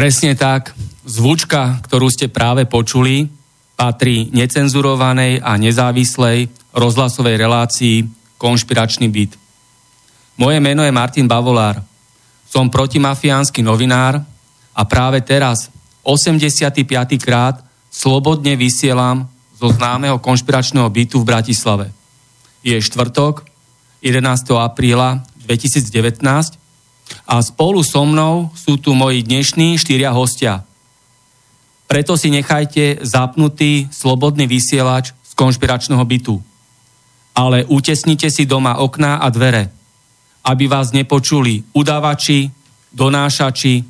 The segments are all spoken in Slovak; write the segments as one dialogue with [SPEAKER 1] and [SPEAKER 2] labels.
[SPEAKER 1] Presne tak. Zvučka, ktorú ste práve počuli, patrí necenzurovanej a nezávislej rozhlasovej relácii Konšpiračný byt. Moje meno je Martin Bavolár. Som protimafiánsky novinár a práve teraz, 85. krát, slobodne vysielam zo známeho konšpiračného bytu v Bratislave. Je štvrtok, 11. apríla 2019 a spolu so mnou sú tu moji dnešní štyria hostia. Preto si nechajte zapnutý slobodný vysielač z konšpiračného bytu. Ale utesnite si doma okná a dvere, aby vás nepočuli udávači, donášači,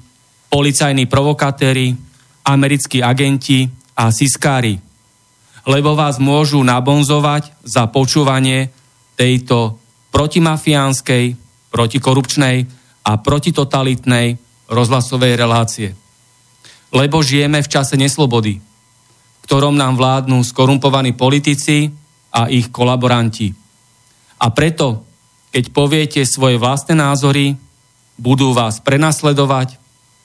[SPEAKER 1] policajní provokatéri, americkí agenti a siskári, lebo vás môžu nabonzovať za počúvanie tejto protimafiánskej, protikorupčnej a protitotalitnej rozhlasovej relácie. Lebo žijeme v čase neslobody, v ktorom nám vládnu skorumpovaní politici a ich kolaboranti. A preto, keď poviete svoje vlastné názory, budú vás prenasledovať,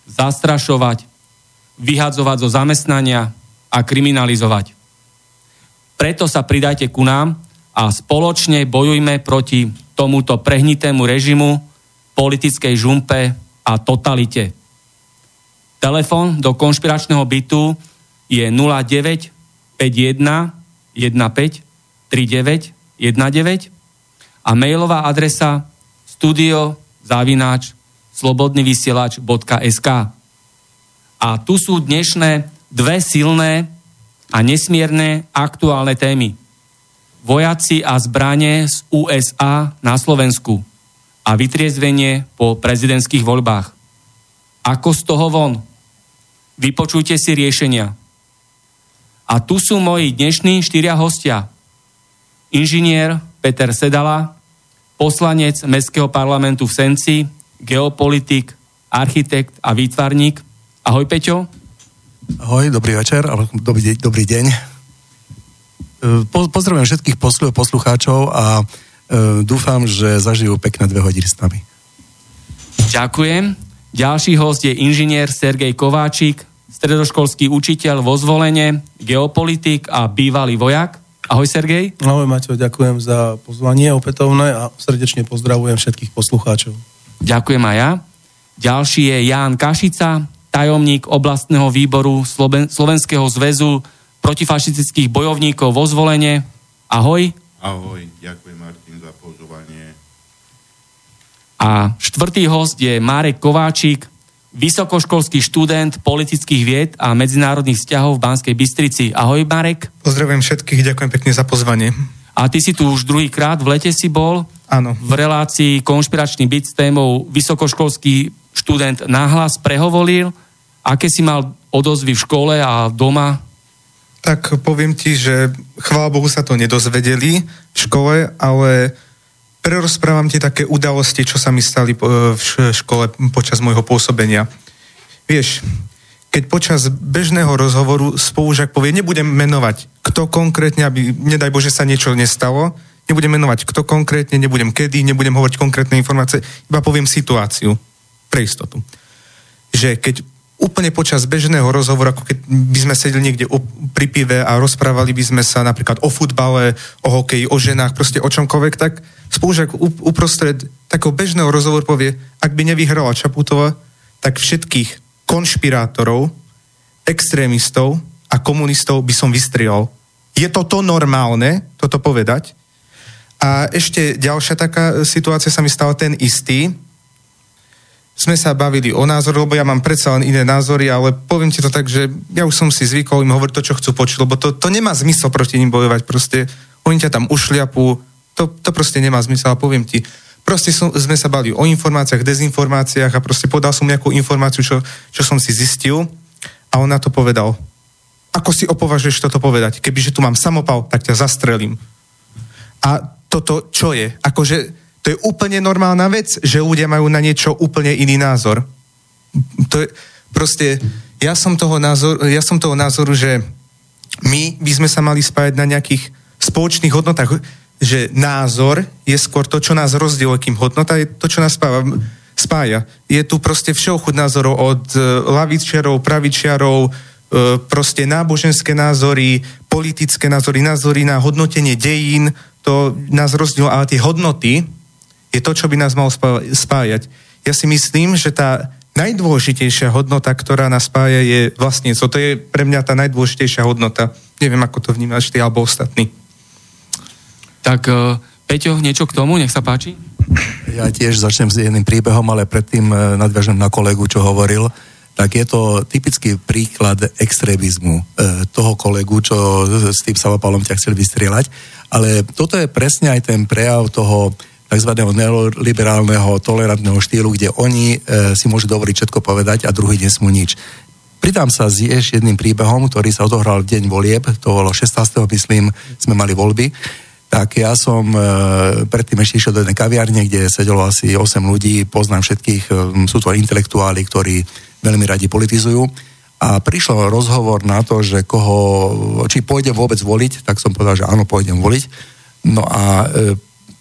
[SPEAKER 1] zastrašovať, vyhadzovať zo zamestnania a kriminalizovať. Preto sa pridajte ku nám a spoločne bojujme proti tomuto prehnitému režimu, politickej žumpe a totalite. Telefón do konšpiračného bytu je 09 51 15 39 19 a mailová adresa studio zavináč slobodnyvysielač.sk A tu sú dnešné dve silné a nesmierne aktuálne témy. Vojaci a zbranie z USA na Slovensku a vytriezvenie po prezidentských voľbách. Ako z toho von? Vypočujte si riešenia. A tu sú moji dnešní štyria hostia. Inžinier Peter Sedala, poslanec Mestského parlamentu v Senci, geopolitik, architekt a výtvarník. Ahoj Peťo.
[SPEAKER 2] Ahoj, dobrý večer, alebo dobrý, dobrý deň. Pozdravujem všetkých poslucháčov a E, dúfam, že zažijú pekné dve hodiny s nami.
[SPEAKER 1] Ďakujem. Ďalší host je inžinier Sergej Kováčik, stredoškolský učiteľ vo zvolenie, geopolitik a bývalý vojak. Ahoj Sergej.
[SPEAKER 3] Ahoj Maťo, ďakujem za pozvanie opätovné a srdečne pozdravujem všetkých poslucháčov.
[SPEAKER 1] Ďakujem aj ja. Ďalší je Ján Kašica, tajomník oblastného výboru Sloven- Slovenského zväzu protifašistických bojovníkov vo zvolenie. Ahoj.
[SPEAKER 4] Ahoj, ďakujem Martin za pozvanie.
[SPEAKER 1] A štvrtý host je Marek Kováčik, vysokoškolský študent politických vied a medzinárodných vzťahov v Banskej Bystrici. Ahoj Marek.
[SPEAKER 5] Pozdravujem všetkých, ďakujem pekne za pozvanie.
[SPEAKER 1] A ty si tu už druhýkrát, v lete si bol.
[SPEAKER 5] Áno.
[SPEAKER 1] V relácii Konšpiračný byt s témou vysokoškolský študent náhlas prehovoril. Aké si mal odozvy v škole a doma?
[SPEAKER 5] Tak poviem ti, že chvála Bohu sa to nedozvedeli v škole, ale prerozprávam ti také udalosti, čo sa mi stali v škole počas môjho pôsobenia. Vieš, keď počas bežného rozhovoru spolužak povie, nebudem menovať, kto konkrétne, aby, nedaj Bože, sa niečo nestalo, nebudem menovať, kto konkrétne, nebudem kedy, nebudem hovoriť konkrétne informácie, iba poviem situáciu pre istotu. Že keď úplne počas bežného rozhovoru, ako keď by sme sedeli niekde pri pive a rozprávali by sme sa napríklad o futbale, o hokeji, o ženách, proste o čomkoľvek, tak spolužiak uprostred takého bežného rozhovoru povie, ak by nevyhrala Čaputová, tak všetkých konšpirátorov, extrémistov a komunistov by som vystriel. Je toto normálne, toto povedať? A ešte ďalšia taká situácia sa mi stala ten istý, sme sa bavili o názor, lebo ja mám predsa len iné názory, ale poviem ti to tak, že ja už som si zvykol im hovoriť to, čo chcú počuť, lebo to, to nemá zmysel proti ním bojovať. Proste oni ťa tam ušliapú, to, to proste nemá zmysel, ale poviem ti, proste som, sme sa bavili o informáciách, dezinformáciách a proste podal som nejakú informáciu, čo, čo som si zistil a on na to povedal, ako si opovažuješ toto povedať? Kebyže tu mám samopal, tak ťa zastrelím. A toto čo je? Akože to je úplne normálna vec, že ľudia majú na niečo úplne iný názor. To je proste, ja som toho názoru, ja som toho názoru že my by sme sa mali spájať na nejakých spoločných hodnotách, že názor je skôr to, čo nás rozdieluje, kým hodnota je to, čo nás spáva, spája. Je tu proste všeochud názorov od uh, lavičiarov, pravičiarov, uh, proste náboženské názory, politické názory, názory na hodnotenie dejín, to nás rozdieluje, ale tie hodnoty, je to, čo by nás malo spájať. Ja si myslím, že tá najdôležitejšia hodnota, ktorá nás spája, je vlastne, co to je pre mňa tá najdôležitejšia hodnota. Neviem, ako to vnímaš ty alebo ostatní.
[SPEAKER 1] Tak, uh, Peťo, niečo k tomu, nech sa páči.
[SPEAKER 2] Ja tiež začnem s jedným príbehom, ale predtým uh, nadviažem na kolegu, čo hovoril. Tak je to typický príklad extrémizmu uh, toho kolegu, čo s tým samopalom ťa chcel vystrieľať. Ale toto je presne aj ten prejav toho tzv. neoliberálneho, tolerantného štýlu, kde oni e, si môžu dovoliť všetko povedať a druhý nesmú nič. Pridám sa s ešte jedným príbehom, ktorý sa odohral deň volieb, to bolo 16. myslím, sme mali voľby, tak ja som e, predtým ešte išiel do jednej kaviarne, kde sedelo asi 8 ľudí, poznám všetkých, e, sú to intelektuáli, ktorí veľmi radi politizujú. A prišiel rozhovor na to, že koho, či pôjdem vôbec voliť, tak som povedal, že áno, pôjdem voliť. No a e,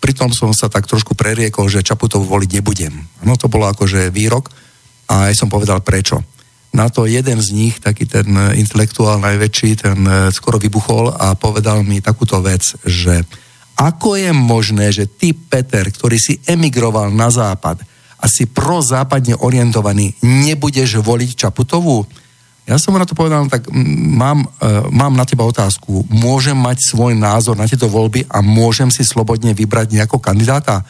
[SPEAKER 2] pritom som sa tak trošku preriekol, že Čaputov voliť nebudem. No to bolo akože výrok a aj som povedal prečo. Na to jeden z nich, taký ten intelektuál najväčší, ten e, skoro vybuchol a povedal mi takúto vec, že ako je možné, že ty, Peter, ktorý si emigroval na západ a si prozápadne orientovaný, nebudeš voliť Čaputovú? Ja som mu na to povedal, no tak mám, uh, mám na teba otázku. Môžem mať svoj názor na tieto voľby a môžem si slobodne vybrať nejakého kandidáta?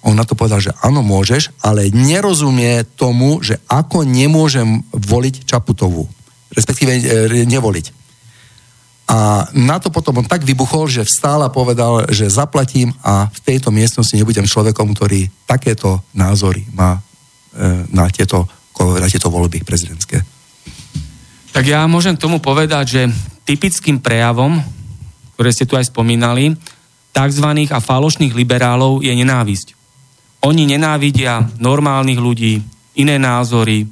[SPEAKER 2] On na to povedal, že áno, môžeš, ale nerozumie tomu, že ako nemôžem voliť Čaputovú. Respektíve e, nevoliť. A na to potom on tak vybuchol, že vstál a povedal, že zaplatím a v tejto miestnosti nebudem človekom, ktorý takéto názory má e, na, tieto, na tieto voľby prezidentské.
[SPEAKER 1] Tak ja môžem k tomu povedať, že typickým prejavom, ktoré ste tu aj spomínali, tzv. a falošných liberálov je nenávisť. Oni nenávidia normálnych ľudí, iné názory,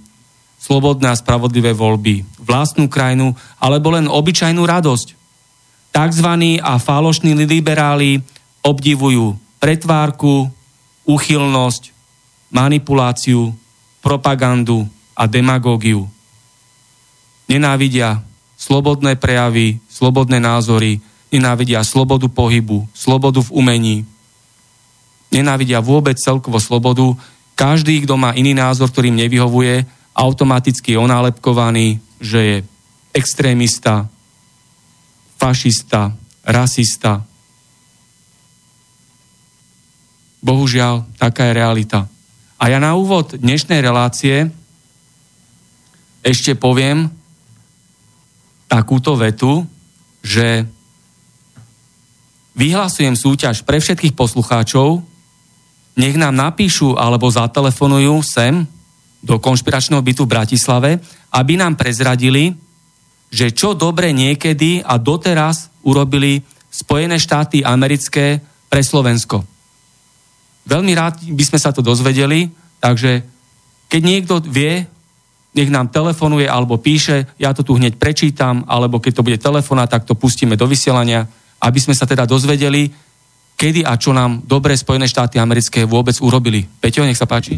[SPEAKER 1] slobodné a spravodlivé voľby, vlastnú krajinu alebo len obyčajnú radosť. Tzv. a falošní liberáli obdivujú pretvárku, úchylnosť, manipuláciu, propagandu a demagógiu nenávidia slobodné prejavy, slobodné názory, nenávidia slobodu pohybu, slobodu v umení, nenávidia vôbec celkovo slobodu. Každý, kto má iný názor, ktorým nevyhovuje, automaticky je onálepkovaný, že je extrémista, fašista, rasista. Bohužiaľ, taká je realita. A ja na úvod dnešnej relácie ešte poviem, takúto vetu, že vyhlasujem súťaž pre všetkých poslucháčov, nech nám napíšu alebo zatelefonujú sem do konšpiračného bytu v Bratislave, aby nám prezradili, že čo dobre niekedy a doteraz urobili Spojené štáty americké pre Slovensko. Veľmi rád by sme sa to dozvedeli, takže keď niekto vie, nech nám telefonuje alebo píše, ja to tu hneď prečítam, alebo keď to bude telefona, tak to pustíme do vysielania, aby sme sa teda dozvedeli, kedy a čo nám dobre Spojené štáty americké vôbec urobili. Peťo, nech sa páči.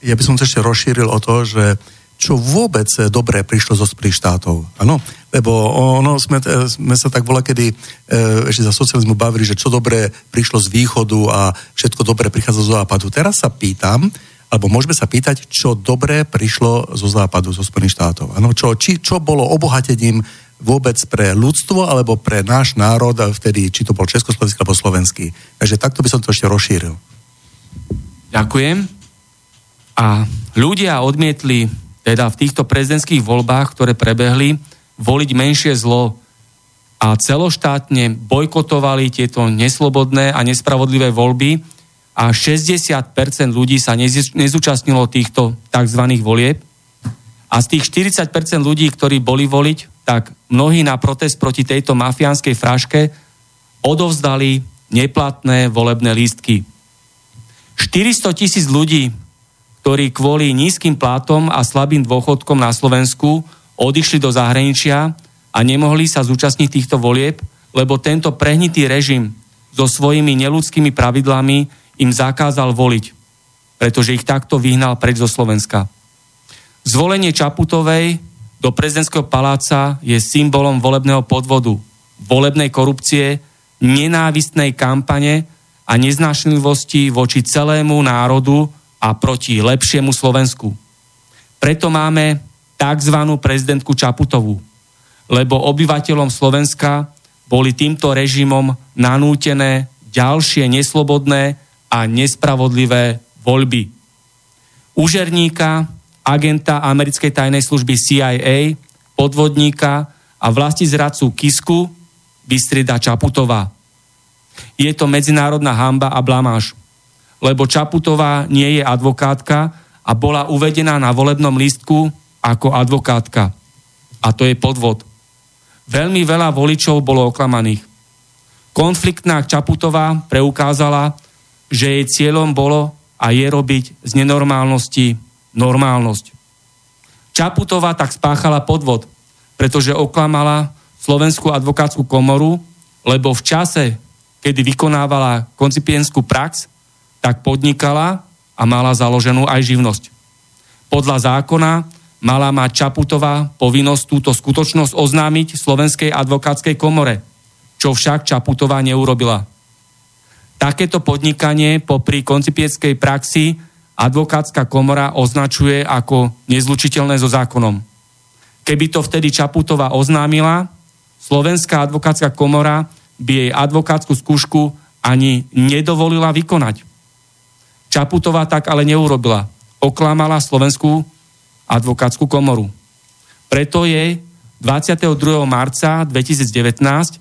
[SPEAKER 2] Ja by som to ešte rozšíril o to, že čo vôbec dobré prišlo zo Spojených štátov. Áno, lebo ono, sme, sme sa tak vola, kedy e, ešte za socializmu bavili, že čo dobré prišlo z východu a všetko dobré prichádza zo západu. Teraz sa pýtam, alebo môžeme sa pýtať, čo dobré prišlo zo západu, zo Spojených štátov. Áno, čo, či, čo bolo obohatením vôbec pre ľudstvo alebo pre náš národ, vtedy, či to bol československý alebo slovenský. Takže takto by som to ešte rozšíril.
[SPEAKER 1] Ďakujem. A ľudia odmietli teda v týchto prezidentských voľbách, ktoré prebehli, voliť menšie zlo a celoštátne bojkotovali tieto neslobodné a nespravodlivé voľby a 60% ľudí sa nezúčastnilo týchto tzv. volieb a z tých 40% ľudí, ktorí boli voliť, tak mnohí na protest proti tejto mafiánskej fraške odovzdali neplatné volebné lístky. 400 tisíc ľudí ktorí kvôli nízkym plátom a slabým dôchodkom na Slovensku odišli do zahraničia a nemohli sa zúčastniť týchto volieb, lebo tento prehnitý režim so svojimi neludskými pravidlami im zakázal voliť, pretože ich takto vyhnal preč zo Slovenska. Zvolenie Čaputovej do prezidentského paláca je symbolom volebného podvodu, volebnej korupcie, nenávistnej kampane a neznášanlivosti voči celému národu a proti lepšiemu Slovensku. Preto máme tzv. prezidentku Čaputovú, lebo obyvateľom Slovenska boli týmto režimom nanútené ďalšie neslobodné a nespravodlivé voľby. Užerníka, agenta americkej tajnej služby CIA, podvodníka a vlasti zradcu Kisku vystrieda Čaputová. Je to medzinárodná hamba a blamáž lebo Čaputová nie je advokátka a bola uvedená na volebnom lístku ako advokátka. A to je podvod. Veľmi veľa voličov bolo oklamaných. Konfliktná Čaputová preukázala, že jej cieľom bolo a je robiť z nenormálnosti normálnosť. Čaputová tak spáchala podvod, pretože oklamala Slovenskú advokátsku komoru, lebo v čase, kedy vykonávala koncipienskú prax, tak podnikala a mala založenú aj živnosť. Podľa zákona mala mať Čaputová povinnosť túto skutočnosť oznámiť Slovenskej advokátskej komore, čo však Čaputová neurobila. Takéto podnikanie popri koncipieckej praxi advokátska komora označuje ako nezlučiteľné so zákonom. Keby to vtedy Čaputová oznámila, Slovenská advokátska komora by jej advokátsku skúšku ani nedovolila vykonať. Čaputová tak ale neurobila. Oklamala Slovenskú advokátsku komoru. Preto je 22. marca 2019,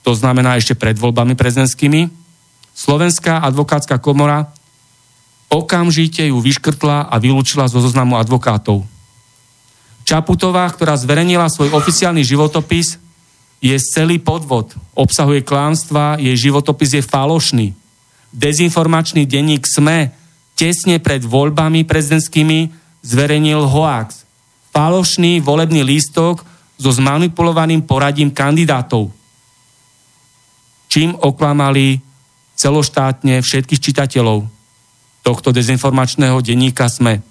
[SPEAKER 1] to znamená ešte pred voľbami prezidentskými, Slovenská advokátska komora okamžite ju vyškrtla a vylúčila zo zoznamu advokátov. Čaputová, ktorá zverejnila svoj oficiálny životopis, je celý podvod, obsahuje klánstva, jej životopis je falošný dezinformačný denník SME tesne pred voľbami prezidentskými zverejnil hoax. Falošný volebný lístok so zmanipulovaným poradím kandidátov. Čím oklamali celoštátne všetkých čitateľov tohto dezinformačného denníka SME.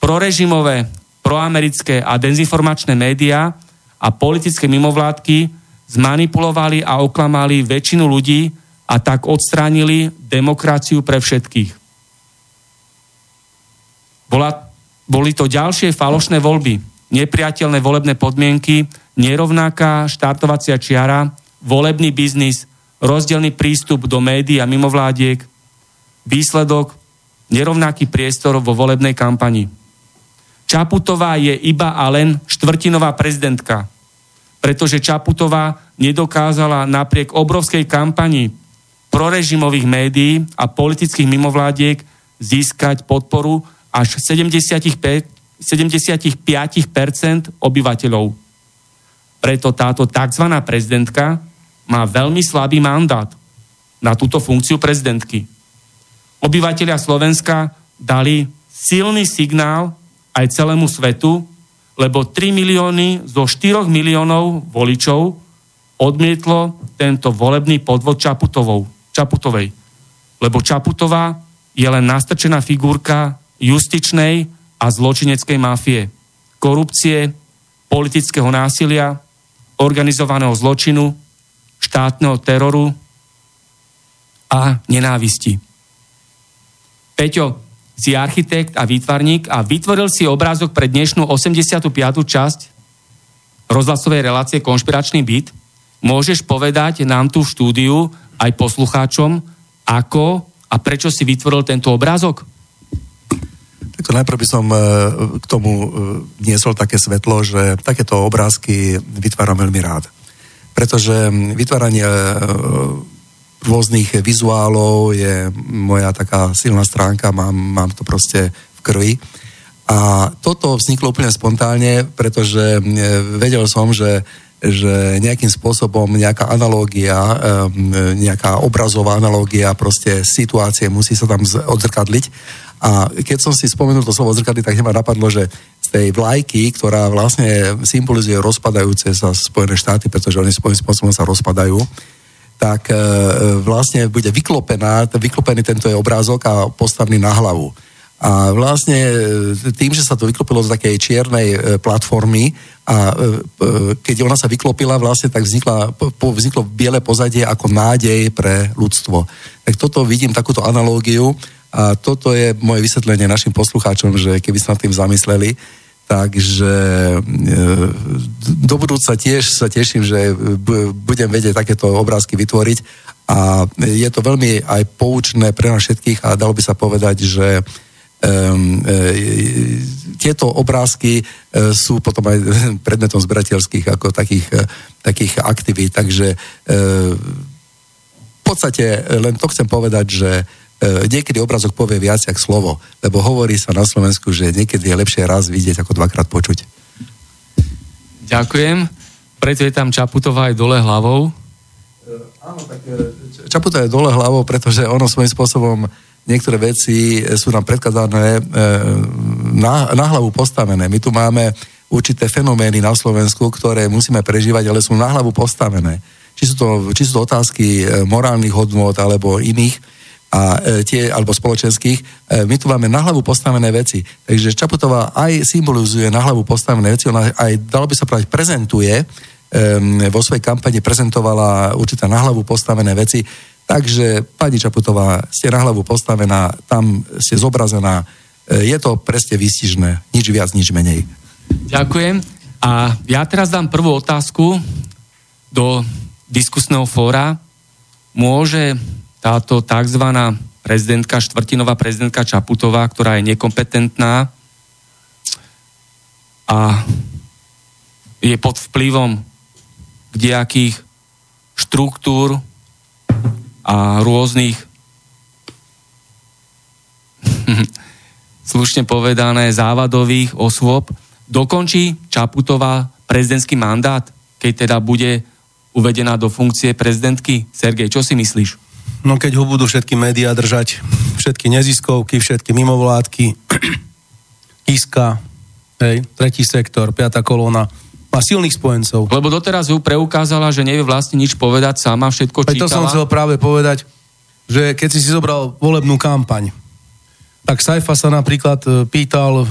[SPEAKER 1] Prorežimové, proamerické a dezinformačné médiá a politické mimovládky zmanipulovali a oklamali väčšinu ľudí a tak odstránili demokraciu pre všetkých. Bola, boli to ďalšie falošné voľby, nepriateľné volebné podmienky, nerovnaká štartovacia čiara, volebný biznis, rozdielný prístup do médií a mimovládiek, výsledok nerovnaký priestor vo volebnej kampani. Čaputová je iba a len štvrtinová prezidentka, pretože Čaputová nedokázala napriek obrovskej kampani prorežimových médií a politických mimovládiek získať podporu až 75, 75% obyvateľov. Preto táto tzv. prezidentka má veľmi slabý mandát na túto funkciu prezidentky. Obyvateľia Slovenska dali silný signál aj celému svetu, lebo 3 milióny zo 4 miliónov voličov odmietlo tento volebný podvod Čaputovou, Čaputovej. Lebo Čaputová je len nastrčená figurka justičnej a zločineckej mafie. Korupcie, politického násilia, organizovaného zločinu, štátneho teroru a nenávisti. Peťo, si architekt a výtvarník a vytvoril si obrázok pre dnešnú 85. časť rozhlasovej relácie Konšpiračný byt. Môžeš povedať nám tu v štúdiu aj poslucháčom, ako a prečo si vytvoril tento obrázok?
[SPEAKER 2] Tak najprv by som e, k tomu e, niesol také svetlo, že takéto obrázky vytváram veľmi rád. Pretože vytváranie e, rôznych vizuálov je moja taká silná stránka, mám, mám to proste v krvi. A toto vzniklo úplne spontánne, pretože vedel som, že že nejakým spôsobom nejaká analógia, nejaká obrazová analógia proste situácie musí sa tam odzrkadliť. A keď som si spomenul to slovo odzrkadliť, tak ma napadlo, že z tej vlajky, ktorá vlastne symbolizuje rozpadajúce sa Spojené štáty, pretože oni svojím spôsobom sa rozpadajú, tak e, vlastne bude vyklopená, vyklopený tento je obrázok a postavený na hlavu. A vlastne e, tým, že sa to vyklopilo do takej čiernej e, platformy a keď ona sa vyklopila, vlastne tak vznikla, vzniklo biele pozadie ako nádej pre ľudstvo. Tak toto vidím, takúto analógiu a toto je moje vysvetlenie našim poslucháčom, že keby sa nad tým zamysleli, Takže e, do budúca tiež sa teším, že budem vedieť takéto obrázky vytvoriť a je to veľmi aj poučné pre nás všetkých a dalo by sa povedať, že um, e, tieto obrázky e, sú potom aj predmetom zberateľských ako takých, takých aktivít, takže e, v podstate len to chcem povedať, že E, niekedy obrazok povie viac ako slovo, lebo hovorí sa na Slovensku, že niekedy je lepšie raz vidieť ako dvakrát počuť.
[SPEAKER 1] Ďakujem. Preto je tam Čaputová aj dole hlavou.
[SPEAKER 2] E, áno, tak e, Čaputová je dole hlavou, pretože ono svojím spôsobom niektoré veci sú nám predkladané na, na hlavu postavené. My tu máme určité fenomény na Slovensku, ktoré musíme prežívať, ale sú na hlavu postavené. Či sú to, či sú to otázky morálnych hodnot alebo iných, a e, tie, alebo spoločenských, e, my tu máme na hlavu postavené veci. Takže Čaputová aj symbolizuje na hlavu postavené veci, ona aj, dalo by sa povedať, prezentuje, e, vo svojej kampani prezentovala určité na hlavu postavené veci, takže pani Čaputová, ste na hlavu postavená, tam ste zobrazená, e, je to presne výstižné, nič viac, nič menej.
[SPEAKER 1] Ďakujem. A ja teraz dám prvú otázku do diskusného fóra. Môže táto tzv. prezidentka, štvrtinová prezidentka Čaputová, ktorá je nekompetentná a je pod vplyvom kdejakých štruktúr a rôznych slušne povedané závadových osôb, dokončí Čaputová prezidentský mandát, keď teda bude uvedená do funkcie prezidentky? Sergej, čo si myslíš?
[SPEAKER 3] No keď ho budú všetky médiá držať, všetky neziskovky, všetky mimovládky, Kiska, hej, tretí sektor, piata kolóna, má silných spojencov.
[SPEAKER 1] Lebo doteraz ju preukázala, že nevie vlastne nič povedať sama, všetko čítala.
[SPEAKER 3] to som chcel práve povedať, že keď si si zobral volebnú kampaň, tak Saifa sa napríklad e, pýtal,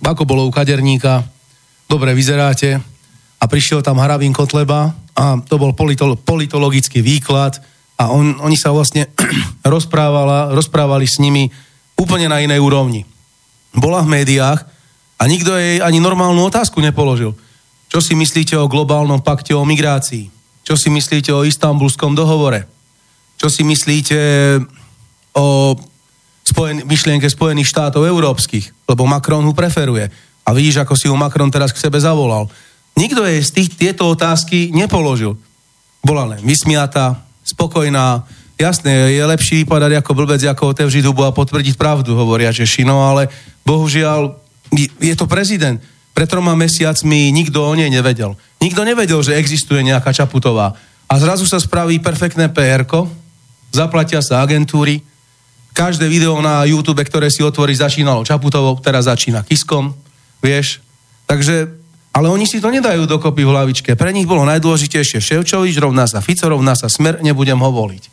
[SPEAKER 3] ako bolo u kaderníka, dobre vyzeráte, a prišiel tam Hravín Kotleba a to bol politolo- politologický výklad, a on, oni sa vlastne rozprávali s nimi úplne na inej úrovni. Bola v médiách a nikto jej ani normálnu otázku nepoložil. Čo si myslíte o globálnom pakte o migrácii? Čo si myslíte o istambulskom dohovore? Čo si myslíte o spojen- myšlienke Spojených štátov európskych? Lebo Macron ho preferuje. A vidíš, ako si ho Macron teraz k sebe zavolal. Nikto jej z tých, tieto otázky nepoložil. Bola len vysmiata, spokojná. Jasné, je lepší vypadať ako blbec, ako otevřiť hubu a potvrdiť pravdu, hovoria Češi. No ale bohužiaľ je to prezident. Pred troma mesiacmi nikto o nej nevedel. Nikto nevedel, že existuje nejaká Čaputová. A zrazu sa spraví perfektné pr zaplatia sa agentúry, Každé video na YouTube, ktoré si otvorí, začínalo Čaputovou, teraz začína Kiskom, vieš. Takže, ale oni si to nedajú dokopy v hlavičke. Pre nich bolo najdôležitejšie Ševčovič, rovná sa Fico, rovná sa Smer, nebudem ho voliť.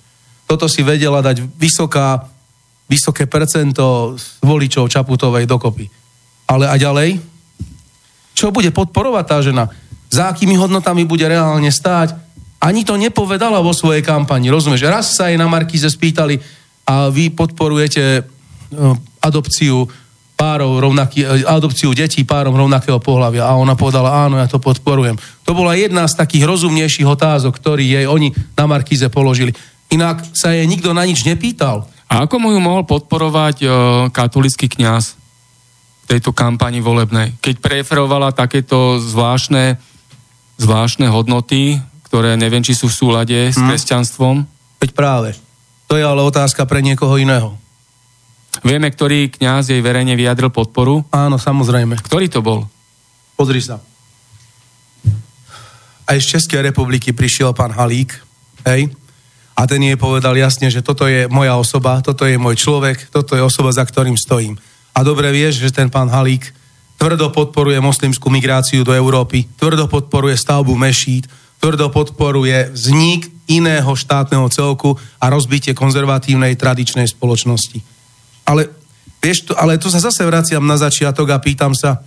[SPEAKER 3] Toto si vedela dať vysoká, vysoké percento voličov Čaputovej dokopy. Ale a ďalej? Čo bude podporovať tá žena? Za akými hodnotami bude reálne stáť? Ani to nepovedala vo svojej kampani, rozumieš? Raz sa jej na Markíze spýtali, a vy podporujete e, adopciu párov rovnaký, e, adopciu detí párom rovnakého pohľavia. A ona povedala, áno, ja to podporujem. To bola jedna z takých rozumnejších otázok, ktorý jej oni na Markíze položili. Inak sa jej nikto na nič nepýtal.
[SPEAKER 1] A ako mu ju mohol podporovať uh, katolický kňaz tejto kampani volebnej? Keď preferovala takéto zvláštne, zvláštne hodnoty, ktoré neviem, či sú v súlade s
[SPEAKER 3] Mhm.
[SPEAKER 1] kresťanstvom?
[SPEAKER 3] Veď práve. To je ale otázka pre niekoho iného.
[SPEAKER 1] Vieme, ktorý kňaz jej verejne vyjadril podporu?
[SPEAKER 3] Áno, samozrejme.
[SPEAKER 1] Ktorý to bol?
[SPEAKER 3] Pozri sa. Aj z Českej republiky prišiel pán Halík, hej, a ten jej povedal jasne, že toto je moja osoba, toto je môj človek, toto je osoba, za ktorým stojím. A dobre vieš, že ten pán Halík tvrdo podporuje moslimskú migráciu do Európy, tvrdo podporuje stavbu mešít, tvrdo podporuje vznik iného štátneho celku a rozbitie konzervatívnej tradičnej spoločnosti. Ale, vieš, to, ale tu sa zase vraciam na začiatok a pýtam sa,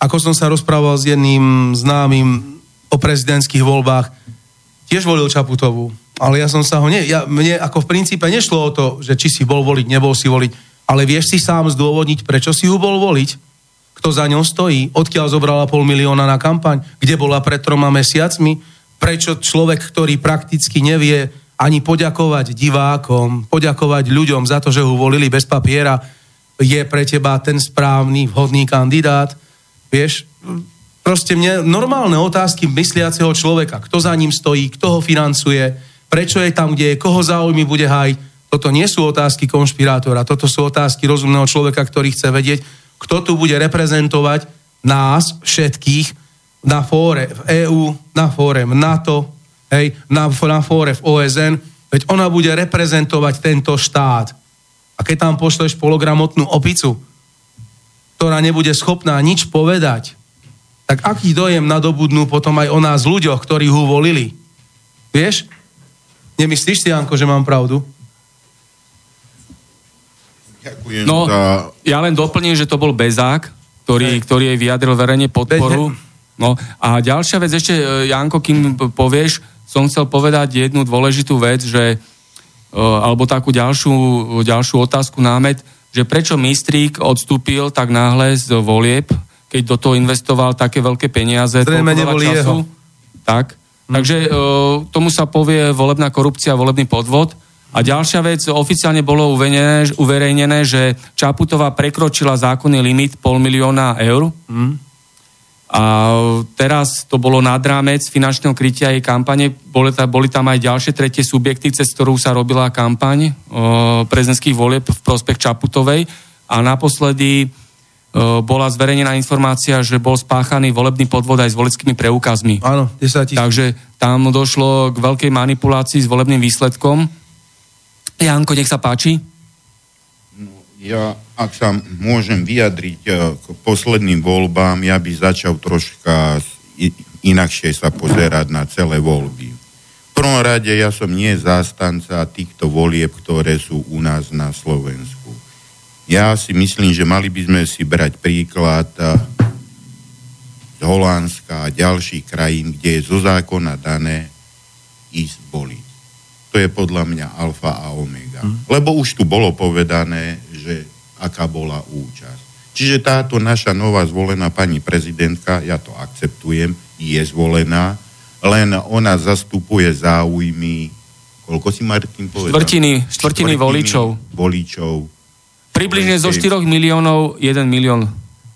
[SPEAKER 3] ako som sa rozprával s jedným známym o prezidentských voľbách, tiež volil Čaputovú, ale ja som sa ho, nie, ja, mne ako v princípe nešlo o to, že či si bol voliť, nebol si voliť, ale vieš si sám zdôvodniť, prečo si ju bol voliť? Kto za ňou stojí? Odkiaľ zobrala pol milióna na kampaň? Kde bola pred troma mesiacmi? Prečo človek, ktorý prakticky nevie ani poďakovať divákom, poďakovať ľuďom za to, že ho volili bez papiera, je pre teba ten správny, vhodný kandidát? Vieš, proste mne normálne otázky mysliaceho človeka, kto za ním stojí, kto ho financuje, prečo je tam, kde je, koho záujmy bude hájiť. Toto nie sú otázky konšpirátora, toto sú otázky rozumného človeka, ktorý chce vedieť, kto tu bude reprezentovať nás všetkých na fóre v EÚ, na fóre v NATO, hej, na, na fóre v OSN, veď ona bude reprezentovať tento štát. A keď tam pošleš pologramotnú opicu, ktorá nebude schopná nič povedať, tak aký dojem nadobudnú potom aj o nás ľuďoch, ktorí ho volili? Vieš? Nemyslíš si, Janko, že mám pravdu?
[SPEAKER 4] Ďakujem
[SPEAKER 1] No,
[SPEAKER 4] za...
[SPEAKER 1] ja len doplním, že to bol Bezák, ktorý, ktorý jej vyjadril verejne podporu. No a ďalšia vec ešte, e, Janko, kým povieš, som chcel povedať jednu dôležitú vec, že, e, alebo takú ďalšiu, ďalšiu otázku, námet, že prečo Mistrík odstúpil tak náhle z volieb, keď do toho investoval také veľké peniaze.
[SPEAKER 3] Zrejme neboli jeho.
[SPEAKER 1] Tak. Takže e, tomu sa povie volebná korupcia, volebný podvod. A ďalšia vec, oficiálne bolo uverejnené, uverejnené, že Čaputová prekročila zákonný limit pol milióna eur. A teraz to bolo nad rámec finančného krytia jej kampane. Boli, boli tam aj ďalšie tretie subjekty, cez ktorú sa robila kampaň o, prezidentských volieb v prospech Čaputovej. A naposledy o, bola zverejnená informácia, že bol spáchaný volebný podvod aj s volickými preukazmi.
[SPEAKER 3] Áno, 10 tisíc.
[SPEAKER 1] Takže tam došlo k veľkej manipulácii s volebným výsledkom. Janko, nech sa páči.
[SPEAKER 4] Ja, ak sa môžem vyjadriť eh, k posledným voľbám, ja by začal troška inakšie sa pozerať na celé voľby. V prvom rade ja som nie zástanca týchto volieb, ktoré sú u nás na Slovensku. Ja si myslím, že mali by sme si brať príklad eh, z Holandska a ďalších krajín, kde je zo zákona dané ísť voliť. To je podľa mňa alfa a omega.
[SPEAKER 3] Mhm.
[SPEAKER 4] Lebo už tu bolo povedané, že aká bola účasť. Čiže táto naša nová zvolená pani prezidentka, ja to akceptujem, je zvolená, len ona zastupuje záujmy, koľko si Martin povedal?
[SPEAKER 1] Štvrtiny, štvrtiny voličov.
[SPEAKER 4] voličov.
[SPEAKER 1] Približne zo
[SPEAKER 4] Slovenskej-
[SPEAKER 1] 4 miliónov 1 milión.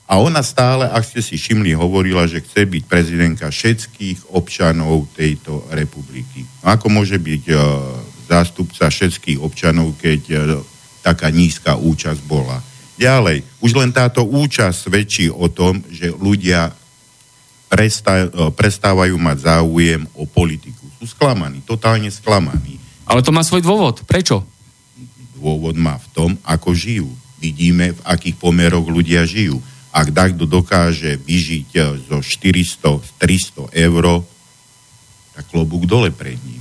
[SPEAKER 4] A ona stále, ak ste si všimli, hovorila, že chce byť prezidentka všetkých občanov tejto republiky. A ako môže byť uh, zástupca všetkých občanov, keď uh, taká nízka účasť bola? Ďalej, už len táto účasť svedčí o tom, že ľudia prestá, uh, prestávajú mať záujem o politiku. Sú sklamaní, totálne sklamaní.
[SPEAKER 1] Ale to má svoj dôvod. Prečo?
[SPEAKER 4] dôvod má v tom, ako žijú. Vidíme, v akých pomeroch ľudia žijú. Ak takto dokáže vyžiť e, zo 400-300 eur, tak klobúk dole pred ním.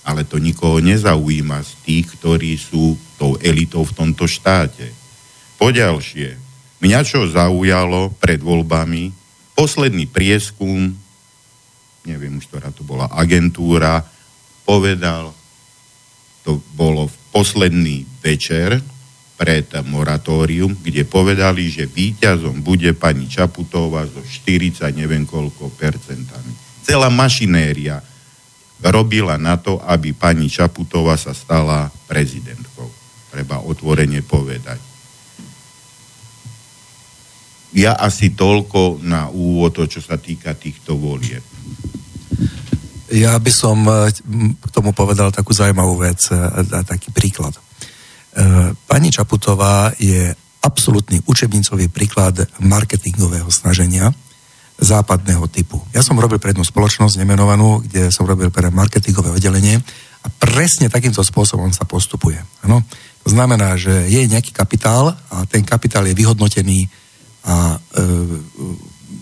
[SPEAKER 4] Ale to nikoho nezaujíma z tých, ktorí sú tou elitou v tomto štáte. Poďalšie, mňa čo zaujalo pred voľbami, posledný prieskum, neviem už, ktorá to bola agentúra, povedal, to bolo v posledný večer pred moratórium, kde povedali, že víťazom bude pani Čaputová zo 40 neviem koľko percentami. Celá mašinéria robila na to, aby pani Čaputová sa stala prezidentkou. Treba otvorene povedať. Ja asi toľko na úvod, čo sa týka týchto volieb.
[SPEAKER 2] Ja by som e, k tomu povedal takú zaujímavú vec e, a taký príklad. E, pani Čaputová je absolútny učebnicový príklad marketingového snaženia západného typu. Ja som robil pre jednu spoločnosť nemenovanú, kde som robil pre marketingové oddelenie a presne takýmto spôsobom sa postupuje. Ano? To znamená, že je nejaký kapitál a ten kapitál je vyhodnotený a e,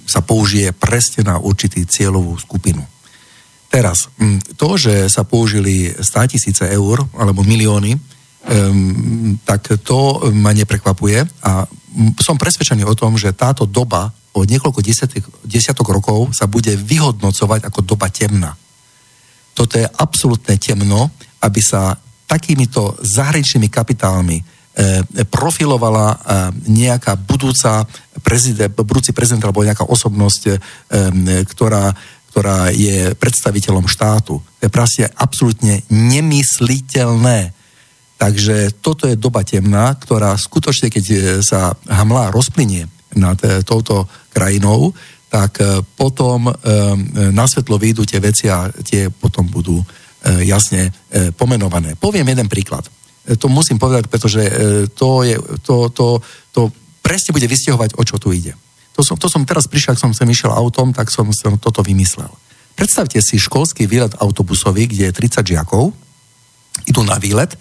[SPEAKER 2] sa použije presne na určitý cieľovú skupinu. Teraz, to, že sa použili 100 tisíce eur alebo milióny, um, tak to ma neprekvapuje a som presvedčený o tom, že táto doba o niekoľko desiatok, desiatok rokov sa bude vyhodnocovať ako doba temná. Toto je absolútne temno, aby sa takýmito zahraničnými kapitálmi e, profilovala e, nejaká budúca prezident, budúci prezident alebo nejaká osobnosť, e, ktorá ktorá je predstaviteľom štátu. To je proste absolútne nemysliteľné. Takže toto je doba temná, ktorá skutočne, keď sa hamlá rozplynie nad e, touto krajinou, tak e, potom e, na svetlo vyjdú tie veci a tie potom budú jasne pomenované. Poviem jeden príklad. To musím povedať, pretože to, je, to, to, to presne bude vystihovať, o čo tu ide. To som, to som teraz prišiel, ak som sem išiel autom, tak som, som toto vymyslel. Predstavte si školský výlet autobusový, kde je 30 žiakov, idú na výlet e,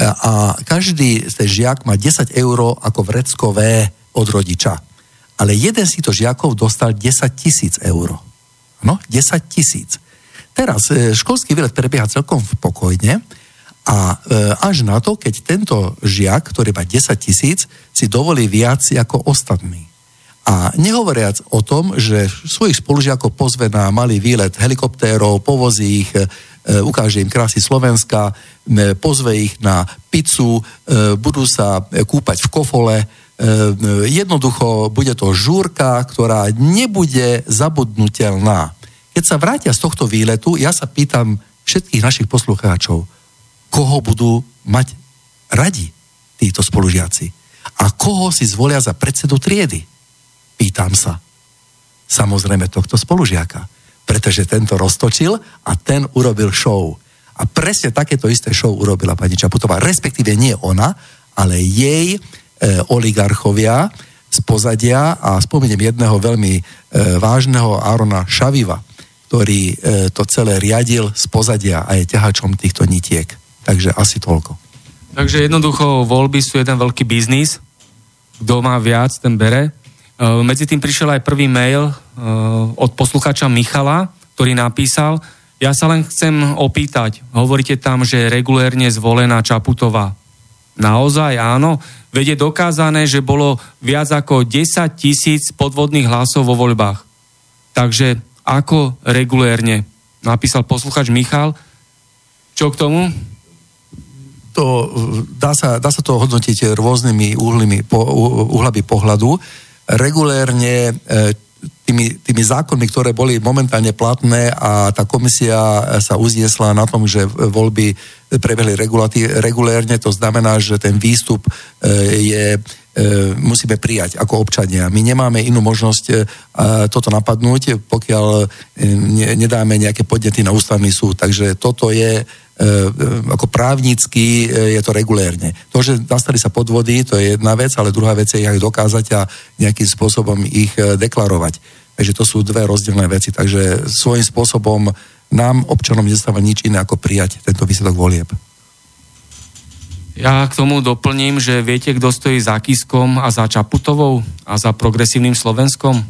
[SPEAKER 2] a každý z žiak má 10 eur ako vreckové od rodiča. Ale jeden si to žiakov dostal 10 tisíc eur. No, 10 tisíc. Teraz e, školský výlet prebieha celkom pokojne a e, až na to, keď tento žiak, ktorý má 10 tisíc, si dovolí viac ako ostatní. A nehovoriac o tom, že svojich spolužiakov pozve na malý výlet helikoptérov, povozí ich, e, ukáže im krásy Slovenska, e, pozve ich na pizzu, e, budú sa kúpať v kofole. Jednoducho bude to žúrka, ktorá nebude zabudnutelná. Keď sa vrátia z tohto výletu, ja sa pýtam všetkých našich poslucháčov, koho budú mať radi títo spolužiaci a koho si zvolia za predsedu triedy. Pýtam sa. Samozrejme tohto spolužiaka. Pretože tento roztočil a ten urobil show. A presne takéto isté show urobila pani Čaputová. Respektíve nie ona, ale jej e, oligarchovia z pozadia a spomeniem jedného veľmi e, vážneho Arona Šaviva, ktorý e, to celé riadil z pozadia a je ťahačom týchto nitiek. Takže asi toľko.
[SPEAKER 1] Takže jednoducho voľby sú jeden veľký biznis. Kto má viac, ten bere. Eh, medzi tým prišiel aj prvý mail eh, od posluchača Michala, ktorý napísal, ja sa len chcem opýtať, hovoríte tam, že je regulérne zvolená Čaputová. Naozaj áno, veď je dokázané, že bolo viac ako 10 tisíc podvodných hlasov vo voľbách. Takže ako regulérne? Napísal posluchač Michal. Čo k tomu?
[SPEAKER 2] To, dá, sa, dá sa to hodnotiť rôznymi uhlami, po, uhlami pohľadu regulérne e, tými, tými zákonmi, ktoré boli momentálne platné a tá komisia sa uzniesla na tom, že voľby prebehli regulérne, to znamená, že ten výstup e, je e, musíme prijať ako občania. My nemáme inú možnosť toto napadnúť, pokiaľ nedáme nejaké podnety na ústavný súd. Takže toto je E, e, ako právnicky e, je to regulérne. To, že nastali sa podvody, to je jedna vec, ale druhá vec je ich dokázať a nejakým spôsobom ich deklarovať. Takže to sú dve rozdielne veci. Takže svojím spôsobom nám, občanom, nezostáva nič iné, ako prijať tento výsledok volieb.
[SPEAKER 1] Ja k tomu doplním, že viete, kto stojí za Kiskom a za Čaputovou a za progresívnym Slovenskom?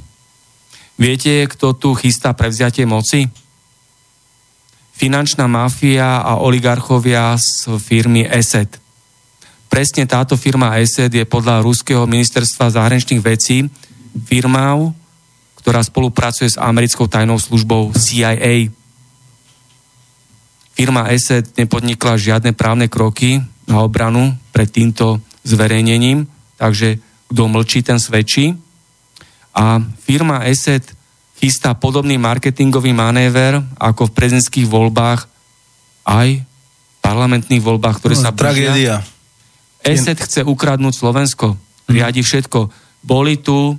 [SPEAKER 1] Viete, kto tu chystá prevziatie moci? Finančná mafia a oligarchovia z firmy ESET. Presne táto firma ESET je podľa Ruského ministerstva zahraničných vecí firmou, ktorá spolupracuje s americkou tajnou službou CIA. Firma ESET nepodnikla žiadne právne kroky na obranu pred týmto zverejnením, takže kto mlčí, ten svedčí. A firma ESET chystá podobný marketingový manéver ako v prezidentských voľbách aj v parlamentných voľbách, ktoré no, sa
[SPEAKER 3] Tragédia.
[SPEAKER 1] ESET chce ukradnúť Slovensko. Riadi všetko. Boli tu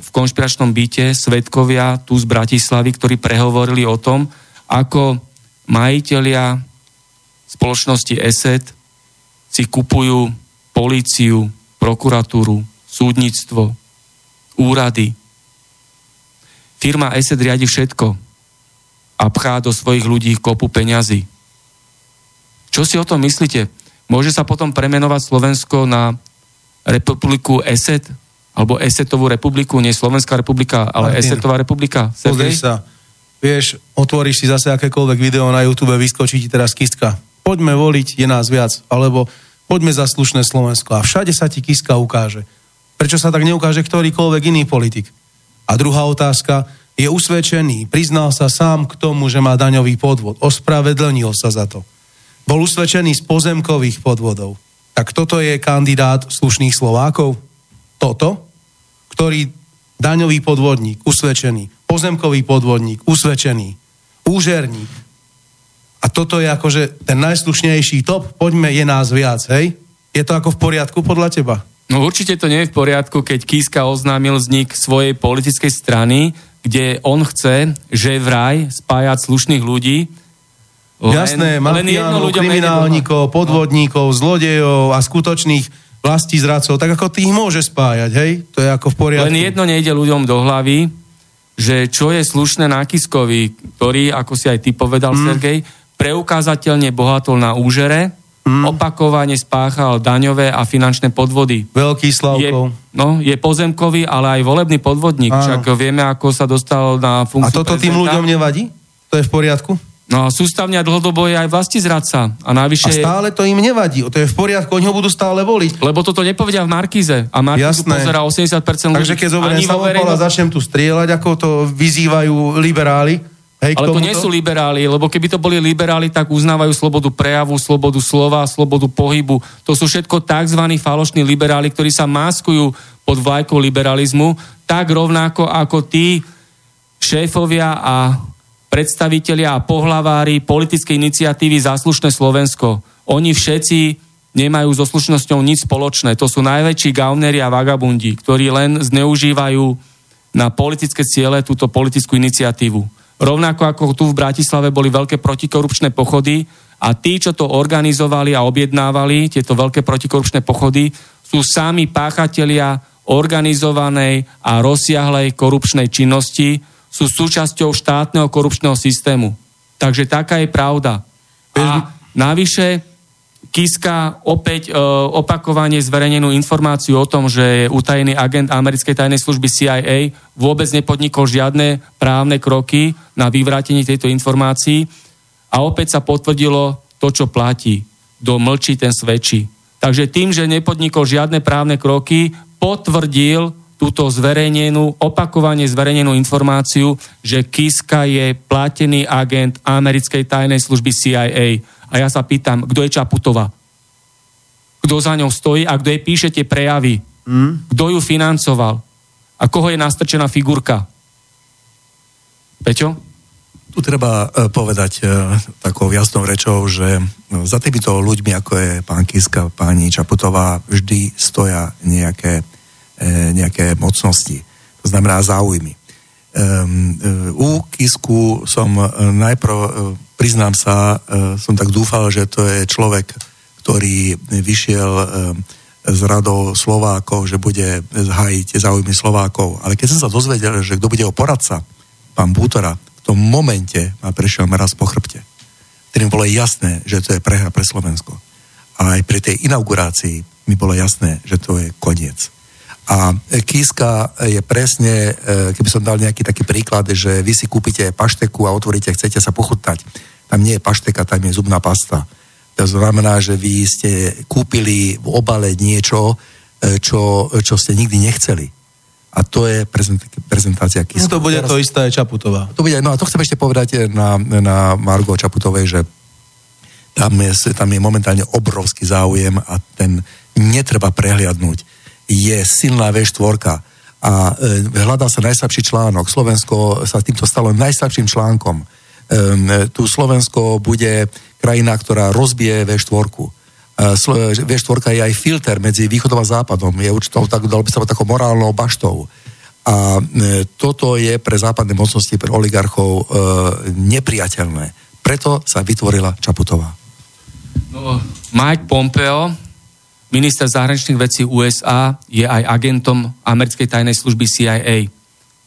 [SPEAKER 1] v konšpiračnom byte svetkovia tu z Bratislavy, ktorí prehovorili o tom, ako majiteľia spoločnosti ESET si kupujú políciu, prokuratúru, súdnictvo, úrady. Firma ESET riadi všetko a pchá do svojich ľudí kopu peňazí. Čo si o tom myslíte? Môže sa potom premenovať Slovensko na republiku ESET? Alebo ESETovú republiku, nie Slovenská republika, ale Martin, ESETová republika?
[SPEAKER 3] Pozri sa. Vieš, otvoríš si zase akékoľvek video na YouTube, vyskočí ti teraz kistka. Poďme voliť, je nás viac. Alebo poďme za slušné Slovensko a všade sa ti Kiska ukáže. Prečo sa tak neukáže ktorýkoľvek iný politik? A druhá otázka, je usvedčený, priznal sa sám k tomu, že má daňový podvod, ospravedlnil sa za to. Bol usvedčený z pozemkových podvodov. Tak toto je kandidát slušných Slovákov? Toto? Ktorý daňový podvodník, usvedčený, pozemkový podvodník, usvedčený, úžerník, a toto je akože ten najslušnejší top, poďme, je nás viac, hej? Je to ako v poriadku podľa teba?
[SPEAKER 1] No určite to nie je v poriadku, keď Kiska oznámil vznik svojej politickej strany, kde on chce, že vraj spájať slušných ľudí.
[SPEAKER 3] Len, Jasné, mafiánov, kriminálnikov, podvodníkov, zlodejov a skutočných vlastí zradcov, tak ako tých môže spájať, hej? To je ako v poriadku.
[SPEAKER 1] Len jedno nejde ľuďom do hlavy, že čo je slušné na Kiskovi, ktorý, ako si aj ty povedal, mm. Sergej, preukázateľne bohatol na úžere, mm. opakovane spáchal daňové a finančné podvody.
[SPEAKER 3] Veľký Slavkov.
[SPEAKER 1] Je, no, je pozemkový, ale aj volebný podvodník. Áno. Však vieme, ako sa dostal na funkciu
[SPEAKER 3] A toto prezidenta. tým ľuďom nevadí? To je v poriadku?
[SPEAKER 1] No a sústavne a dlhodobo je aj vlasti zradca. A, navyše...
[SPEAKER 3] a stále to im nevadí. To je v poriadku, oni ho budú stále voliť.
[SPEAKER 1] Lebo toto nepovedia v Markize. A Markizu Jasné. pozera 80% ľudí.
[SPEAKER 3] Takže keď zoberiem Samopola, verejno... začnem tu strieľať, ako to vyzývajú liberáli,
[SPEAKER 1] Hej, Ale to nie sú liberáli, lebo keby to boli liberáli, tak uznávajú slobodu prejavu, slobodu slova, slobodu pohybu. To sú všetko tzv. falošní liberáli, ktorí sa maskujú pod vlajkou liberalizmu, tak rovnako ako tí šéfovia a predstavitelia a pohlavári politickej iniciatívy Záslušné Slovensko. Oni všetci nemajú so slušnosťou nič spoločné. To sú najväčší gauneri a vagabundi, ktorí len zneužívajú na politické ciele túto politickú iniciatívu. Rovnako ako tu v Bratislave boli veľké protikorupčné pochody a tí, čo to organizovali a objednávali, tieto veľké protikorupčné pochody, sú sami páchatelia organizovanej a rozsiahlej korupčnej činnosti, sú súčasťou štátneho korupčného systému. Takže taká je pravda. A navyše Kiska opäť e, opakovane zverejnenú informáciu o tom, že je utajený agent americkej tajnej služby CIA, vôbec nepodnikol žiadne právne kroky na vyvrátenie tejto informácií a opäť sa potvrdilo to, čo platí. Do mlčí, ten svedčí. Takže tým, že nepodnikol žiadne právne kroky, potvrdil túto zverejnenú, opakovane zverejnenú informáciu, že Kiska je platený agent americkej tajnej služby CIA a ja sa pýtam, kto je Čaputová? Kto za ňou stojí a kto jej píše tie prejavy? Mm. Kto ju financoval? A koho je nastrčená figurka? Peťo?
[SPEAKER 2] Tu treba e, povedať e, takou jasnou rečou, že no, za týmito ľuďmi, ako je pán Kiska, pani Čaputová, vždy stoja nejaké, e, nejaké mocnosti. To znamená záujmy. U Kisku som najprv priznám sa, e, som tak dúfal, že to je človek, ktorý vyšiel e, z radou Slovákov, že bude hájiť záujmy Slovákov. Ale keď som sa dozvedel, že kto bude o poradca, pán Bútora, v tom momente ma prešiel meraz po chrbte. Ktorým bolo jasné, že to je prehra pre Slovensko. A aj pri tej inaugurácii mi bolo jasné, že to je koniec. A kíska je presne, e, keby som dal nejaký taký príklad, že vy si kúpite pašteku a otvoríte, chcete sa pochutnať. Tam nie je pašteka, tam je zubná pasta. To znamená, že vy ste kúpili v obale niečo, e, čo, čo ste nikdy nechceli. A to je prezentácia kísku.
[SPEAKER 3] No to bude Teraz, to isté Čaputová.
[SPEAKER 2] To bude, no a to chcem ešte povedať na, na Margo Čaputovej, že tam je, tam je momentálne obrovský záujem a ten netreba prehliadnúť je silná V4 a e, hľadá sa najslabší článok. Slovensko sa týmto stalo najslabším článkom. Tu Slovensko bude krajina, ktorá rozbije V4. E, V4 je aj filter medzi východom a západom. Je určitou, tak, dalo by sa takou morálnou baštou. A e, toto je pre západné mocnosti, pre oligarchov e, nepriateľné. Preto sa vytvorila Čaputová.
[SPEAKER 1] No, Mike Pompeo minister zahraničných vecí USA je aj agentom americkej tajnej služby CIA.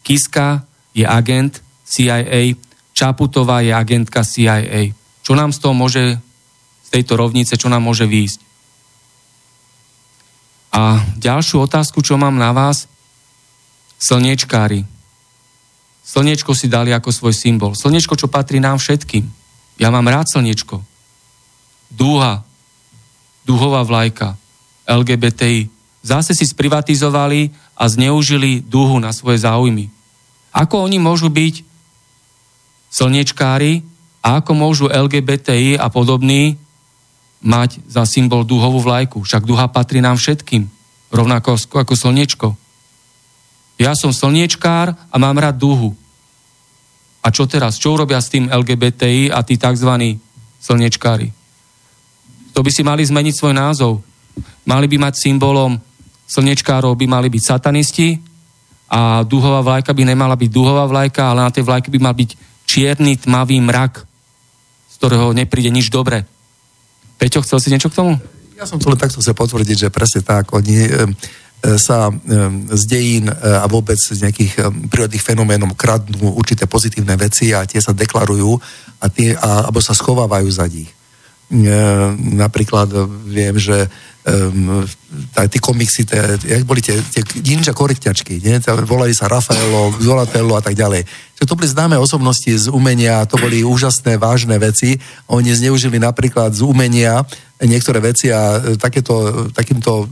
[SPEAKER 1] Kiska je agent CIA, Čaputová je agentka CIA. Čo nám z toho môže, z tejto rovnice, čo nám môže výjsť? A ďalšiu otázku, čo mám na vás, slniečkári. Slniečko si dali ako svoj symbol. Slniečko, čo patrí nám všetkým. Ja mám rád slniečko. Dúha, dúhová vlajka, LGBTI. Zase si sprivatizovali a zneužili dúhu na svoje záujmy. Ako oni môžu byť slnečkári a ako môžu LGBTI a podobní mať za symbol dúhovú vlajku. Však duha patrí nám všetkým, rovnako ako slnečko. Ja som slniečkár a mám rád dúhu. A čo teraz? Čo urobia s tým LGBTI a tí tzv. slnečkári? To by si mali zmeniť svoj názov mali by mať symbolom slnečkárov by mali byť satanisti a duhová vlajka by nemala byť duhová vlajka, ale na tej vlajke by mal byť čierny tmavý mrak, z ktorého nepríde nič dobré. Peťo, chcel si niečo k tomu?
[SPEAKER 2] Ja som len takto chcel potvrdiť, že presne tak, oni e, sa e, z dejín e, a vôbec z nejakých prírodných fenoménov kradnú určité pozitívne veci a tie sa deklarujú a tie, a, alebo sa schovávajú za nich. Napríklad viem, že um, tie komiksy, tie, jak boli tie, tie ninja korekťačky, volali sa Rafaelo, Zolatello a tak ďalej. Čiže to boli známe osobnosti z umenia, to boli úžasné, vážne veci. Oni zneužili napríklad z umenia niektoré veci a e, takéto, takýmto,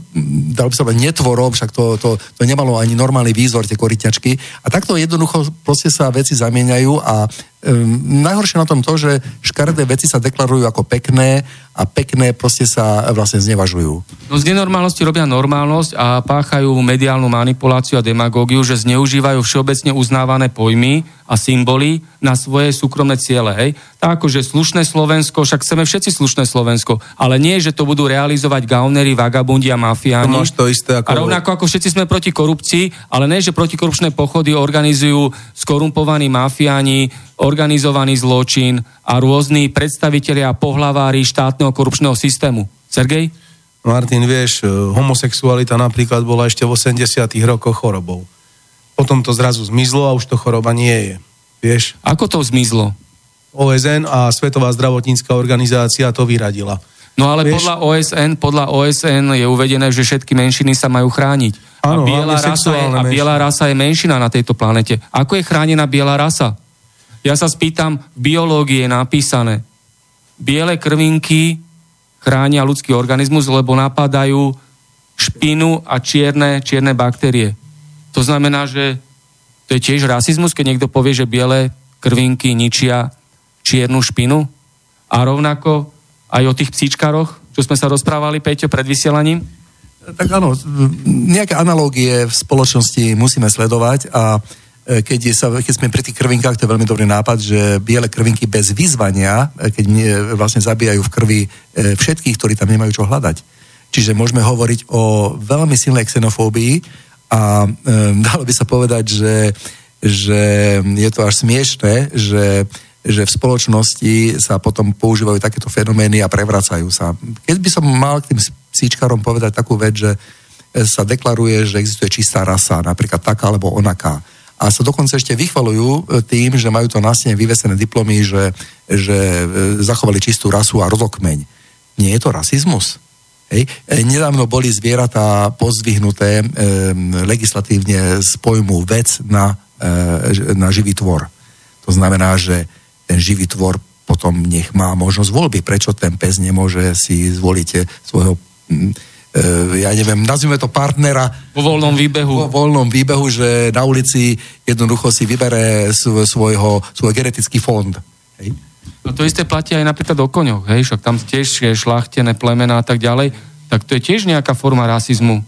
[SPEAKER 2] dalo by sa povedať, netvorom, však to, to, to nemalo ani normálny výzor, tie koryťačky. A takto jednoducho proste sa veci zamieňajú a um, najhoršie na tom to, že škaredé veci sa deklarujú ako pekné a pekné proste sa vlastne znevažujú.
[SPEAKER 1] No z nenormálnosti robia normálnosť a páchajú mediálnu manipuláciu a demagógiu, že zneužívajú všeobecne uznávané pojmy a symboly na svoje súkromné ciele. Hej? Tak akože slušné Slovensko, však chceme všetci slušné Slovensko, ale nie, že to budú realizovať gaunery, vagabundi a mafiáni.
[SPEAKER 3] To to isté ako...
[SPEAKER 1] A rovnako ako všetci sme proti korupcii, ale nie, že protikorupčné pochody organizujú skorumpovaní mafiáni, organizovaný zločin a rôzni predstavitelia a pohlavári štátneho korupčného systému. Sergej?
[SPEAKER 3] Martin, vieš, homosexualita napríklad bola ešte v 80 rokoch chorobou. Potom to zrazu zmizlo a už to choroba nie je. Vieš?
[SPEAKER 1] Ako to zmizlo?
[SPEAKER 3] OSN a Svetová zdravotnícká organizácia to vyradila.
[SPEAKER 1] No ale Vieš? podľa OSN, podľa OSN je uvedené, že všetky menšiny sa majú chrániť.
[SPEAKER 3] Áno,
[SPEAKER 1] a, biela rasa je, a biela rasa je menšina na tejto planete. Ako je chránená biela rasa? Ja sa spýtam, v biológii je napísané, biele krvinky chránia ľudský organizmus, lebo napadajú špinu a čierne, čierne baktérie. To znamená, že to je tiež rasizmus, keď niekto povie, že biele krvinky ničia čiernu špinu. A rovnako aj o tých psíčkaroch, čo sme sa rozprávali, Peťo, pred vysielaním?
[SPEAKER 2] Tak áno, nejaké analógie v spoločnosti musíme sledovať a E, keď, sa, keď sme pri tých krvinkách, to je veľmi dobrý nápad, že biele krvinky bez vyzvania, e, keď vlastne zabíjajú v krvi e, všetkých, ktorí tam nemajú čo hľadať. Čiže môžeme hovoriť o veľmi silnej xenofóbii a um, dalo by sa povedať, že, že je to až smiešné, že, že v spoločnosti sa potom používajú takéto fenomény a prevracajú sa. Keď by som mal k tým psíčkarom povedať takú vec, že sa deklaruje, že existuje čistá rasa, napríklad taká alebo onaká a sa dokonca ešte vychvalujú e, tým, že majú to na stene vyvesené diplomy, že, že e, zachovali čistú rasu a rodokmeň. Nie je to rasizmus? Hej. E, Nedávno boli zvieratá pozdvihnuté e, legislatívne z pojmu vec na, e, na živý tvor. To znamená, že ten živý tvor potom nech má možnosť voľby. Prečo ten pes nemôže si zvoliť e, svojho e, ja neviem, nazvime to partnera
[SPEAKER 1] Vo voľnom výbehu.
[SPEAKER 2] vo voľnom výbehu, že na ulici jednoducho si vybere sv- svojho, svoj genetický fond. Hej.
[SPEAKER 1] No to isté platí aj napríklad o koňoch, hej, však tam tiež je šlachtené plemená a tak ďalej, tak to je tiež nejaká forma rasizmu.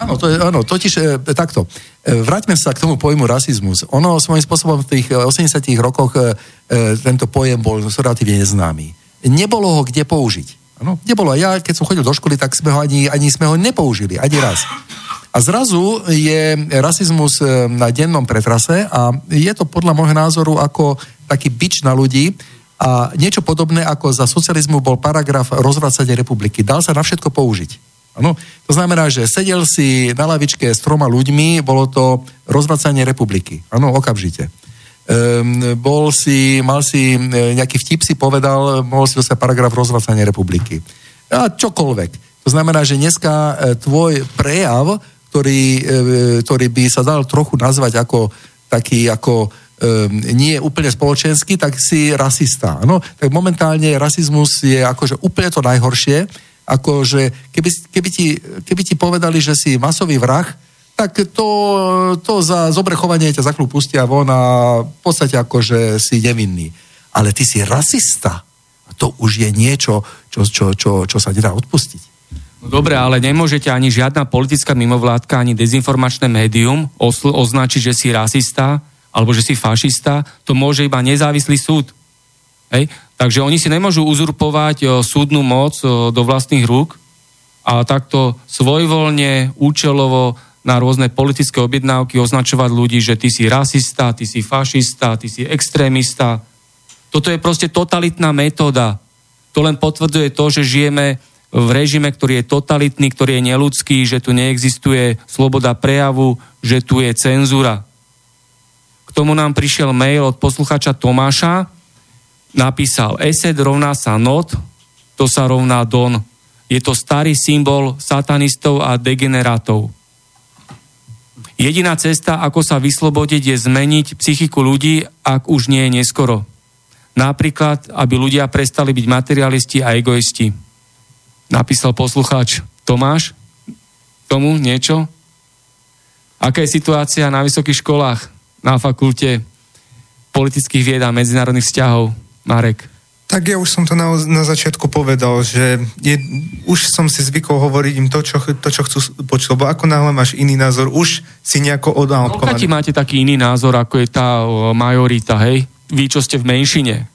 [SPEAKER 2] Áno, to je, áno, totiž e, takto. E, vráťme sa k tomu pojmu rasizmus. Ono svojím spôsobom v tých e, 80 rokoch e, e, tento pojem bol relatívne neznámy. Nebolo ho kde použiť. Áno, nebolo. Ja, keď som chodil do školy, tak sme ho ani, ani sme ho nepoužili, ani raz. A zrazu je rasizmus e, na dennom pretrase a je to podľa môjho názoru ako taký bič na ľudí a niečo podobné ako za socializmu bol paragraf rozvracania republiky. Dal sa na všetko použiť. Ano? To znamená, že sedel si na lavičke s troma ľuďmi, bolo to rozvracanie republiky. Áno, okamžite. Um, bol si, mal si e, nejaký vtip si povedal, mohol si dostať paragraf rozvracania republiky. A čokoľvek. To znamená, že dneska e, tvoj prejav, ktorý, e, ktorý by sa dal trochu nazvať ako taký ako um, nie úplne spoločenský, tak si rasista. Ano? Tak momentálne rasizmus je akože úplne to najhoršie, akože keby, keby, ti, keby ti povedali, že si masový vrah, tak to, to za zobrechovanie ťa za pustia von a v podstate akože si nevinný. Ale ty si rasista. A to už je niečo, čo, čo, čo, čo sa nedá odpustiť.
[SPEAKER 1] No dobre, ale nemôžete ani žiadna politická mimovládka, ani dezinformačné médium osl- označiť, že si rasista alebo že si fašista. To môže iba nezávislý súd. Hej? Takže oni si nemôžu uzurpovať o, súdnu moc o, do vlastných rúk a takto svojvoľne, účelovo na rôzne politické objednávky označovať ľudí, že ty si rasista, ty si fašista, ty si extrémista. Toto je proste totalitná metóda. To len potvrdzuje to, že žijeme v režime, ktorý je totalitný, ktorý je neludský, že tu neexistuje sloboda prejavu, že tu je cenzúra. K tomu nám prišiel mail od posluchača Tomáša, napísal Esed rovná sa not, to sa rovná don. Je to starý symbol satanistov a degenerátov. Jediná cesta, ako sa vyslobodiť, je zmeniť psychiku ľudí, ak už nie je neskoro. Napríklad, aby ľudia prestali byť materialisti a egoisti. Napísal poslucháč Tomáš. Tomu niečo? Aká je situácia na vysokých školách, na fakulte politických vied a medzinárodných vzťahov? Marek.
[SPEAKER 5] Tak ja už som to na, na začiatku povedal, že je, už som si zvykol hovoriť im to, čo, to, čo chcú počuť, lebo ako náhle máš iný názor, už si nejako
[SPEAKER 1] Koľko
[SPEAKER 5] odnálepkovaný.
[SPEAKER 1] máte taký iný názor, ako je tá o, majorita, hej? Vy, čo ste v menšine.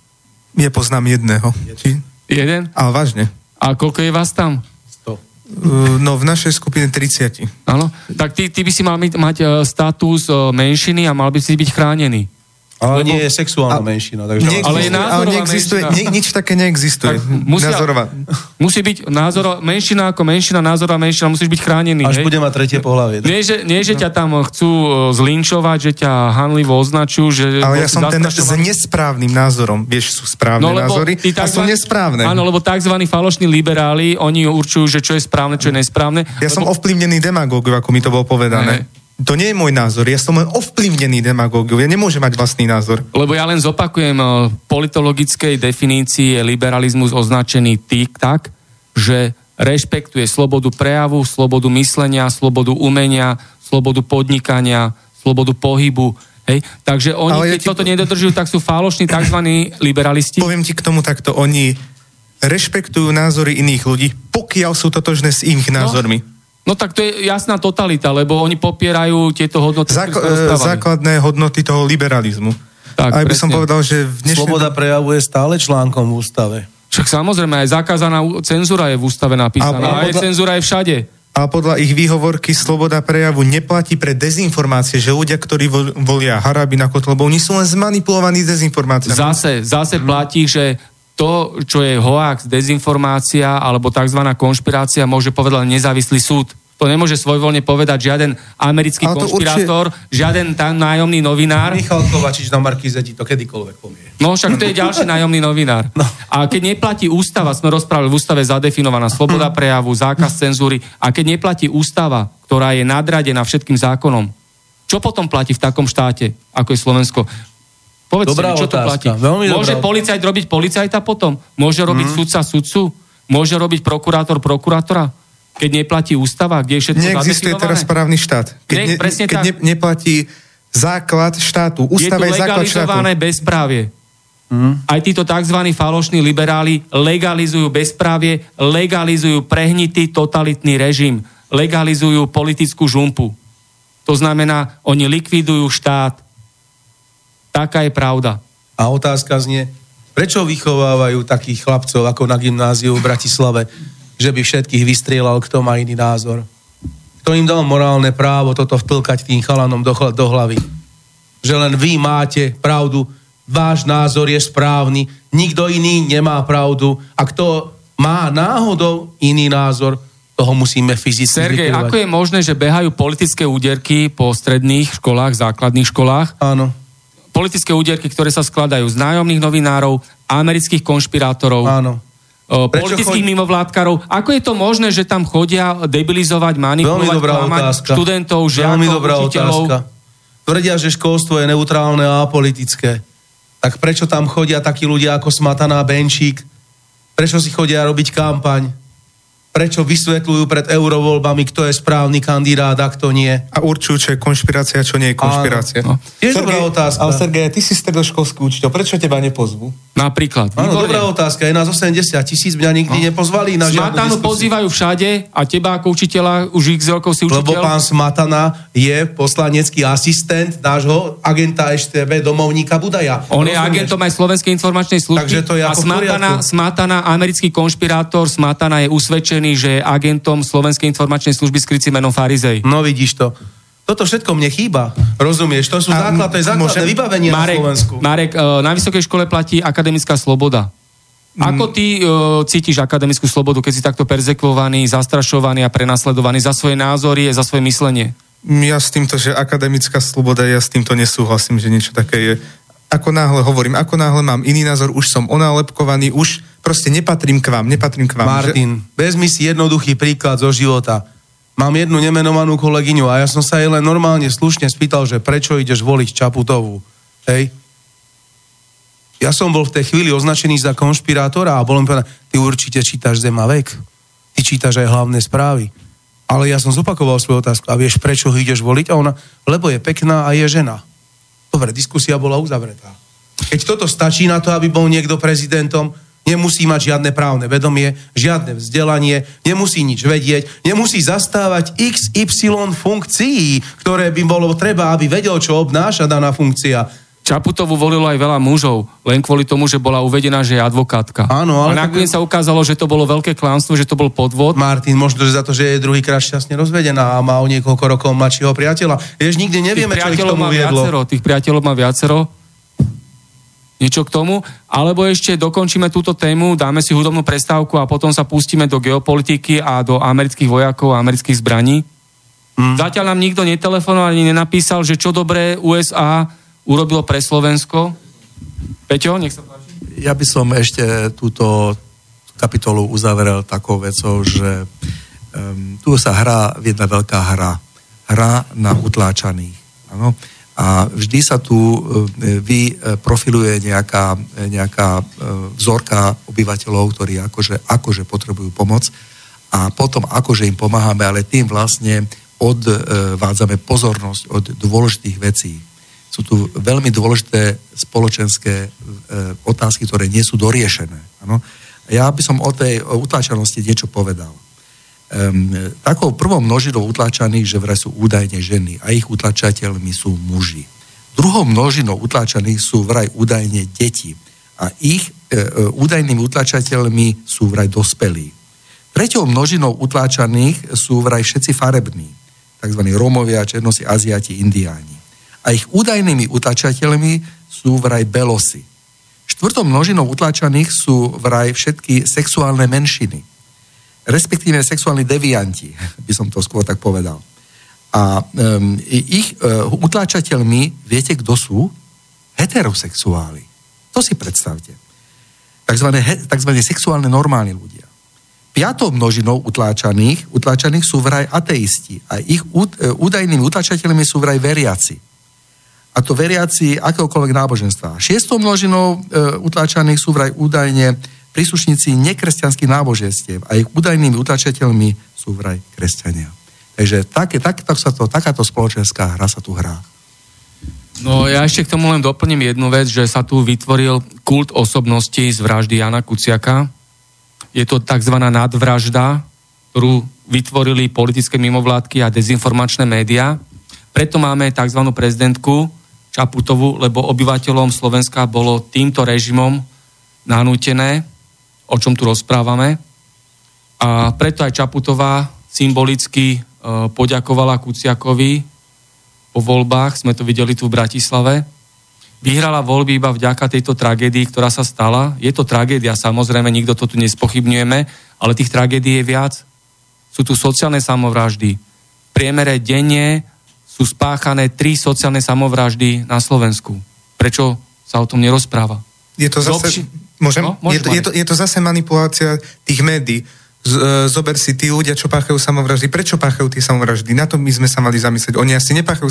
[SPEAKER 5] Nepoznám jedného. Či?
[SPEAKER 1] Jeden?
[SPEAKER 5] Ale vážne.
[SPEAKER 1] A koľko je vás tam?
[SPEAKER 5] Uh, No, v našej skupine 30.
[SPEAKER 1] Áno? Tak ty, ty by si mal mať, mať e, status e, menšiny a mal by si byť chránený.
[SPEAKER 3] Ale nie je sexuálna
[SPEAKER 5] A-
[SPEAKER 3] menšina. Takže
[SPEAKER 5] Neexistuje,
[SPEAKER 1] Ale je
[SPEAKER 5] ale
[SPEAKER 1] názorová
[SPEAKER 5] neexistuje,
[SPEAKER 1] menšina.
[SPEAKER 5] nie, nič také neexistuje.
[SPEAKER 1] Tak musia-
[SPEAKER 5] Názorová.
[SPEAKER 1] Musí byť názor, menšina ako menšina, názorová menšina, musíš byť chránený.
[SPEAKER 3] až
[SPEAKER 1] hej?
[SPEAKER 3] bude mať tretie pohľavie.
[SPEAKER 1] Nie, že, nie, že ťa tam chcú e, zlinčovať, že ťa hanlivo označujú, že...
[SPEAKER 5] Ale ja som ten s nesprávnym názorom. Vieš, sú správne názory
[SPEAKER 1] tí
[SPEAKER 5] a sú nesprávne.
[SPEAKER 1] Áno, lebo tzv. falošní liberáli, oni určujú, že čo je správne, čo je nesprávne.
[SPEAKER 5] Ja som
[SPEAKER 1] lebo,
[SPEAKER 5] ovplyvnený demagógiou, ako mi to bolo povedané. To nie je môj názor, ja som len ovplyvnený demagógiou, ja nemôžem mať vlastný názor.
[SPEAKER 1] lebo ja len zopakujem, e, politologickej definícii je liberalizmus označený tý, tak, že rešpektuje slobodu prejavu, slobodu myslenia, slobodu umenia, slobodu podnikania, slobodu pohybu. Hej? Takže oni,
[SPEAKER 5] Ale ja
[SPEAKER 1] keď
[SPEAKER 5] ti-
[SPEAKER 1] toto nedodržujú, tak sú falošní tzv. liberalisti.
[SPEAKER 5] Poviem ti k tomu takto, oni rešpektujú názory iných ľudí, pokiaľ sú totožné s ich názormi.
[SPEAKER 1] No tak to je jasná totalita, lebo oni popierajú tieto hodnoty. o
[SPEAKER 5] Záko-
[SPEAKER 1] ktorých sme
[SPEAKER 5] e, základné hodnoty toho liberalizmu.
[SPEAKER 1] Tak,
[SPEAKER 5] Aj by som
[SPEAKER 1] presne.
[SPEAKER 5] povedal, že v dnešnej...
[SPEAKER 3] Sloboda prejavu je stále článkom v ústave.
[SPEAKER 1] Však samozrejme, aj zakázaná cenzúra je v ústave napísaná.
[SPEAKER 5] A-
[SPEAKER 1] aj
[SPEAKER 5] podľa-
[SPEAKER 1] cenzúra je všade.
[SPEAKER 5] A podľa ich výhovorky sloboda prejavu neplatí pre dezinformácie, že ľudia, ktorí vol- volia Harabina Kotlebov, oni sú len zmanipulovaní dezinformáciami.
[SPEAKER 1] Zase, zase platí, že to, čo je hoax, dezinformácia alebo tzv. konšpirácia, môže povedať nezávislý súd. To nemôže svojvoľne povedať žiaden americký konšpirátor, žiaden tam nájomný novinár.
[SPEAKER 3] Michal Kovačič na Markize ti to kedykoľvek povie.
[SPEAKER 1] No však to je ďalší nájomný novinár.
[SPEAKER 3] No.
[SPEAKER 1] A keď neplatí ústava, sme rozprávali, v ústave zadefinovaná sloboda prejavu, zákaz cenzúry, a keď neplatí ústava, ktorá je nadradená všetkým zákonom, čo potom platí v takom štáte, ako je Slovensko? Povedzte
[SPEAKER 3] Dobrá
[SPEAKER 1] mi, čo to
[SPEAKER 3] otázka,
[SPEAKER 1] platí?
[SPEAKER 3] veľmi dobrá
[SPEAKER 1] Môže
[SPEAKER 3] otázka.
[SPEAKER 1] policajt robiť policajta potom? Môže robiť
[SPEAKER 3] Mhm.
[SPEAKER 1] sudca sudcu? Môže robiť prokurátor prokurátora? Keď neplatí ústava, kde je všetko
[SPEAKER 5] Neexistuje teraz právny štát. Keď, ne,
[SPEAKER 1] presne
[SPEAKER 5] keď
[SPEAKER 1] tak.
[SPEAKER 5] ne, neplatí základ štátu.
[SPEAKER 1] je tu
[SPEAKER 5] Ústava je, základ štátu.
[SPEAKER 1] legalizované bezprávie.
[SPEAKER 3] Mhm.
[SPEAKER 1] Aj títo tzv. falošní liberáli legalizujú bezprávie, legalizujú prehnitý totalitný režim, legalizujú politickú žumpu. To znamená, oni likvidujú štát. Taká je pravda.
[SPEAKER 3] A otázka znie, prečo vychovávajú takých chlapcov ako na gymnáziu v Bratislave, že by všetkých vystrieľal, kto má iný názor? Kto im dal morálne právo toto vtlkať tým chalanom do, do hlavy? Že len vy máte pravdu, váš názor je správny, nikto iný nemá pravdu a kto má náhodou iný názor, toho musíme fyzicky
[SPEAKER 1] Sergej,
[SPEAKER 3] likvidovať.
[SPEAKER 1] ako je možné, že behajú politické úderky po stredných školách, základných školách?
[SPEAKER 3] Áno,
[SPEAKER 1] Politické úderky, ktoré sa skladajú z nájomných novinárov, amerických konšpirátorov,
[SPEAKER 3] áno.
[SPEAKER 1] o, politických
[SPEAKER 3] chod-
[SPEAKER 1] mimovládkarov. Ako je to možné, že tam chodia debilizovať, manipulovať, klamať študentov, žiakov,
[SPEAKER 3] Veľmi dobrá
[SPEAKER 1] učiteľov?
[SPEAKER 3] otázka. Tvrdia, že školstvo je neutrálne a apolitické. Tak prečo tam chodia takí ľudia ako Smataná Benčík? Prečo si chodia robiť kampaň? Prečo vysvetľujú pred eurovoľbami, kto je správny kandidát a kto nie?
[SPEAKER 5] A určujú, čo je konšpirácia, čo nie je konšpirácia.
[SPEAKER 3] Áno. Tiež dobrá otázka.
[SPEAKER 5] Ale Sergej, ty si stredoškolský učiteľ, prečo teba nepozvú?
[SPEAKER 1] Napríklad.
[SPEAKER 3] Áno, dobrá otázka. Je nás 80 tisíc, mňa nikdy nepozvali na
[SPEAKER 1] Smatanu pozývajú všade a teba ako učiteľa, už x rokov si
[SPEAKER 3] Lebo
[SPEAKER 1] učiteľ.
[SPEAKER 3] pán Smatana je poslanecký asistent nášho agenta EŠTB, domovníka Budaja.
[SPEAKER 1] On je
[SPEAKER 3] Rozumieš?
[SPEAKER 1] agentom aj Slovenskej informačnej služby.
[SPEAKER 3] Takže to je
[SPEAKER 1] a Smatana. Smatana, americký konšpirátor, Smatana je usvedčený, že je agentom Slovenskej informačnej služby s krycím menom Farizej.
[SPEAKER 3] No vidíš to. Toto všetko mne chýba. Rozumieš? To sú
[SPEAKER 5] A
[SPEAKER 3] základ, to je základné
[SPEAKER 5] môžem-
[SPEAKER 3] vybavenie na
[SPEAKER 1] Marek,
[SPEAKER 3] Slovensku.
[SPEAKER 1] Marek, e, na vysokej škole platí akademická sloboda. Ako ty e, cítiš akademickú slobodu, keď si takto perzekvovaný, zastrašovaný a prenasledovaný za svoje názory a za svoje myslenie?
[SPEAKER 5] Ja s týmto, že akademická sloboda, ja s týmto nesúhlasím, že niečo také je. Ako náhle hovorím, ako náhle mám iný názor, už som onálepkovaný, už proste nepatrím k vám, nepatrím k vám.
[SPEAKER 3] Martin, vezmi si jednoduchý príklad zo života. Mám jednu nemenovanú kolegyňu a ja som sa jej len normálne slušne spýtal, že prečo ideš voliť Čaputovú. Hej? Ja som bol v tej chvíli označený za konšpirátora a bolo mi povedané, ty určite čítaš Zema vek. Ty čítaš aj hlavné správy. Ale ja som zopakoval svoju otázku. A vieš, prečo ho ideš voliť? A ona, lebo je pekná a je žena. Dobre, diskusia bola uzavretá. Keď toto stačí na to, aby bol niekto prezidentom, nemusí mať žiadne právne vedomie, žiadne vzdelanie, nemusí nič vedieť, nemusí zastávať XY funkcií, ktoré by bolo treba, aby vedel, čo obnáša daná funkcia.
[SPEAKER 1] Čaputovu volilo aj veľa mužov, len kvôli tomu, že bola uvedená, že je advokátka.
[SPEAKER 3] Áno, ale
[SPEAKER 1] A nakoniec sa ukázalo, že to bolo veľké klánstvo, že to bol podvod.
[SPEAKER 3] Martin, možno, že za to, že je druhýkrát šťastne rozvedená a má o niekoľko rokov mladšieho priateľa. Vieš, nikdy nevieme, čo ich tomu
[SPEAKER 1] má
[SPEAKER 3] viedlo.
[SPEAKER 1] viacero, tých priateľov má viacero. Niečo k tomu? Alebo ešte dokončíme túto tému, dáme si hudobnú prestávku a potom sa pustíme do geopolitiky a do amerických vojakov a amerických zbraní.
[SPEAKER 3] Hm.
[SPEAKER 1] Zatiaľ nám nikto netelefonoval ani nenapísal, že čo dobré USA urobilo pre Slovensko. Peťo, nech sa páči.
[SPEAKER 2] Ja by som ešte túto kapitolu uzavrel takou vecou, že um, tu sa hrá jedna veľká hra. Hra na utláčaných. Ano? A vždy sa tu e, vy e, nejaká, e, nejaká vzorka obyvateľov, ktorí akože, akože potrebujú pomoc a potom akože im pomáhame, ale tým vlastne odvádzame pozornosť od dôležitých vecí. Sú tu veľmi dôležité spoločenské otázky, ktoré nie sú doriešené. Ano? Ja by som o tej utláčanosti niečo povedal. Um, takou prvou množinou utláčaných, že vraj sú údajne ženy a ich utlačateľmi sú muži. Druhou množinou utláčaných sú vraj údajne deti a ich e, e, údajnými utlačateľmi sú vraj dospelí. Treťou množinou utláčaných sú vraj všetci farební, tzv. Rómovia, Černosi, Aziati, Indiáni. A ich údajnými utlačateľmi sú vraj Belosi. Štvrtou množinou utláčaných sú vraj všetky sexuálne menšiny. Respektíve sexuálni devianti, by som to skôr tak povedal. A um, ich uh, utláčateľmi, viete, kto sú? Heterosexuáli. To si predstavte. Takzvané, he, takzvané sexuálne normálni ľudia. Piatou množinou utláčaných, utláčaných sú vraj ateisti a ich údajnými utláčateľmi sú vraj veriaci. A to veriaci akéhokoľvek náboženstva. Šiestou množinou e, utláčaných sú vraj údajne príslušníci nekresťanských náboženstiev a ich údajnými utláčateľmi sú vraj kresťania. Takže také, tak, tak sa to, takáto spoločenská hra sa tu hrá.
[SPEAKER 1] No ja ešte k tomu len doplním jednu vec, že sa tu vytvoril kult osobnosti z vraždy Jana Kuciaka. Je to tzv. nadvražda, ktorú vytvorili politické mimovládky a dezinformačné médiá. Preto máme tzv. prezidentku Čaputovu, lebo obyvateľom Slovenska bolo týmto režimom nanútené, o čom tu rozprávame. A preto aj Čaputová symbolicky E, poďakovala Kuciakovi po voľbách, sme to videli tu v Bratislave. Vyhrala voľby iba vďaka tejto tragédii, ktorá sa stala. Je to tragédia, samozrejme, nikto to tu nespochybňujeme, ale tých tragédií je viac. Sú tu sociálne samovraždy. V priemere denne sú spáchané tri sociálne samovraždy na Slovensku. Prečo sa o tom nerozpráva?
[SPEAKER 5] Je to zase, Dobši... môžem? No, je, to, je, to, je to zase manipulácia tých médií z, e, zober si tí ľudia, čo páchajú samovraždy, prečo páchajú tie samovraždy? Na to my sme sa mali zamyslieť. Oni asi nepáchajú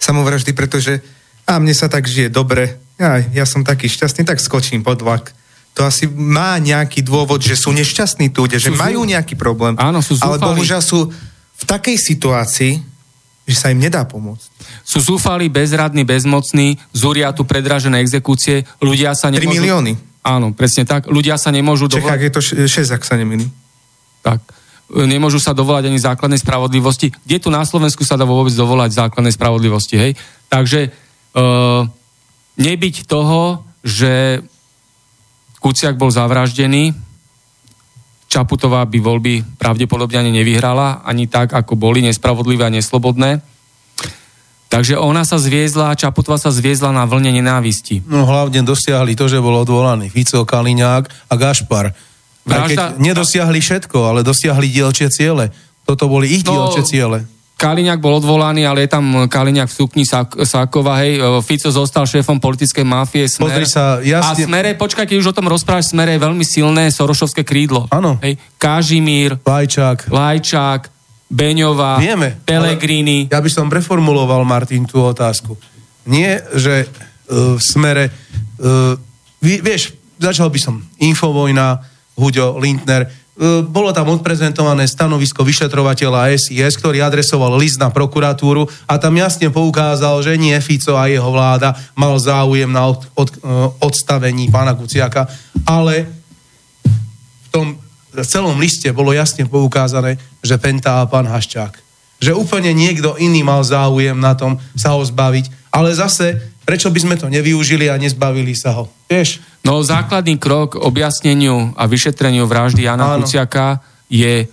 [SPEAKER 5] samovraždy, pretože a mne sa tak žije dobre, ja, ja som taký šťastný, tak skočím pod vlak. To asi má nejaký dôvod, že sú nešťastní tu ľudia, že sú majú nejaký problém.
[SPEAKER 1] Áno, sú
[SPEAKER 5] zúfali. Ale bohužiaľ sú v takej situácii, že sa im nedá pomôcť.
[SPEAKER 1] Sú zúfali, bezradní, bezmocní, zúria tu predražené exekúcie, ľudia sa nemôžu...
[SPEAKER 5] 3 milióny.
[SPEAKER 1] Áno, presne tak. Ľudia sa nemôžu...
[SPEAKER 5] V Čechách je to 6, ak sa nemýlim
[SPEAKER 1] tak e, nemôžu sa dovolať ani základnej spravodlivosti. Kde tu na Slovensku sa dá vôbec dovolať základnej spravodlivosti, hej? Takže e, nebyť toho, že Kuciak bol zavraždený, Čaputová by voľby pravdepodobne ani nevyhrala, ani tak, ako boli nespravodlivé a neslobodné. Takže ona sa zviezla, Čaputová sa zviezla na vlne nenávisti.
[SPEAKER 3] No hlavne dosiahli to, že bol odvolaný Fico, Kaliňák a Gašpar Vražda... keď nedosiahli všetko, ale dosiahli dielčie ciele. Toto boli ich no, dielčie ciele.
[SPEAKER 1] Kaliňák bol odvolaný, ale je tam Kaliňák v sukni Sákova, hej, Fico zostal šéfom politickej máfie Smer.
[SPEAKER 3] Pozri sa, jasne...
[SPEAKER 1] A Smere, počkaj, keď už o tom rozprávaš, Smere je veľmi silné sorošovské krídlo.
[SPEAKER 3] Áno.
[SPEAKER 1] Hej, Kažimír,
[SPEAKER 3] Lajčák,
[SPEAKER 1] Lajčák, Beňová,
[SPEAKER 3] Vieme,
[SPEAKER 1] Pelegrini.
[SPEAKER 3] Ja by som preformuloval, Martin, tú otázku. Nie, že uh, v Smere, uh, vieš, začal by som Infovojna, Huďo Lindner. E, bolo tam odprezentované stanovisko vyšetrovateľa SIS, ktorý adresoval list na prokuratúru a tam jasne poukázal, že nie Fico a jeho vláda mal záujem na od, od, e, odstavení pána Kuciaka, ale v tom celom liste bolo jasne poukázané, že Penta a pán Haščák. Že úplne niekto iný mal záujem na tom sa ho zbaviť, ale zase prečo by sme to nevyužili a nezbavili sa ho? Vieš?
[SPEAKER 1] No základný krok objasneniu a vyšetreniu vraždy Jana. Kuciaka je,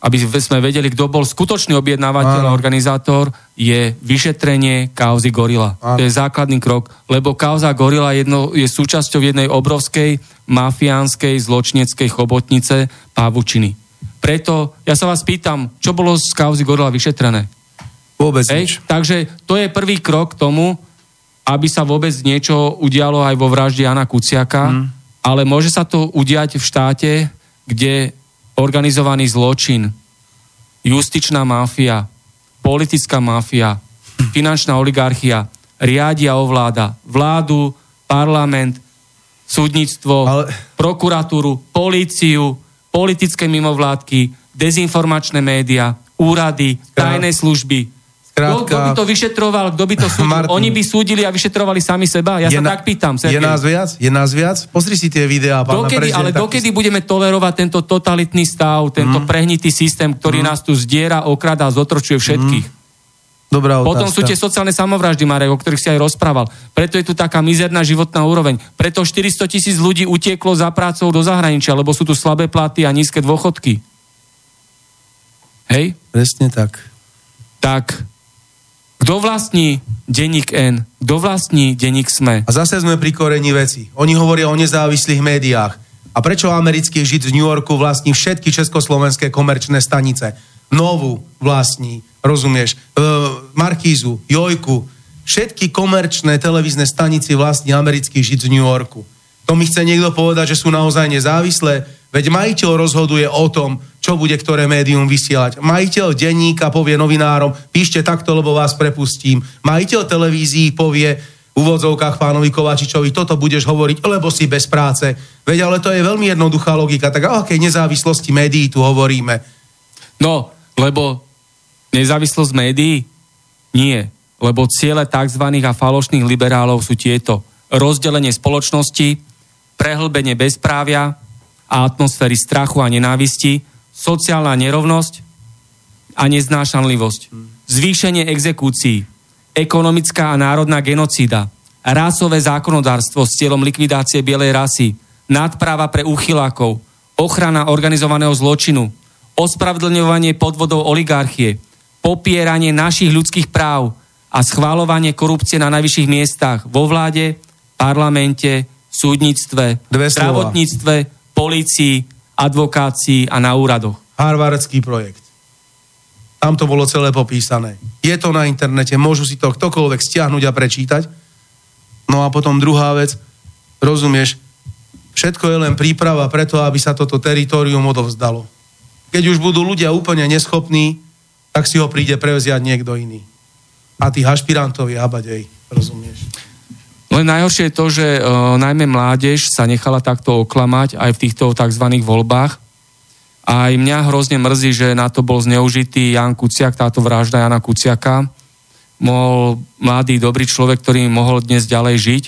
[SPEAKER 1] aby sme vedeli, kto bol skutočný objednávateľ a organizátor, je vyšetrenie kauzy Gorila. Áno. To je základný krok, lebo kauza Gorila jedno, je súčasťou jednej obrovskej mafiánskej zločineckej chobotnice Pavučiny. Preto ja sa vás pýtam, čo bolo z kauzy Gorila vyšetrené?
[SPEAKER 3] Vôbec Ej,
[SPEAKER 1] Takže to je prvý krok k tomu, aby sa vôbec niečo udialo aj vo vražde Jana Kuciaka, mm. ale môže sa to udiať v štáte, kde organizovaný zločin, justičná mafia, politická mafia, finančná oligarchia riadia ovláda vládu, parlament, súdnictvo, ale... prokuratúru, políciu, politické mimovládky, dezinformačné médiá, úrady, tajné služby, Krátka... Kto by to vyšetroval, kto by to súdil? Martin, Oni by súdili a vyšetrovali sami seba? Ja sa na... tak pýtam,
[SPEAKER 3] Sergej. Je nás viac? Je nás viac? Pozri si tie videá pána
[SPEAKER 1] dokedy, Ale dokedy budeme tolerovať tento totalitný stav, tento mm. prehnitý systém, ktorý mm. nás tu zdiera, okrada zotročuje všetkých? Mm.
[SPEAKER 3] Dobrá
[SPEAKER 1] Potom sú tie sociálne samovraždy, Marek, o ktorých si aj rozprával. Preto je tu taká mizerná životná úroveň. Preto 400 tisíc ľudí utieklo za prácou do zahraničia, lebo sú tu slabé platy a nízke dôchodky. Hej?
[SPEAKER 3] Presne tak.
[SPEAKER 1] Tak kto vlastní denník N? Kto vlastní denník SME?
[SPEAKER 3] A zase sme pri korení veci. Oni hovoria o nezávislých médiách. A prečo americký žid z New Yorku vlastní všetky československé komerčné stanice? Novú vlastní, rozumieš? E, Markízu, Jojku, všetky komerčné televízne stanici vlastní americký žid z New Yorku. To mi chce niekto povedať, že sú naozaj nezávislé? Veď majiteľ rozhoduje o tom, čo bude ktoré médium vysielať. Majiteľ denníka povie novinárom, píšte takto, lebo vás prepustím. Majiteľ televízií povie v úvodzovkách pánovi Kovačičovi, toto budeš hovoriť, lebo si bez práce. Veď ale to je veľmi jednoduchá logika. Tak o akej nezávislosti médií tu hovoríme?
[SPEAKER 1] No, lebo nezávislosť médií? Nie. Lebo ciele tzv. a falošných liberálov sú tieto. Rozdelenie spoločnosti, prehlbenie bezprávia, a atmosféry strachu a nenávisti, sociálna nerovnosť a neznášanlivosť, zvýšenie exekúcií, ekonomická a národná genocída, rásové zákonodárstvo s cieľom likvidácie bielej rasy, nadpráva pre úchylákov, ochrana organizovaného zločinu, ospravedlňovanie podvodov oligarchie, popieranie našich ľudských práv a schváľovanie korupcie na najvyšších miestach vo vláde, parlamente, súdnictve, zdravotníctve, polícii, advokácii a na úradoch.
[SPEAKER 3] Harvardský projekt. Tam to bolo celé popísané. Je to na internete, môžu si to ktokoľvek stiahnuť a prečítať. No a potom druhá vec, rozumieš, všetko je len príprava preto, aby sa toto teritorium odovzdalo. Keď už budú ľudia úplne neschopní, tak si ho príde prevziať niekto iný. A tých ašpirantov je abadej, rozumieš?
[SPEAKER 1] Len najhoršie je to, že uh, najmä mládež sa nechala takto oklamať aj v týchto tzv. voľbách. A aj mňa hrozne mrzí, že na to bol zneužitý Jan Kuciak, táto vražda Jana Kuciaka. Mohol mladý, dobrý človek, ktorý mohol dnes ďalej žiť.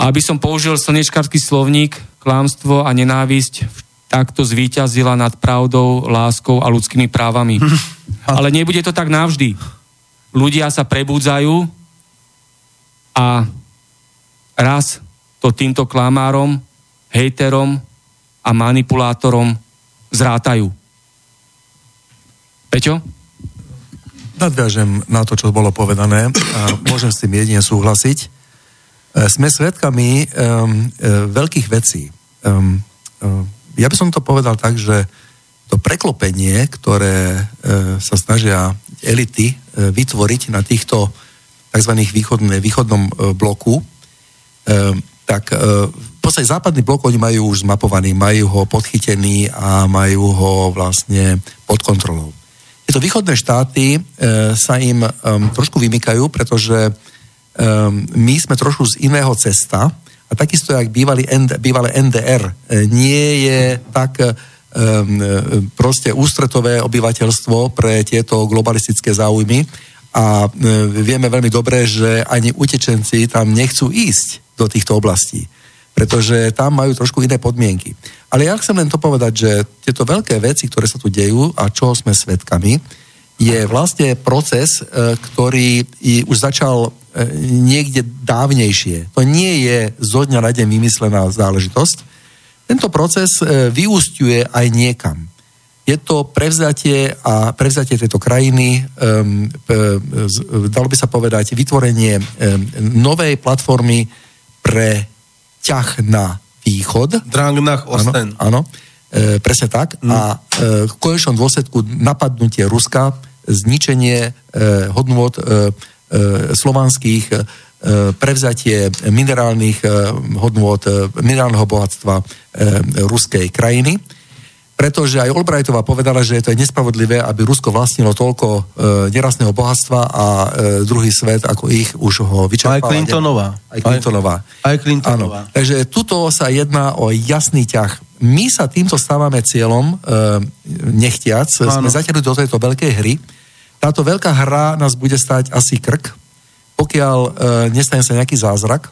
[SPEAKER 1] A aby som použil slnečkarský slovník, klámstvo a nenávisť takto zvíťazila nad pravdou, láskou a ľudskými právami. Ale nebude to tak navždy. Ľudia sa prebudzajú, a raz to týmto klamárom, hejterom a manipulátorom zrátajú. Peťo?
[SPEAKER 2] Nadviažem na to, čo bolo povedané a môžem s tým jedine súhlasiť. E, sme svedkami um, veľkých vecí. Um, um, ja by som to povedal tak, že to preklopenie, ktoré uh, sa snažia elity uh, vytvoriť na týchto tzv. Východne, východnom e, bloku, e, tak e, v podstate západný blok oni majú už zmapovaný, majú ho podchytený a majú ho vlastne pod kontrolou. Tieto východné štáty sa im trošku vymykajú, pretože my sme trošku z iného cesta a takisto, jak bývalý bývalé NDR nie je tak proste ústretové obyvateľstvo pre tieto globalistické záujmy, a e, vieme veľmi dobre, že ani utečenci tam nechcú ísť do týchto oblastí, pretože tam majú trošku iné podmienky. Ale ja chcem len to povedať, že tieto veľké veci, ktoré sa tu dejú a čo sme svedkami, je vlastne proces, e, ktorý už začal e, niekde dávnejšie. To nie je zo dňa na deň vymyslená záležitosť. Tento proces vyústiuje aj niekam je to prevzatie a prevzatie tejto krajiny, um, dalo by sa povedať, vytvorenie um, novej platformy pre ťah na východ.
[SPEAKER 3] Drang nach Osten.
[SPEAKER 2] Áno, áno e, presne tak. Mm. A e, v konečnom dôsledku napadnutie Ruska, zničenie e, hodnôt e, e, slovanských, e, prevzatie minerálnych e, hodnôt, e, minerálneho bohatstva e, ruskej krajiny pretože aj Albrightová povedala, že to je nespravodlivé, aby Rusko vlastnilo toľko e, nerastného bohatstva a e, druhý svet, ako ich už ho vyčerpáva.
[SPEAKER 3] Aj Clintonová.
[SPEAKER 2] Aj Clintonová.
[SPEAKER 3] Aj, aj Clintonová.
[SPEAKER 2] Áno. Takže tuto sa jedná o jasný ťah. My sa týmto stávame cieľom, e, nechtiac, Áno. sme zatiaľli do tejto veľkej hry. Táto veľká hra nás bude stať asi krk, pokiaľ e, nestane sa nejaký zázrak.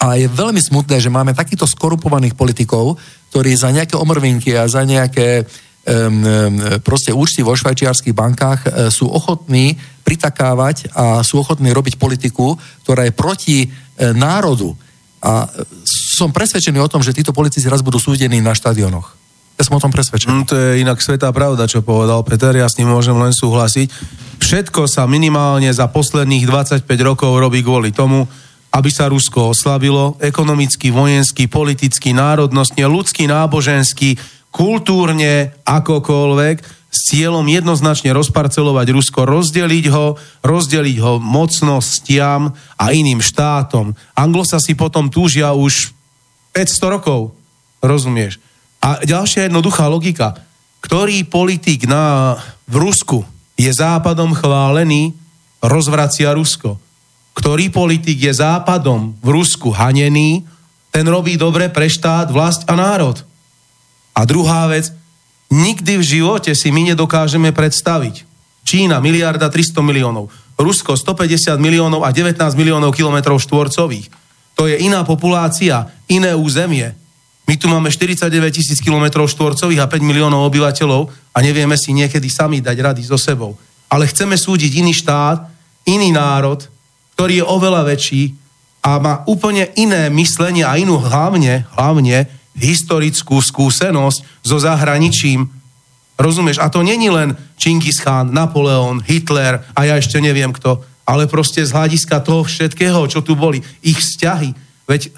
[SPEAKER 2] A je veľmi smutné, že máme takýchto skorupovaných politikov, ktorí za nejaké omrvinky a za nejaké um, proste účty vo švajčiarských bankách uh, sú ochotní pritakávať a sú ochotní robiť politiku, ktorá je proti uh, národu. A som presvedčený o tom, že títo politici raz budú súdení na štadionoch. Ja som o tom presvedčený.
[SPEAKER 3] Mm, to je inak svetá pravda, čo povedal Peter, ja s ním môžem len súhlasiť. Všetko sa minimálne za posledných 25 rokov robí kvôli tomu, aby sa Rusko oslabilo ekonomicky, vojensky, politicky, národnostne, ľudský, nábožensky, kultúrne, akokoľvek, s cieľom jednoznačne rozparcelovať Rusko, rozdeliť ho, rozdeliť ho mocnostiam a iným štátom. Anglosasi potom túžia už 500 rokov, rozumieš? A ďalšia jednoduchá logika. Ktorý politik na, v Rusku je západom chválený, rozvracia Rusko. Ktorý politik je západom v Rusku hanený, ten robí dobre pre štát, vlast a národ. A druhá vec, nikdy v živote si my nedokážeme predstaviť. Čína miliarda 300 miliónov, Rusko 150 miliónov a 19 miliónov kilometrov štvorcových. To je iná populácia, iné územie. My tu máme 49 tisíc kilometrov štvorcových a 5 miliónov obyvateľov a nevieme si niekedy sami dať rady so sebou. Ale chceme súdiť iný štát, iný národ, ktorý je oveľa väčší a má úplne iné myslenie a inú hlavne, hlavne historickú skúsenosť so zahraničím. Rozumieš? A to není len Čingis Khan, Napoleon, Hitler a ja ešte neviem kto, ale proste z hľadiska toho všetkého, čo tu boli, ich vzťahy. Veď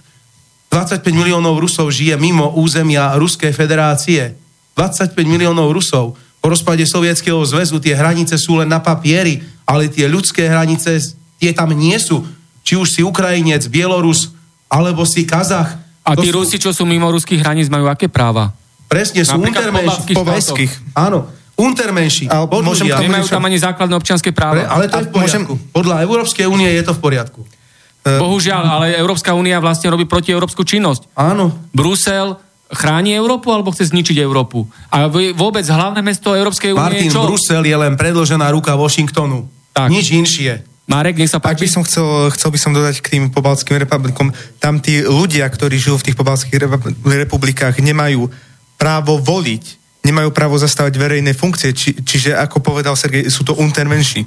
[SPEAKER 3] 25 miliónov Rusov žije mimo územia Ruskej federácie. 25 miliónov Rusov. Po rozpade Sovietskeho zväzu tie hranice sú len na papieri, ale tie ľudské hranice, tie tam nie sú. Či už si Ukrajinec, Bielorus, alebo si Kazach,
[SPEAKER 1] a tí sú... Rusi, čo sú mimo ruských hraníc, majú aké práva?
[SPEAKER 3] Presne, sú untermenší.
[SPEAKER 5] Pobalských.
[SPEAKER 3] Áno, untermenší.
[SPEAKER 1] Ale môžem ľudia. Nemajú tam ani základné občianské práva. Pre,
[SPEAKER 3] ale to je v poriadku. Môžem... Podľa Európskej únie je to v poriadku.
[SPEAKER 1] E, Bohužiaľ, ale Európska únia vlastne robí proti európsku činnosť.
[SPEAKER 3] Áno.
[SPEAKER 1] Brusel chráni Európu alebo chce zničiť Európu? A vôbec hlavné mesto Európskej únie
[SPEAKER 3] Martin,
[SPEAKER 1] je čo?
[SPEAKER 3] Brusel je len predložená ruka Washingtonu. Tak. Nič inšie.
[SPEAKER 1] Marek, nech sa páči.
[SPEAKER 5] Ak by som chcel, chcel by som dodať k tým pobalským republikom, tam tí ľudia, ktorí žijú v tých pobalských republikách, nemajú právo voliť, nemajú právo zastávať verejné funkcie, či, čiže ako povedal Sergej, sú to untermenší.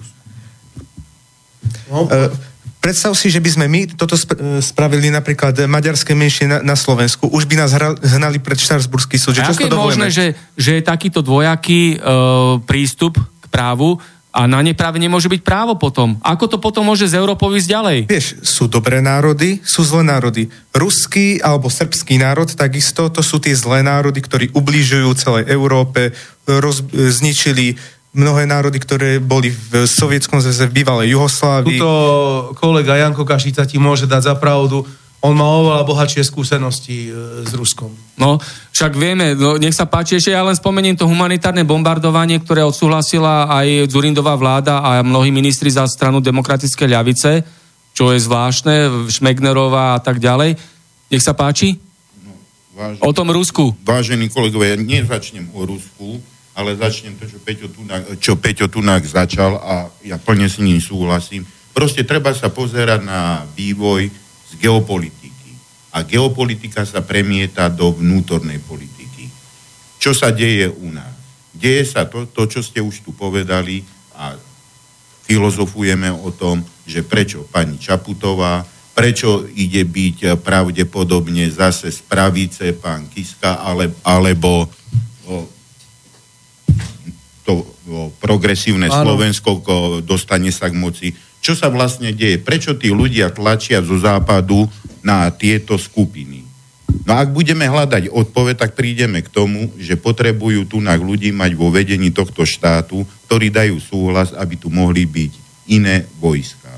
[SPEAKER 5] No. Uh, predstav si, že by sme my toto e, spravili napríklad maďarské menšie na, na Slovensku, už by nás hra, hnali pred Štarsburský súd.
[SPEAKER 1] Že čo je možné, že, že je takýto dvojaký uh, prístup k právu, a na ne práve nemôže byť právo potom. Ako to potom môže z Európou ísť ďalej?
[SPEAKER 5] Vieš, sú dobré národy, sú zlé národy. Ruský alebo srbský národ takisto, to sú tie zlé národy, ktorí ubližujú celej Európe, roz, zničili mnohé národy, ktoré boli v Sovietskom zväze, v bývalej Juhoslávii.
[SPEAKER 3] Tuto kolega Janko Kašica ti môže dať za pravdu on má oveľa bohatšie skúsenosti e, s Ruskom.
[SPEAKER 1] No, však vieme, no, nech sa páči, ešte ja len spomeniem to humanitárne bombardovanie, ktoré odsúhlasila aj Zurindová vláda a mnohí ministri za stranu demokratické ľavice, čo je zvláštne, Šmegnerová a tak ďalej. Nech sa páči. No, vážený, o tom Rusku.
[SPEAKER 4] Vážení kolegovia, ja nezačnem o Rusku, ale začnem to, čo Peťo Tunák, čo Peťo Tunák začal a ja plne s ním súhlasím. Proste treba sa pozerať na vývoj geopolitiky. A geopolitika sa premieta do vnútornej politiky. Čo sa deje u nás? Deje sa to, to, čo ste už tu povedali a filozofujeme o tom, že prečo pani Čaputová, prečo ide byť pravdepodobne zase z pravice pán Kiska, ale, alebo o, to o, progresívne ano. Slovensko dostane sa k moci čo sa vlastne deje, prečo tí ľudia tlačia zo západu na tieto skupiny. No ak budeme hľadať odpoveď, tak prídeme k tomu, že potrebujú tu na ľudí mať vo vedení tohto štátu, ktorí dajú súhlas, aby tu mohli byť iné vojska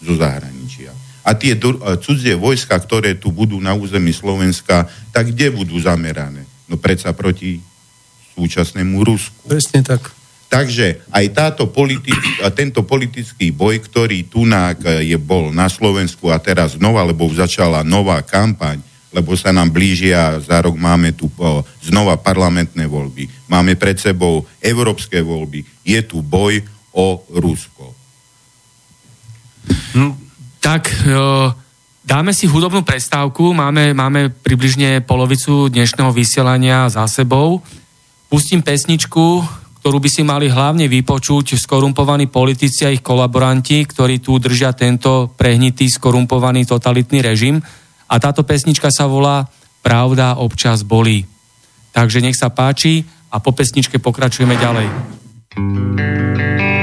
[SPEAKER 4] zo zahraničia. A tie cudzie vojska, ktoré tu budú na území Slovenska, tak kde budú zamerané? No predsa proti súčasnému Rusku.
[SPEAKER 3] Presne tak.
[SPEAKER 4] Takže aj táto politi- tento politický boj, ktorý tunák e, je bol na Slovensku a teraz znova, lebo začala nová kampaň, lebo sa nám blížia, za rok máme tu o, znova parlamentné voľby, máme pred sebou európske voľby, je tu boj o Rusko.
[SPEAKER 1] Hm, tak jo, dáme si hudobnú prestávku, máme, máme približne polovicu dnešného vysielania za sebou. Pustím pesničku, ktorú by si mali hlavne vypočuť skorumpovaní politici a ich kolaboranti, ktorí tu držia tento prehnitý, skorumpovaný totalitný režim. A táto pesnička sa volá Pravda občas bolí. Takže nech sa páči a po pesničke pokračujeme ďalej. thank you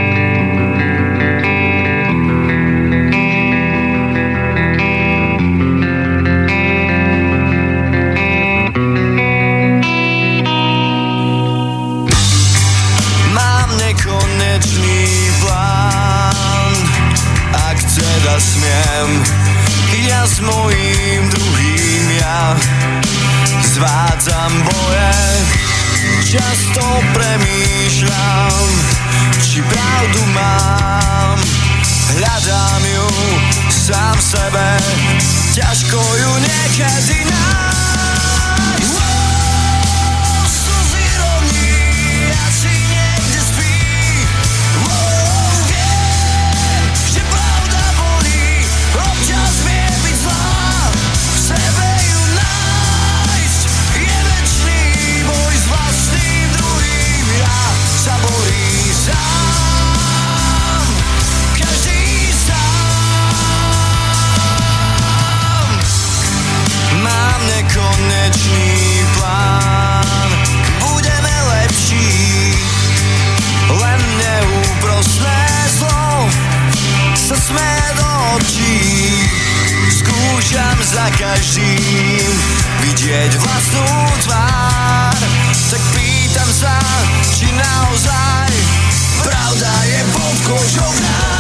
[SPEAKER 6] často premýšľam, či pravdu mám. Hľadám ju sám sebe, ťažko ju niekedy nájsť. Za každým vidieť vlastnú tvár, tak pýtam sa, či naozaj pravda je pod kožou nás.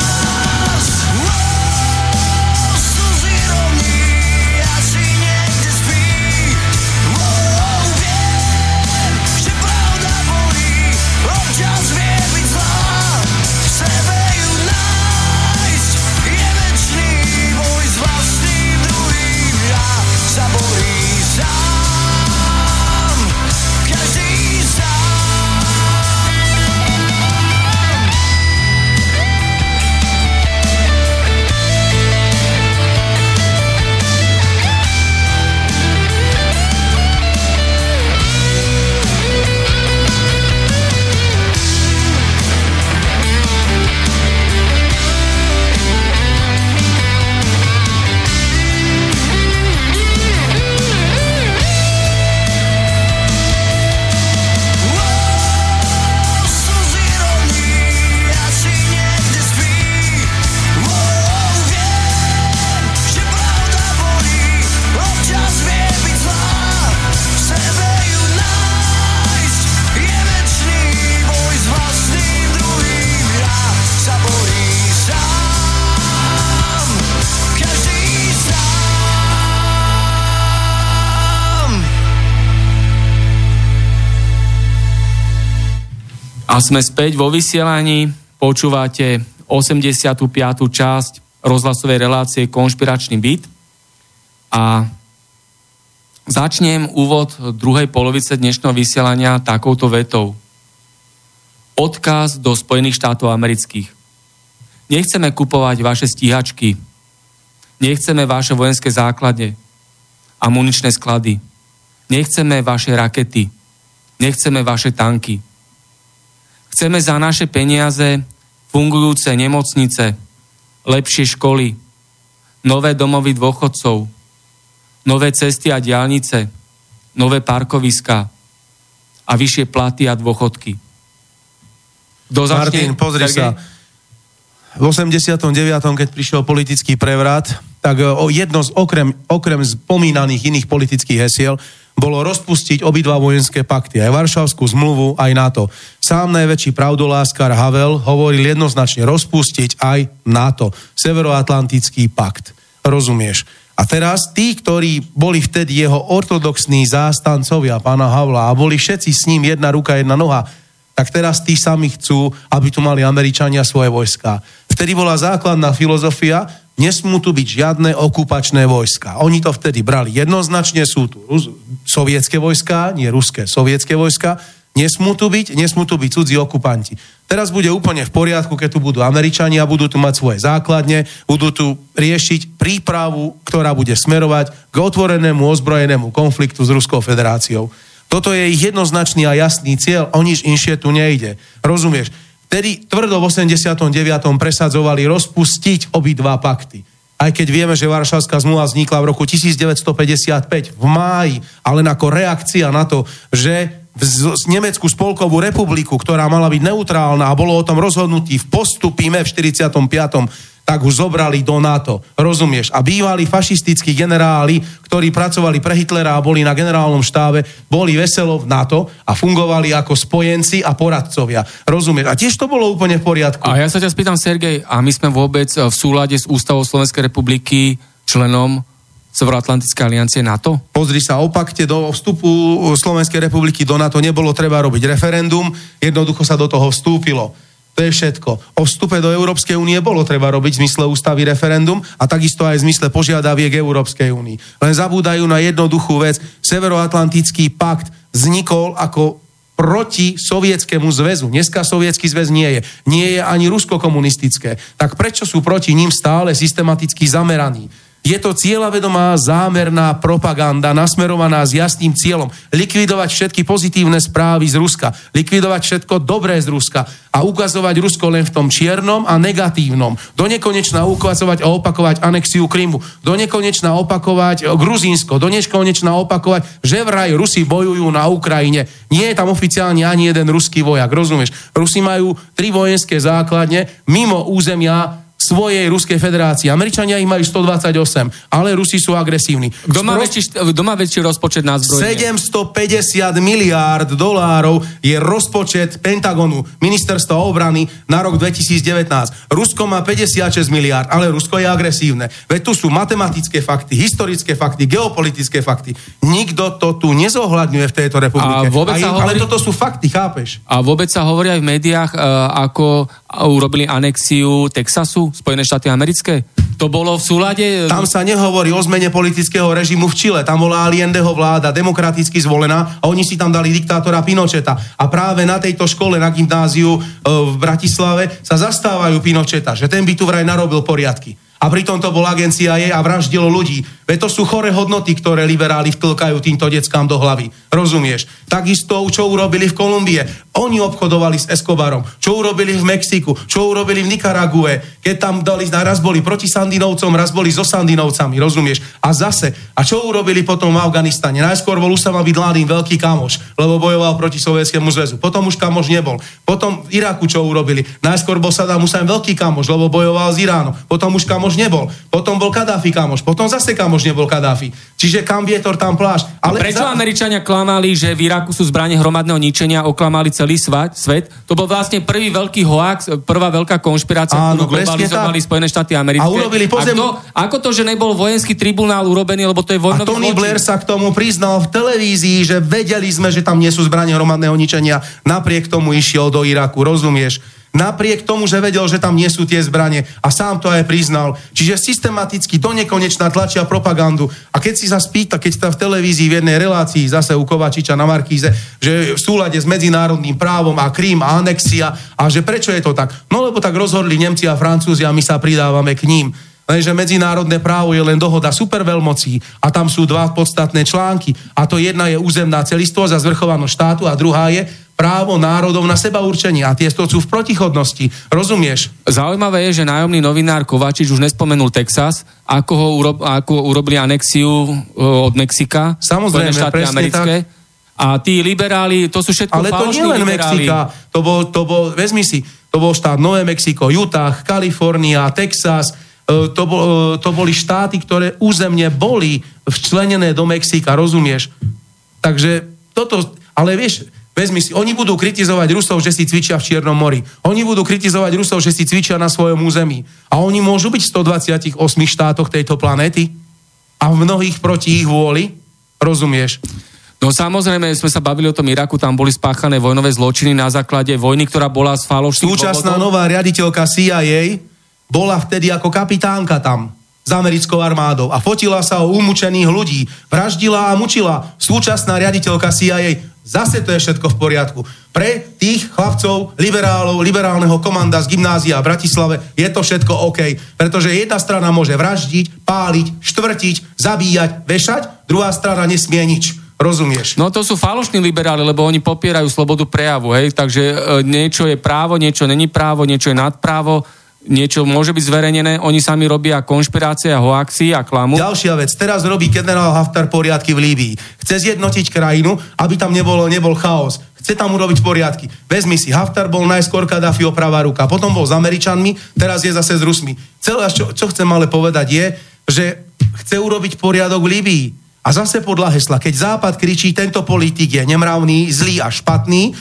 [SPEAKER 1] A sme späť vo vysielaní, počúvate 85. časť rozhlasovej relácie Konšpiračný byt a začnem úvod druhej polovice dnešného vysielania takouto vetou. Odkaz do Spojených štátov amerických. Nechceme kupovať vaše stíhačky, nechceme vaše vojenské základne a muničné sklady, nechceme vaše rakety, nechceme vaše tanky, Chceme za naše peniaze fungujúce nemocnice, lepšie školy, nové domovy dôchodcov, nové cesty a diálnice, nové parkoviska a vyššie platy a dôchodky. Kto
[SPEAKER 3] Martin, pozri
[SPEAKER 1] Sergej?
[SPEAKER 3] sa. V 89. keď prišiel politický prevrat, tak e, o jedno z okrem, okrem spomínaných iných politických hesiel bolo rozpustiť obidva vojenské pakty, aj Varšavskú zmluvu, aj NATO. Sám najväčší pravdoláskar Havel hovoril jednoznačne rozpustiť aj NATO, Severoatlantický pakt. Rozumieš? A teraz tí, ktorí boli vtedy jeho ortodoxní zástancovia pána Havla a boli všetci s ním jedna ruka, jedna noha, tak teraz tí sami chcú, aby tu mali Američania svoje vojska. Vtedy bola základná filozofia, nesmú tu byť žiadne okupačné vojska. Oni to vtedy brali jednoznačne, sú tu Rus- sovietské vojska, nie ruské, sovietské vojska, nesmú tu byť, nesmú tu byť cudzí okupanti. Teraz bude úplne v poriadku, keď tu budú Američania, budú tu mať svoje základne, budú tu riešiť prípravu, ktorá bude smerovať k otvorenému ozbrojenému konfliktu s Ruskou federáciou. Toto je ich jednoznačný a jasný cieľ, o nič inšie tu nejde. Rozumieš? Vtedy tvrdo v 89. presadzovali rozpustiť obidva pakty. Aj keď vieme, že Varšavská zmluva vznikla v roku 1955 v máji, ale ako reakcia na to, že v Nemeckú spolkovú republiku, ktorá mala byť neutrálna a bolo o tom rozhodnutí v postupíme v 45 tak už zobrali do NATO. Rozumieš? A bývalí fašistickí generáli, ktorí pracovali pre Hitlera a boli na generálnom štábe, boli veselo v NATO a fungovali ako spojenci a poradcovia. Rozumieš? A tiež to bolo úplne v poriadku.
[SPEAKER 1] A ja sa ťa spýtam, Sergej, a my sme vôbec v súlade s Ústavou Slovenskej republiky členom Severoatlantické aliancie NATO?
[SPEAKER 3] Pozri sa, o pakte do vstupu Slovenskej republiky do NATO nebolo treba robiť referendum, jednoducho sa do toho vstúpilo. To je všetko. O vstupe do Európskej únie bolo treba robiť v zmysle ústavy referendum a takisto aj v zmysle požiadaviek Európskej únii. Len zabúdajú na jednoduchú vec. Severoatlantický pakt vznikol ako proti sovietskému zväzu. Dneska sovietský zväz nie je. Nie je ani rusko-komunistické. Tak prečo sú proti ním stále systematicky zameraní? Je to cieľavedomá zámerná propaganda nasmerovaná s jasným cieľom likvidovať všetky pozitívne správy z Ruska, likvidovať všetko dobré z Ruska a ukazovať Rusko len v tom čiernom a negatívnom. Do nekonečna ukazovať a opakovať anexiu Krymu, do nekonečna opakovať Gruzínsko, do nekonečna opakovať, že vraj Rusi bojujú na Ukrajine. Nie je tam oficiálne ani jeden ruský vojak, rozumieš? Rusi majú tri vojenské základne mimo územia svojej Ruskej federácie. Američania ich majú 128, ale Rusi sú agresívni.
[SPEAKER 1] Kto má,
[SPEAKER 3] Sprost-
[SPEAKER 1] väčší, kto má väčší rozpočet na zbrojenie?
[SPEAKER 3] 750 miliárd dolárov je rozpočet Pentagonu, ministerstva obrany na rok 2019. Rusko má 56 miliárd, ale Rusko je agresívne. Veď tu sú matematické fakty, historické fakty, geopolitické fakty. Nikto to tu nezohľadňuje v tejto republike.
[SPEAKER 1] A vôbec
[SPEAKER 3] je-
[SPEAKER 1] sa
[SPEAKER 3] Ale
[SPEAKER 1] hovorí-
[SPEAKER 3] toto sú fakty, chápeš?
[SPEAKER 1] A vôbec sa hovorí aj v médiách, e, ako urobili anexiu Texasu, Spojené štáty americké? To bolo v súlade...
[SPEAKER 3] Tam sa nehovorí o zmene politického režimu v Čile. Tam bola Allendeho vláda, demokraticky zvolená a oni si tam dali diktátora Pinocheta. A práve na tejto škole, na gymnáziu e, v Bratislave sa zastávajú Pinocheta, že ten by tu vraj narobil poriadky. A pritom to bola agencia jej a vraždilo ľudí. Veď to sú chore hodnoty, ktoré liberáli vtlkajú týmto deckám do hlavy. Rozumieš? Takisto, čo urobili v Kolumbie. Oni obchodovali s Escobarom. Čo urobili v Mexiku. Čo urobili v Nikarague. Keď tam dali, raz boli proti Sandinovcom, raz boli so Sandinovcami. Rozumieš? A zase. A čo urobili potom v Afganistane? Najskôr bol Usama Bin Laden veľký kamoš, lebo bojoval proti Sovietskému zväzu. Potom už kamoš nebol. Potom v Iraku čo urobili? Najskôr bol Saddam Hussein veľký kamoš, lebo bojoval s Iránom. Potom už kamoš nebol. Potom bol Kadáfi kamoš. Potom zase kamoš nebol Kadáfi. Čiže kam vietor, tam pláž.
[SPEAKER 1] Ale Prečo za... Američania klamali, že v Iraku sú zbranie hromadného ničenia, oklamali celý svet, svet? To bol vlastne prvý veľký hoax, prvá veľká konšpirácia,
[SPEAKER 3] Áno,
[SPEAKER 1] ktorú globalizovali
[SPEAKER 3] tak.
[SPEAKER 1] Spojené štáty americké.
[SPEAKER 3] A urobili pozem-
[SPEAKER 1] A kto, ako to, že nebol vojenský tribunál urobený, lebo to je
[SPEAKER 3] A
[SPEAKER 1] vojnový
[SPEAKER 3] Tony
[SPEAKER 1] zločin?
[SPEAKER 3] Blair sa k tomu priznal v televízii, že vedeli sme, že tam nie sú zbranie hromadného ničenia. Napriek tomu išiel do Iraku, rozumieš? Napriek tomu, že vedel, že tam nie sú tie zbranie a sám to aj priznal. Čiže systematicky do nekonečna tlačia propagandu. A keď si sa spýta, keď sa v televízii v jednej relácii zase u Kovačiča na Markíze, že v súlade s medzinárodným právom a Krím a anexia a že prečo je to tak? No lebo tak rozhodli Nemci a Francúzi a my sa pridávame k ním. Lenže medzinárodné právo je len dohoda superveľmocí a tam sú dva podstatné články. A to jedna je územná celistvosť a zvrchovanosť štátu a druhá je právo národov na seba určenie. A tie sú v protichodnosti. Rozumieš?
[SPEAKER 1] Zaujímavé je, že nájomný novinár Kovačič už nespomenul Texas, ako, ho urob, ako urobili anexiu e, od Mexika.
[SPEAKER 3] Samozrejme, presne
[SPEAKER 1] americké. A tí liberáli, to sú všetko
[SPEAKER 3] Ale to nie len
[SPEAKER 1] liberáli.
[SPEAKER 3] Mexika. To bol, to bol, vezmi si, to bol štát Nové Mexiko, Utah, Kalifornia, Texas. E, To, bol, e, to boli štáty, ktoré územne boli včlenené do Mexika, rozumieš? Takže toto, ale vieš, vezmi si, oni budú kritizovať Rusov, že si cvičia v Čiernom mori. Oni budú kritizovať Rusov, že si cvičia na svojom území. A oni môžu byť v 128 štátoch tejto planéty a v mnohých proti ich vôli. Rozumieš?
[SPEAKER 1] No samozrejme, sme sa bavili o tom Iraku, tam boli spáchané vojnové zločiny na základe vojny, ktorá bola z falošných
[SPEAKER 3] Súčasná
[SPEAKER 1] dôvodov.
[SPEAKER 3] nová riaditeľka CIA bola vtedy ako kapitánka tam s americkou armádou a fotila sa o umúčených ľudí, vraždila a mučila. Súčasná riaditeľka CIA, zase to je všetko v poriadku. Pre tých chlapcov, liberálov, liberálneho komanda z gymnázia v Bratislave je to všetko OK, pretože jedna strana môže vraždiť, páliť, štvrtiť, zabíjať, vešať, druhá strana nesmie nič. Rozumieš?
[SPEAKER 1] No to sú falošní liberáli, lebo oni popierajú slobodu prejavu, hej, takže e, niečo je právo, niečo není právo, niečo je nadprávo, niečo môže byť zverejnené, oni sami robia konšpirácie a hoaxy a klamu.
[SPEAKER 3] Ďalšia vec. Teraz robí generál Haftar poriadky v Líbii. Chce zjednotiť krajinu, aby tam nebolo, nebol chaos. Chce tam urobiť poriadky. Vezmi si, Haftar bol najskôr Kadáfiho pravá ruka, potom bol s Američanmi, teraz je zase s Rusmi. Celé, čo, čo chcem ale povedať je, že chce urobiť poriadok v Líbii. A zase podľa hesla, keď Západ kričí, tento politik je nemravný, zlý a špatný,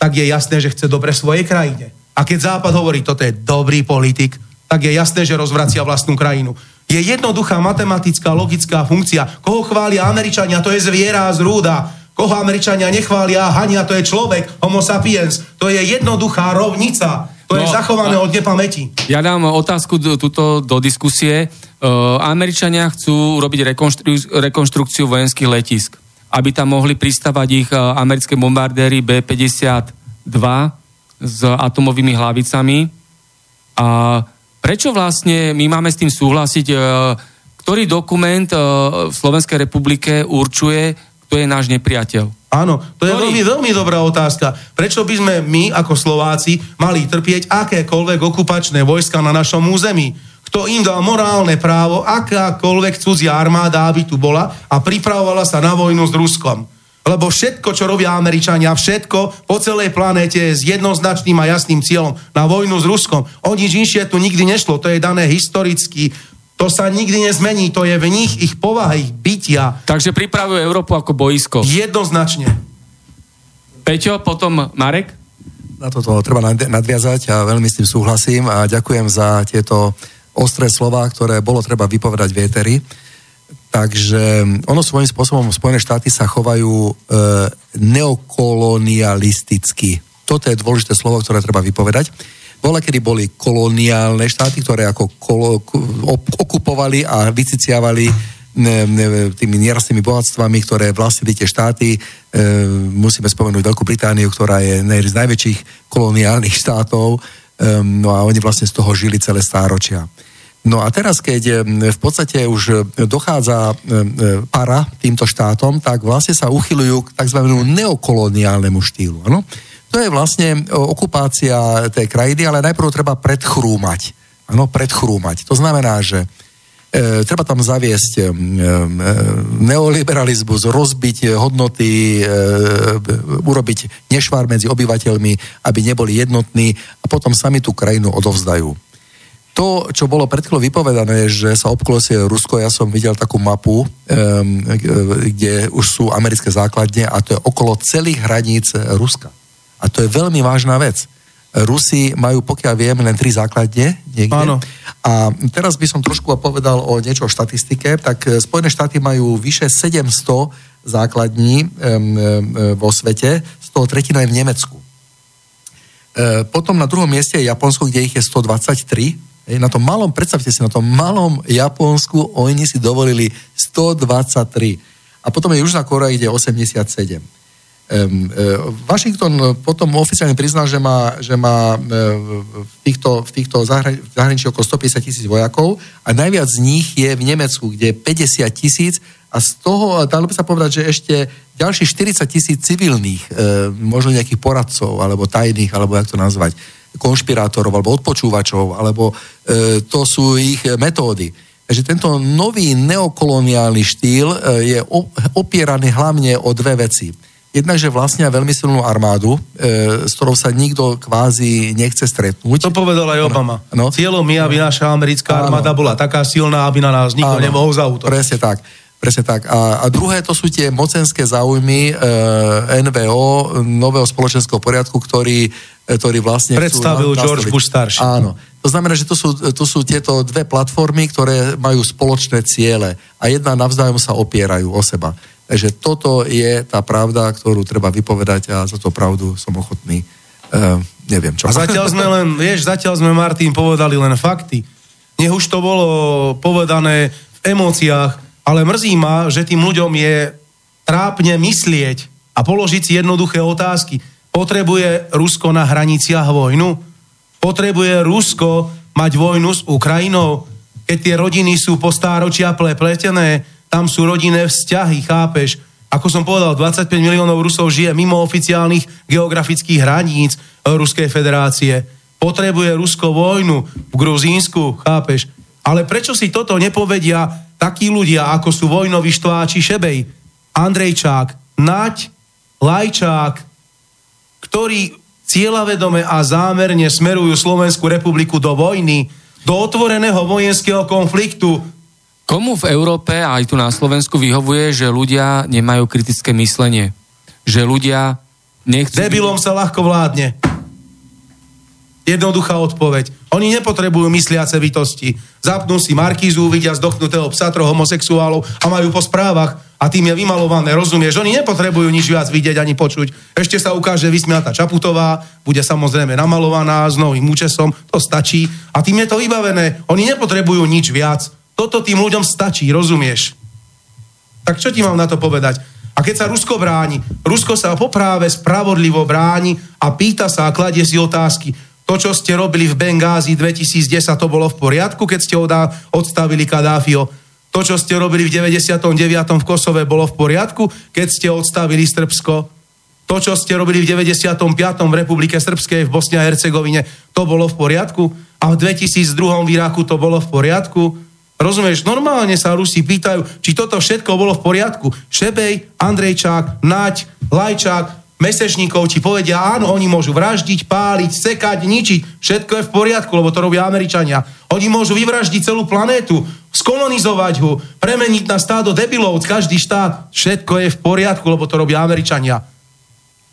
[SPEAKER 3] tak je jasné, že chce dobre svojej krajine. A keď Západ hovorí, toto je dobrý politik, tak je jasné, že rozvracia vlastnú krajinu. Je jednoduchá matematická, logická funkcia. Koho chvália Američania, to je zviera z rúda. Koho Američania nechvália, hania, to je človek, homo sapiens. To je jednoduchá rovnica. To je
[SPEAKER 1] No,
[SPEAKER 3] zachované
[SPEAKER 1] a-
[SPEAKER 3] od nepamäti.
[SPEAKER 1] Ja dám otázku do, tuto do diskusie. Uh, Američania chcú urobiť rekonštru, rekonštrukciu vojenských letisk, aby tam mohli pristávať ich uh, americké bombardéry B-52 s atomovými hlavicami. A prečo vlastne my máme s tým súhlasiť? Uh, ktorý dokument uh, v Slovenskej republike určuje, kto je náš nepriateľ?
[SPEAKER 3] Áno, to je veľmi, veľmi dobrá otázka. Prečo by sme my ako Slováci mali trpieť akékoľvek okupačné vojska na našom území? Kto im dal morálne právo, akákoľvek cudzia armáda, aby tu bola a pripravovala sa na vojnu s Ruskom? Lebo všetko, čo robia Američania, všetko po celej planéte je s jednoznačným a jasným cieľom na vojnu s Ruskom. O nič inšie tu nikdy nešlo, to je dané historicky, to sa nikdy nezmení, to je v nich ich povaha, ich bytia.
[SPEAKER 1] Takže pripravujú Európu ako boisko.
[SPEAKER 3] Jednoznačne.
[SPEAKER 1] Peťo, potom Marek?
[SPEAKER 2] Na toto treba nad- nadviazať a veľmi s tým súhlasím a ďakujem za tieto ostré slova, ktoré bolo treba vypovedať v éteri. Takže ono svojím spôsobom Spojené štáty sa chovajú e, neokolonialisticky. Toto je dôležité slovo, ktoré treba vypovedať. Bola, kedy boli koloniálne štáty, ktoré ako kolo, okupovali a vyciciavali ne, ne, tými nerastnými bohatstvami, ktoré vlastnili tie štáty. E, musíme spomenúť Veľkú Britániu, ktorá je z najväčších koloniálnych štátov. E, no a oni vlastne z toho žili celé stáročia. No a teraz, keď e, v podstate už dochádza e, e, para týmto štátom, tak vlastne sa uchylujú k tzv. neokoloniálnemu štýlu. Ano? To je vlastne e, okupácia tej krajiny, ale najprv treba predchrúmať. Áno, predchrúmať. To znamená, že e, treba tam zaviesť e, e, neoliberalizmus, rozbiť hodnoty, e, urobiť nešvár medzi obyvateľmi, aby neboli jednotní a potom sami tú krajinu odovzdajú. To, čo bolo pred chvíľou vypovedané, že sa obklosie Rusko, ja som videl takú mapu, um, kde už sú americké základne a to je okolo celých hraníc Ruska. A to je veľmi vážna vec. Rusi majú, pokiaľ viem, len tri základne niekde.
[SPEAKER 3] Áno.
[SPEAKER 2] A teraz by som trošku povedal o niečo o štatistike. Tak eh, Spojené štáty majú vyše 700 základní um, um, vo svete, z toho tretina je v Nemecku. E, Potom na druhom mieste je Japonsko, kde ich je 123. Na tom malom, predstavte si, na tom malom Japonsku oni si dovolili 123. A potom je Južná Korea, kde je 87. Um, Washington potom oficiálne priznal, že má, že má e, v týchto, v týchto zahra- zahraničí okolo 150 tisíc vojakov a najviac z nich je v Nemecku, kde je 50 tisíc a z toho, dalo by sa povedať, že ešte ďalších 40 tisíc civilných, e, možno nejakých poradcov, alebo tajných, alebo jak to nazvať, konšpirátorov, alebo odpočúvačov, alebo e, to sú ich metódy. Takže tento nový neokoloniálny štýl e, je opieraný hlavne o dve veci. Jednak, že vlastnia veľmi silnú armádu, e, s ktorou sa nikto kvázi nechce stretnúť.
[SPEAKER 3] To povedal aj Obama.
[SPEAKER 2] No.
[SPEAKER 3] Cieľom je, aby naša americká
[SPEAKER 2] Áno.
[SPEAKER 3] armáda bola taká silná, aby na nás nikto
[SPEAKER 2] Áno,
[SPEAKER 3] nemohol zautočiť.
[SPEAKER 2] Presne tak. Presne tak. A, a druhé, to sú tie mocenské záujmy e, NVO, Nového spoločenského poriadku, ktorý, e, ktorý vlastne...
[SPEAKER 3] Predstavil
[SPEAKER 2] na-
[SPEAKER 3] George. Bush starší.
[SPEAKER 2] Áno. To znamená, že to sú, to sú tieto dve platformy, ktoré majú spoločné ciele a jedna navzájom sa opierajú o seba. Takže toto je tá pravda, ktorú treba vypovedať a za to pravdu som ochotný. Uh, neviem čo.
[SPEAKER 3] A zatiaľ sme len, vieš, zatiaľ sme Martin povedali len fakty. Nech už to bolo povedané v emóciách, ale mrzí ma, že tým ľuďom je trápne myslieť a položiť si jednoduché otázky. Potrebuje Rusko na hraniciach vojnu? Potrebuje Rusko mať vojnu s Ukrajinou? Keď tie rodiny sú po stáročia prepletené, tam sú rodinné vzťahy, chápeš? Ako som povedal, 25 miliónov Rusov žije mimo oficiálnych geografických hraníc Ruskej federácie. Potrebuje Rusko vojnu v Gruzínsku, chápeš? Ale prečo si toto nepovedia takí ľudia, ako sú vojnoví štváči Šebej, Andrejčák, Naď, Lajčák, ktorí cieľavedome a zámerne smerujú Slovenskú republiku do vojny, do otvoreného vojenského konfliktu,
[SPEAKER 1] Komu v Európe a aj tu na Slovensku vyhovuje, že ľudia nemajú kritické myslenie? Že ľudia nechcú...
[SPEAKER 3] debilom sa ľahko vládne. Jednoduchá odpoveď. Oni nepotrebujú mysliace bytosti. Zapnú si markízu, vidia zdochnutého psa troch homosexuálov a majú po správach a tým je vymalované, rozumieš? Oni nepotrebujú nič viac vidieť ani počuť. Ešte sa ukáže vysmiata Čaputová, bude samozrejme namalovaná s novým účesom, to stačí a tým je to vybavené. Oni nepotrebujú nič viac. Toto tým ľuďom stačí, rozumieš? Tak čo ti mám na to povedať? A keď sa Rusko bráni, Rusko sa popráve spravodlivo bráni a pýta sa a kladie si otázky. To, čo ste robili v Bengázi 2010, to bolo v poriadku, keď ste odstavili Kadáfio. To, čo ste robili v 99. v Kosove, bolo v poriadku, keď ste odstavili Srbsko. To, čo ste robili v 95. v Republike Srbskej v Bosne a Hercegovine, to bolo v poriadku. A v 2002. v Iraku to bolo v poriadku. Rozumieš, normálne sa Rusi pýtajú, či toto všetko bolo v poriadku. Šebej, Andrejčák, Naď, Lajčák, Mesečníkov ti povedia, áno, oni môžu vraždiť, páliť, sekať, ničiť. Všetko je v poriadku, lebo to robia Američania. Oni môžu vyvraždiť celú planétu, skolonizovať ho, premeniť na stádo debilov, každý štát. Všetko je v poriadku, lebo to robia Američania.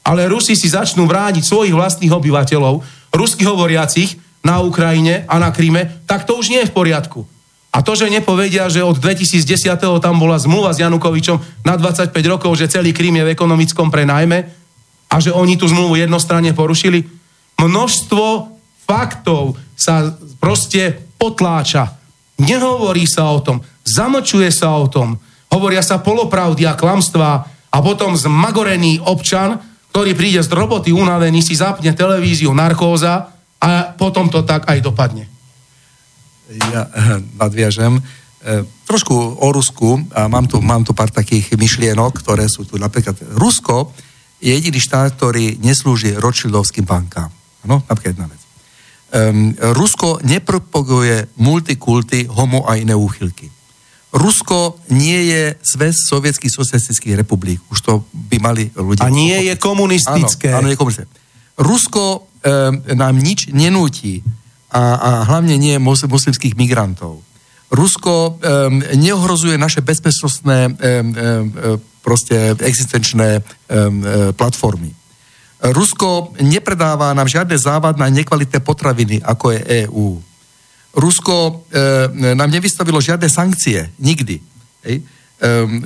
[SPEAKER 3] Ale Rusi si začnú brániť svojich vlastných obyvateľov, rusky hovoriacich na Ukrajine a na Kríme, tak to už nie je v poriadku. A to, že nepovedia, že od 2010. tam bola zmluva s Janukovičom na 25 rokov, že celý Krím je v ekonomickom prenajme a že oni tú zmluvu jednostranne porušili, množstvo faktov sa proste potláča. Nehovorí sa o tom, zamlčuje sa o tom, hovoria sa polopravdy a klamstvá a potom zmagorený občan, ktorý príde z roboty unavený, si zapne televíziu narkóza a potom to tak aj dopadne.
[SPEAKER 2] Ja eh, nadviažem. E, trošku o Rusku a mám tu, mám tu pár takých myšlienok, ktoré sú tu. Napríklad Rusko je jediný štát, ktorý neslúži Rothschildovským bankám. Áno, napríklad jedna vec. Um, Rusko nepropaguje multikulty, homo a iné úchylky. Rusko nie je zväz sovietských socialistických republik. Už to by mali ľudia...
[SPEAKER 3] A nie je komunistické.
[SPEAKER 2] Áno, áno, je komunistické. Rusko um, nám nič nenúti a, a hlavne nie mus, muslimských migrantov. Rusko um, neohrozuje naše bezpečnostné um, um, proste existenčné um, platformy. Rusko nepredáva nám žiadne závadné nekvalitné potraviny, ako je EÚ. Rusko um, nám nevystavilo žiadne sankcie, nikdy. Hej. Um, um,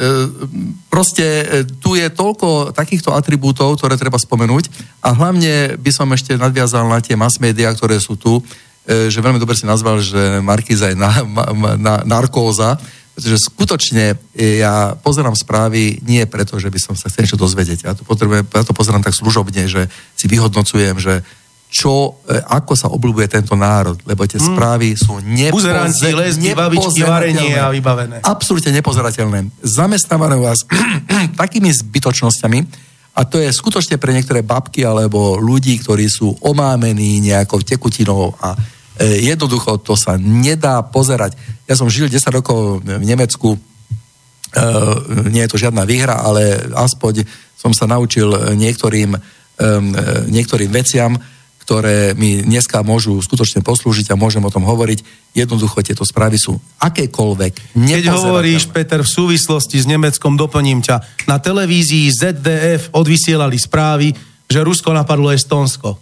[SPEAKER 2] proste tu je toľko takýchto atribútov, ktoré treba spomenúť a hlavne by som ešte nadviazal na tie mass media, ktoré sú tu, E, že veľmi dobre si nazval, že Markíza je na, na, na, narkóza, pretože skutočne e, ja pozerám správy nie preto, že by som sa chcel niečo dozvedieť. Ja to, potrebujem, ja to pozerám tak služobne, že si vyhodnocujem, že čo, e, ako sa obľúbuje tento národ, lebo tie mm. správy sú
[SPEAKER 3] Buzeranci, lesby, babičky, varenie a vybavené.
[SPEAKER 2] Absolútne nepozerateľné. Zamestnávajú vás takými zbytočnosťami, a to je skutočne pre niektoré babky alebo ľudí, ktorí sú omámení nejakou tekutinou a jednoducho to sa nedá pozerať. Ja som žil 10 rokov v Nemecku, e, nie je to žiadna výhra, ale aspoň som sa naučil niektorým, e, niektorým veciam, ktoré mi dneska môžu skutočne poslúžiť a môžem o tom hovoriť. Jednoducho tieto správy sú akékoľvek
[SPEAKER 3] Keď hovoríš, Peter, v súvislosti s Nemeckom, doplním ťa, na televízii ZDF odvysielali správy, že Rusko napadlo Estonsko.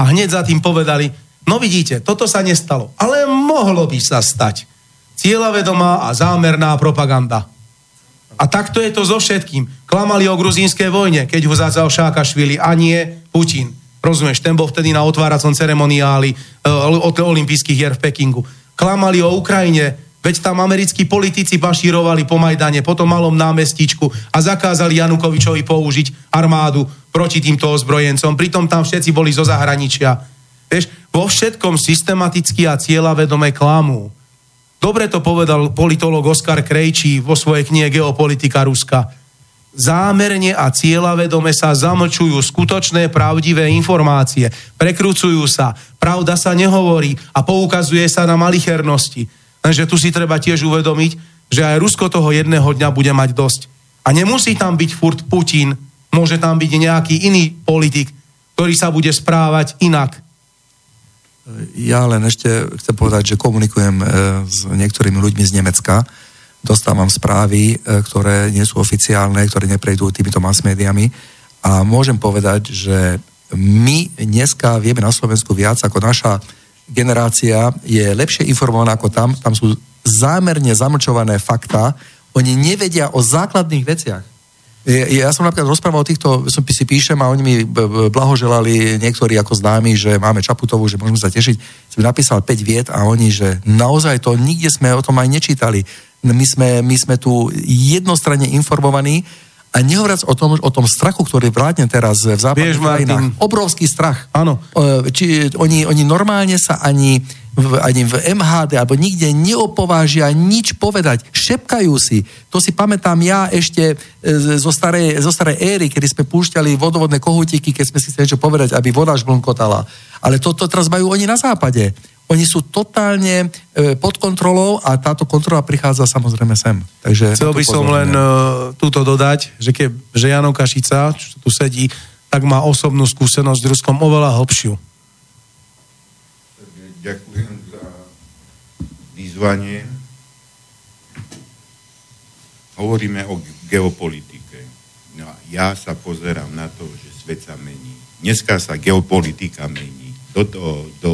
[SPEAKER 3] A hneď za tým povedali, No vidíte, toto sa nestalo, ale mohlo by sa stať. Cieľavedomá a zámerná propaganda. A takto je to so všetkým. Klamali o gruzínskej vojne, keď ho zadzal Šákašvili a nie Putin. Rozumieš, ten bol vtedy na otváracom ceremoniáli uh, od olympijských hier v Pekingu. Klamali o Ukrajine, veď tam americkí politici pašírovali po Majdane, po tom malom námestičku a zakázali Janukovičovi použiť armádu proti týmto ozbrojencom. Pritom tam všetci boli zo zahraničia. Vieš, vo všetkom systematicky a cieľavedome klamú. Dobre to povedal politolog Oskar Krejčí vo svojej knihe Geopolitika Ruska. Zámerne a cieľavedome sa zamlčujú skutočné pravdivé informácie, prekrúcujú sa, pravda sa nehovorí a poukazuje sa na malichernosti. Lenže tu si treba tiež uvedomiť, že aj Rusko toho jedného dňa bude mať dosť. A nemusí tam byť furt Putin, môže tam byť nejaký iný politik, ktorý sa bude správať inak.
[SPEAKER 2] Ja len ešte chcem povedať, že komunikujem e, s niektorými ľuďmi z Nemecka, dostávam správy, e, ktoré nie sú oficiálne, ktoré neprejdú týmito mass médiami a môžem povedať, že my dneska vieme na Slovensku viac ako naša generácia je lepšie informovaná ako tam. Tam sú zámerne zamlčované fakta. Oni nevedia o základných veciach. Ja som napríklad rozprával o týchto, som si píšem a oni mi blahoželali niektorí ako známi, že máme Čaputovú, že môžeme sa tešiť. Som napísal 5 viet a oni, že naozaj to nikde sme o tom aj nečítali. My sme, my sme tu jednostranne informovaní a nehovoriac o tom, o tom strachu, ktorý vládne teraz v západných
[SPEAKER 3] Vieš,
[SPEAKER 2] krajinách. Obrovský strach.
[SPEAKER 3] Áno.
[SPEAKER 2] E, Či, oni, oni normálne sa ani v, ani v MHD alebo nikde neopovážia nič povedať. Šepkajú si. To si pamätám ja ešte e, zo starej, zo starej éry, kedy sme púšťali vodovodné kohútiky, keď sme si chceli niečo povedať, aby voda žblnkotala. Ale toto teraz majú oni na západe. Oni sú totálne e, pod kontrolou a táto kontrola prichádza samozrejme sem. Takže
[SPEAKER 3] Chcel by som len uh, túto dodať, že, ke, že Jano Kašica, čo tu sedí, tak má osobnú skúsenosť s Ruskom oveľa hlbšiu.
[SPEAKER 4] Ďakujem za vyzvanie. Hovoríme o geopolitike. No a ja sa pozerám na to, že svet sa mení. Dneska sa geopolitika mení. Do, to, do,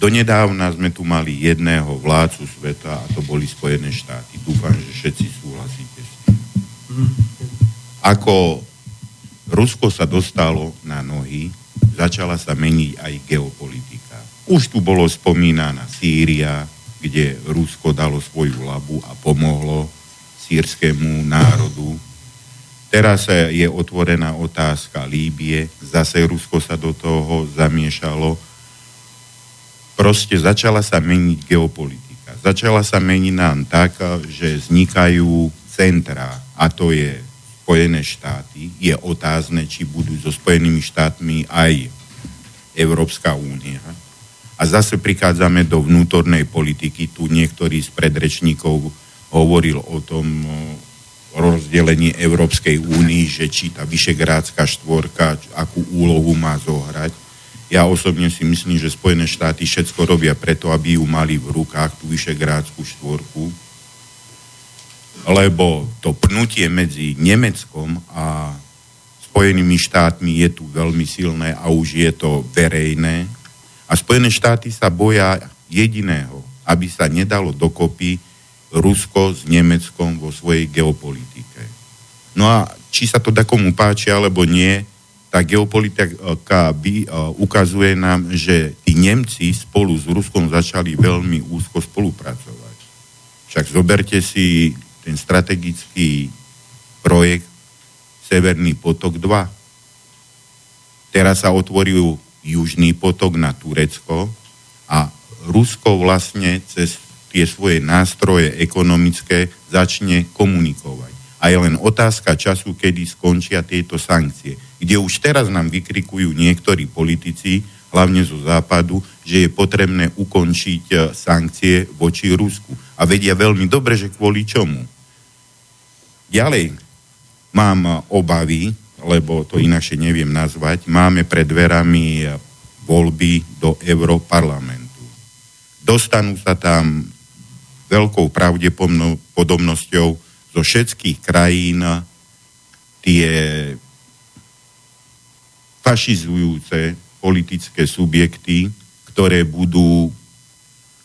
[SPEAKER 4] donedávna sme tu mali jedného vládcu sveta a to boli Spojené štáty. Dúfam, že všetci súhlasíte s tým. Ako Rusko sa dostalo na nohy, začala sa meniť aj geopolitika. Už tu bolo spomínaná Sýria, kde Rusko dalo svoju labu a pomohlo sírskému národu. Teraz je otvorená otázka Líbie, zase Rusko sa do toho zamiešalo. Proste začala sa meniť geopolitika. Začala sa meniť nám tak, že vznikajú centra, a to je Spojené štáty. Je otázne, či budú so Spojenými štátmi aj Európska únia. A zase prichádzame do vnútornej politiky. Tu niektorý z predrečníkov hovoril o tom rozdelení Európskej únii, že či tá Vyšegrádska štvorka, akú úlohu má zohrať. Ja osobne si myslím, že Spojené štáty všetko robia preto, aby ju mali v rukách, tú Vyšegrádskú štvorku, lebo to pnutie medzi Nemeckom a Spojenými štátmi je tu veľmi silné a už je to verejné. A Spojené štáty sa boja jediného, aby sa nedalo dokopy Rusko s Nemeckom vo svojej geopolitike. No a či sa to takomu páči alebo nie, tá geopolitika by, uh, ukazuje nám, že tí Nemci spolu s Ruskom začali veľmi úzko spolupracovať. Však zoberte si ten strategický projekt Severný potok 2. Teraz sa otvoril Južný potok na Turecko a Rusko vlastne cez tie svoje nástroje ekonomické začne komunikovať. A je len otázka času, kedy skončia tieto sankcie. Kde už teraz nám vykrikujú niektorí politici, hlavne zo západu, že je potrebné ukončiť e, sankcie voči Rusku. A vedia veľmi dobre, že kvôli čomu. Ďalej, mám e, obavy, lebo to inakšie neviem nazvať, máme pred dverami e, voľby do Európarlamentu. Dostanú sa tam veľkou pravdepodobnosťou zo všetkých krajín tie fašizujúce politické subjekty, ktoré budú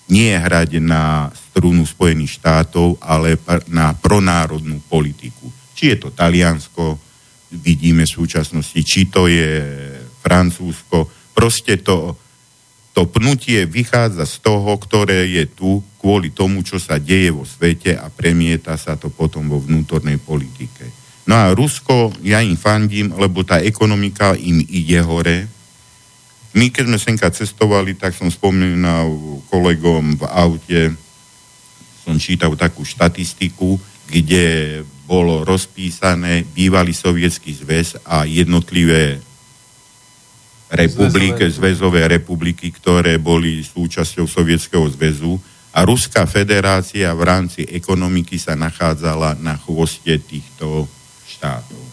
[SPEAKER 4] nie hrať na strunu Spojených štátov, ale na pronárodnú politiku. Či je to Taliansko, vidíme v súčasnosti, či to je Francúzsko, proste to, to pnutie vychádza z toho, ktoré je tu kvôli tomu, čo sa deje vo svete a premieta sa to potom vo vnútornej politike. No a Rusko, ja im fandím, lebo tá ekonomika im ide hore. My, keď sme senka cestovali, tak som spomínal kolegom v aute, som čítal takú štatistiku, kde bolo rozpísané bývalý sovietský zväz a jednotlivé republiky, zväzové republiky, ktoré boli súčasťou Sovietskeho zväzu a Ruská federácia v rámci ekonomiky sa nachádzala na chvoste týchto štátov.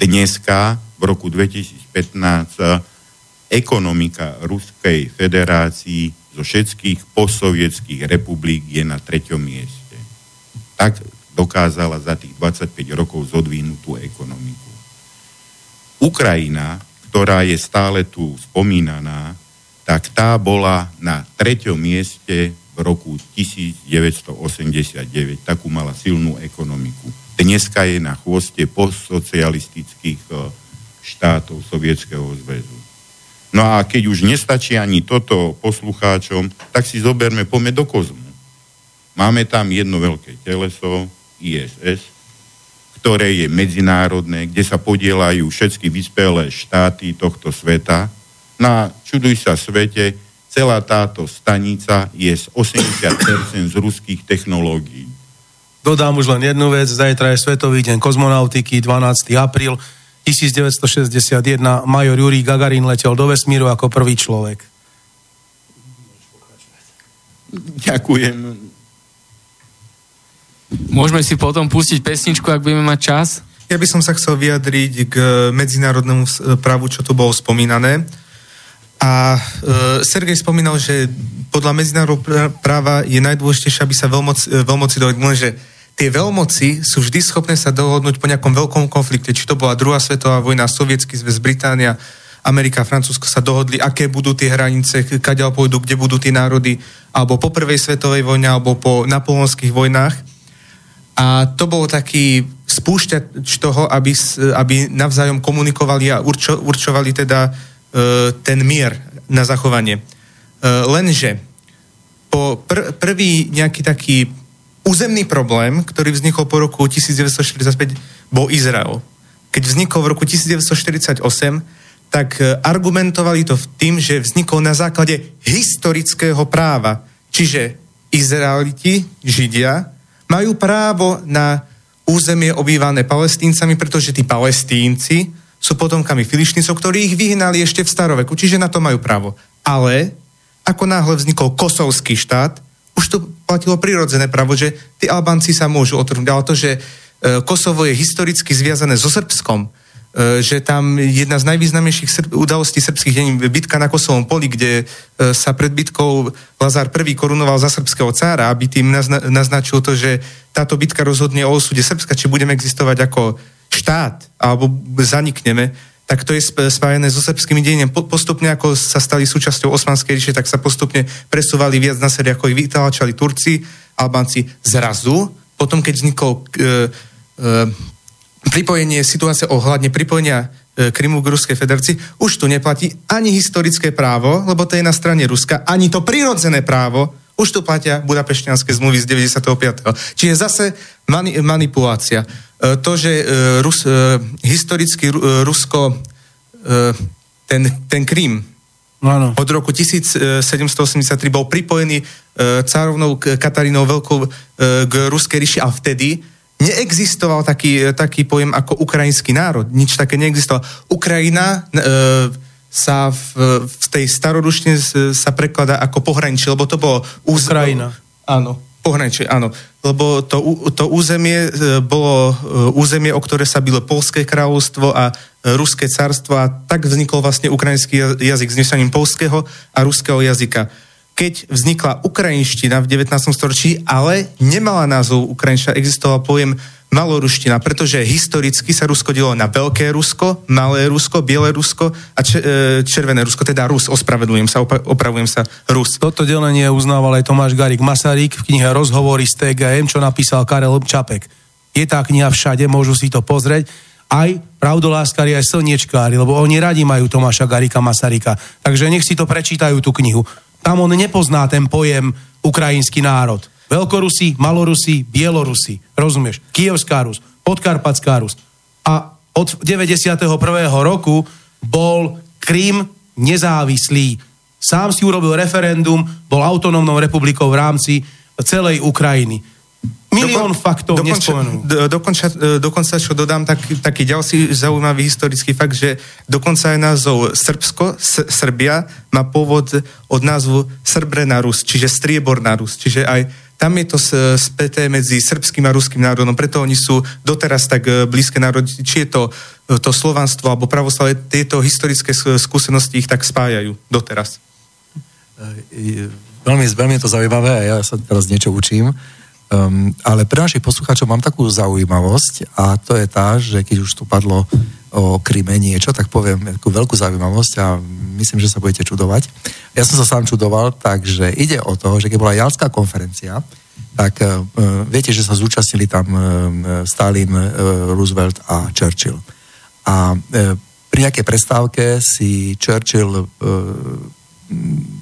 [SPEAKER 4] Dneska, v roku 2015, ekonomika Ruskej federácii zo všetkých postsovietských republik je na treťom mieste. Tak dokázala za tých 25 rokov zodvinúť tú ekonomiku. Ukrajina, ktorá je stále tu spomínaná, tak tá bola na treťom mieste v roku 1989. Takú mala silnú ekonomiku. Dneska je na chvoste postsocialistických e, štátov Sovietskeho zväzu. No a keď už nestačí ani toto poslucháčom, tak si zoberme, poďme do kozmu. Máme tam jedno veľké teleso, ISS, ktoré je medzinárodné, kde sa podielajú všetky vyspelé štáty tohto sveta. Na čuduj sa svete, celá táto stanica je z 80% z ruských technológií.
[SPEAKER 3] Dodám už len jednu vec, zajtra je Svetový deň kozmonautiky, 12. apríl 1961, major Jurij Gagarin letel do vesmíru ako prvý človek.
[SPEAKER 4] Ďakujem.
[SPEAKER 1] Môžeme si potom pustiť pesničku, ak budeme mať čas?
[SPEAKER 5] Ja by som sa chcel vyjadriť k medzinárodnému právu, čo tu bolo spomínané. A e, Sergej spomínal, že podľa medzinárodného pr- práva je najdôležitejšie, aby sa veľmoc, e, veľmoci dohodli, lenže tie veľmoci sú vždy schopné sa dohodnúť po nejakom veľkom konflikte. Či to bola druhá svetová vojna, Sovietský zväz, Británia, Amerika, Francúzsko sa dohodli, aké budú tie hranice, kadeľ pôjdu, kde budú tie národy, alebo po prvej svetovej vojne, alebo po napoleonských vojnách. A to bol taký spúšťač toho, aby, aby navzájom komunikovali a určo, určovali teda e, ten mier na zachovanie. E, lenže po pr- prvý nejaký taký územný problém, ktorý vznikol po roku 1945, bol Izrael. Keď vznikol v roku 1948, tak e, argumentovali to v tým, že vznikol na základe historického práva. Čiže Izraeliti, Židia, majú právo na územie obývané palestíncami, pretože tí palestínci sú potomkami filištíncov, ktorí ich vyhnali ešte v staroveku, čiže na to majú právo. Ale ako náhle vznikol kosovský štát, už to platilo prirodzené právo, že tí Albánci sa môžu otrhnúť. Ale to, že e, Kosovo je historicky zviazané so Srbskom, e, že tam jedna z najvýznamnejších udalostí srbských deň bitka na Kosovom poli, kde e, sa pred bitkou Lazár I korunoval za srbského cára, aby tým nazna- naznačil to, že táto bitka rozhodne o osude Srbska, či budeme existovať ako štát, alebo zanikneme, tak to je sp- spájené so srbským dením. Po- postupne, ako sa stali súčasťou Osmanskej ríše, tak sa postupne presúvali viac na sever, ako ich vytlačali Turci, Albánci. Zrazu, potom keď vznikol e, e, pripojenie, situácia ohľadne pripojenia e, Krymu k Ruskej federácii, už tu neplatí ani historické právo, lebo to je na strane Ruska, ani to prirodzené právo, už tu platia budapešťanské zmluvy z 95. Čiže zase mani- manipulácia. E, to, že e, Rus, e, historicky e, Rusko, e, ten, ten Krím,
[SPEAKER 3] No
[SPEAKER 5] od roku 1783 bol pripojený e, cárovnou Katarínou Veľkou e, k Ruskej ríši a vtedy neexistoval taký, e, taký pojem ako ukrajinský národ. Nič také neexistovalo. Ukrajina e, sa v, v tej staroruštine sa prekladá ako pohraničie, lebo to bolo... úz-
[SPEAKER 3] Ukrajina.
[SPEAKER 5] Áno, pohraničie, áno. Lebo to, to územie e, bolo e, územie, o ktoré sa bylo Polské kráľovstvo a e, Ruské carstvo a tak vznikol vlastne ukrajinský ja- jazyk s zmiešaním polského a ruského jazyka. Keď vznikla ukrajinština v 19. storočí, ale nemala názov ukrajinština, existoval pojem maloruština, pretože historicky sa Rusko delilo na Veľké Rusko, Malé Rusko, Biele Rusko a e, Červené Rusko, teda Rus, ospravedlňujem sa, opravujem sa, Rus.
[SPEAKER 3] Toto delenie uznával aj Tomáš Garik Masaryk v knihe Rozhovory z TGM, čo napísal Karel Čapek. Je tá kniha všade, môžu si to pozrieť. Aj pravdoláskari, aj slniečkári, lebo oni radi majú Tomáša Garika Masaryka. Takže nech si to prečítajú, tú knihu. Tam on nepozná ten pojem ukrajinský národ. Veľkorusi, Malorusi, Bielorusi. Rozumieš? Kievská Rus, Podkarpatská Rus. A od 91. roku bol Krím nezávislý. Sám si urobil referendum, bol autonómnou republikou v rámci celej Ukrajiny. Milión faktov nespomenul.
[SPEAKER 5] do, dokonča, dokonca, čo dodám, tak, taký ďalší zaujímavý historický fakt, že dokonca aj názov Srbsko, S- Srbia, má pôvod od názvu Srbrená Rus, čiže Strieborná Rus. Čiže aj tam je to späté medzi srbským a ruským národom, preto oni sú doteraz tak e, blízke národy, či je to e, to slovanstvo alebo pravoslavie, tieto historické skúsenosti ich tak spájajú doteraz.
[SPEAKER 2] E, Veľmi, veľmi je to zaujímavé a ja sa teraz niečo učím. Um, ale pre našich poslucháčov mám takú zaujímavosť a to je tá, že keď už tu padlo o Kryme niečo, tak poviem takú veľkú zaujímavosť a myslím, že sa budete čudovať. Ja som sa sám čudoval, takže ide o to, že keď bola Jalská konferencia, tak uh, viete, že sa zúčastnili tam uh, Stalin, uh, Roosevelt a Churchill. A uh, pri nejakej prestávke si Churchill uh,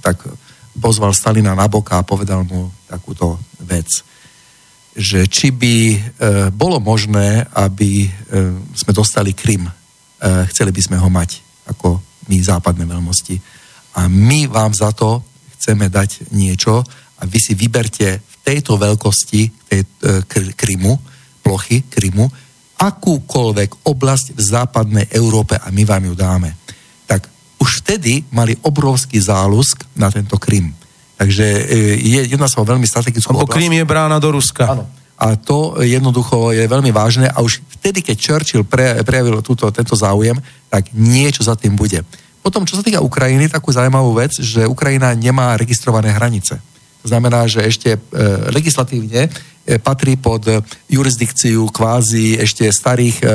[SPEAKER 2] tak pozval Stalina na boka a povedal mu takúto vec že či by e, bolo možné, aby e, sme dostali Krym. E, chceli by sme ho mať ako my západné veľmosti. A my vám za to chceme dať niečo a vy si vyberte v tejto veľkosti tej, e, Kr- Krymu, plochy Krymu, akúkoľvek oblasť v západnej Európe a my vám ju dáme. Tak už vtedy mali obrovský zálusk na tento Krym. Takže e, je, jedná sa o veľmi strategickú
[SPEAKER 3] Lebo. Krím je brána do Ruska.
[SPEAKER 2] Áno. A to jednoducho je veľmi vážne a už vtedy, keď Churchill pre, prejavil túto, tento záujem, tak niečo za tým bude. Potom, čo sa týka Ukrajiny, takú zaujímavú vec, že Ukrajina nemá registrované hranice. To znamená, že ešte e, legislatívne e, patrí pod e, jurisdikciu kvázi ešte starých e, e,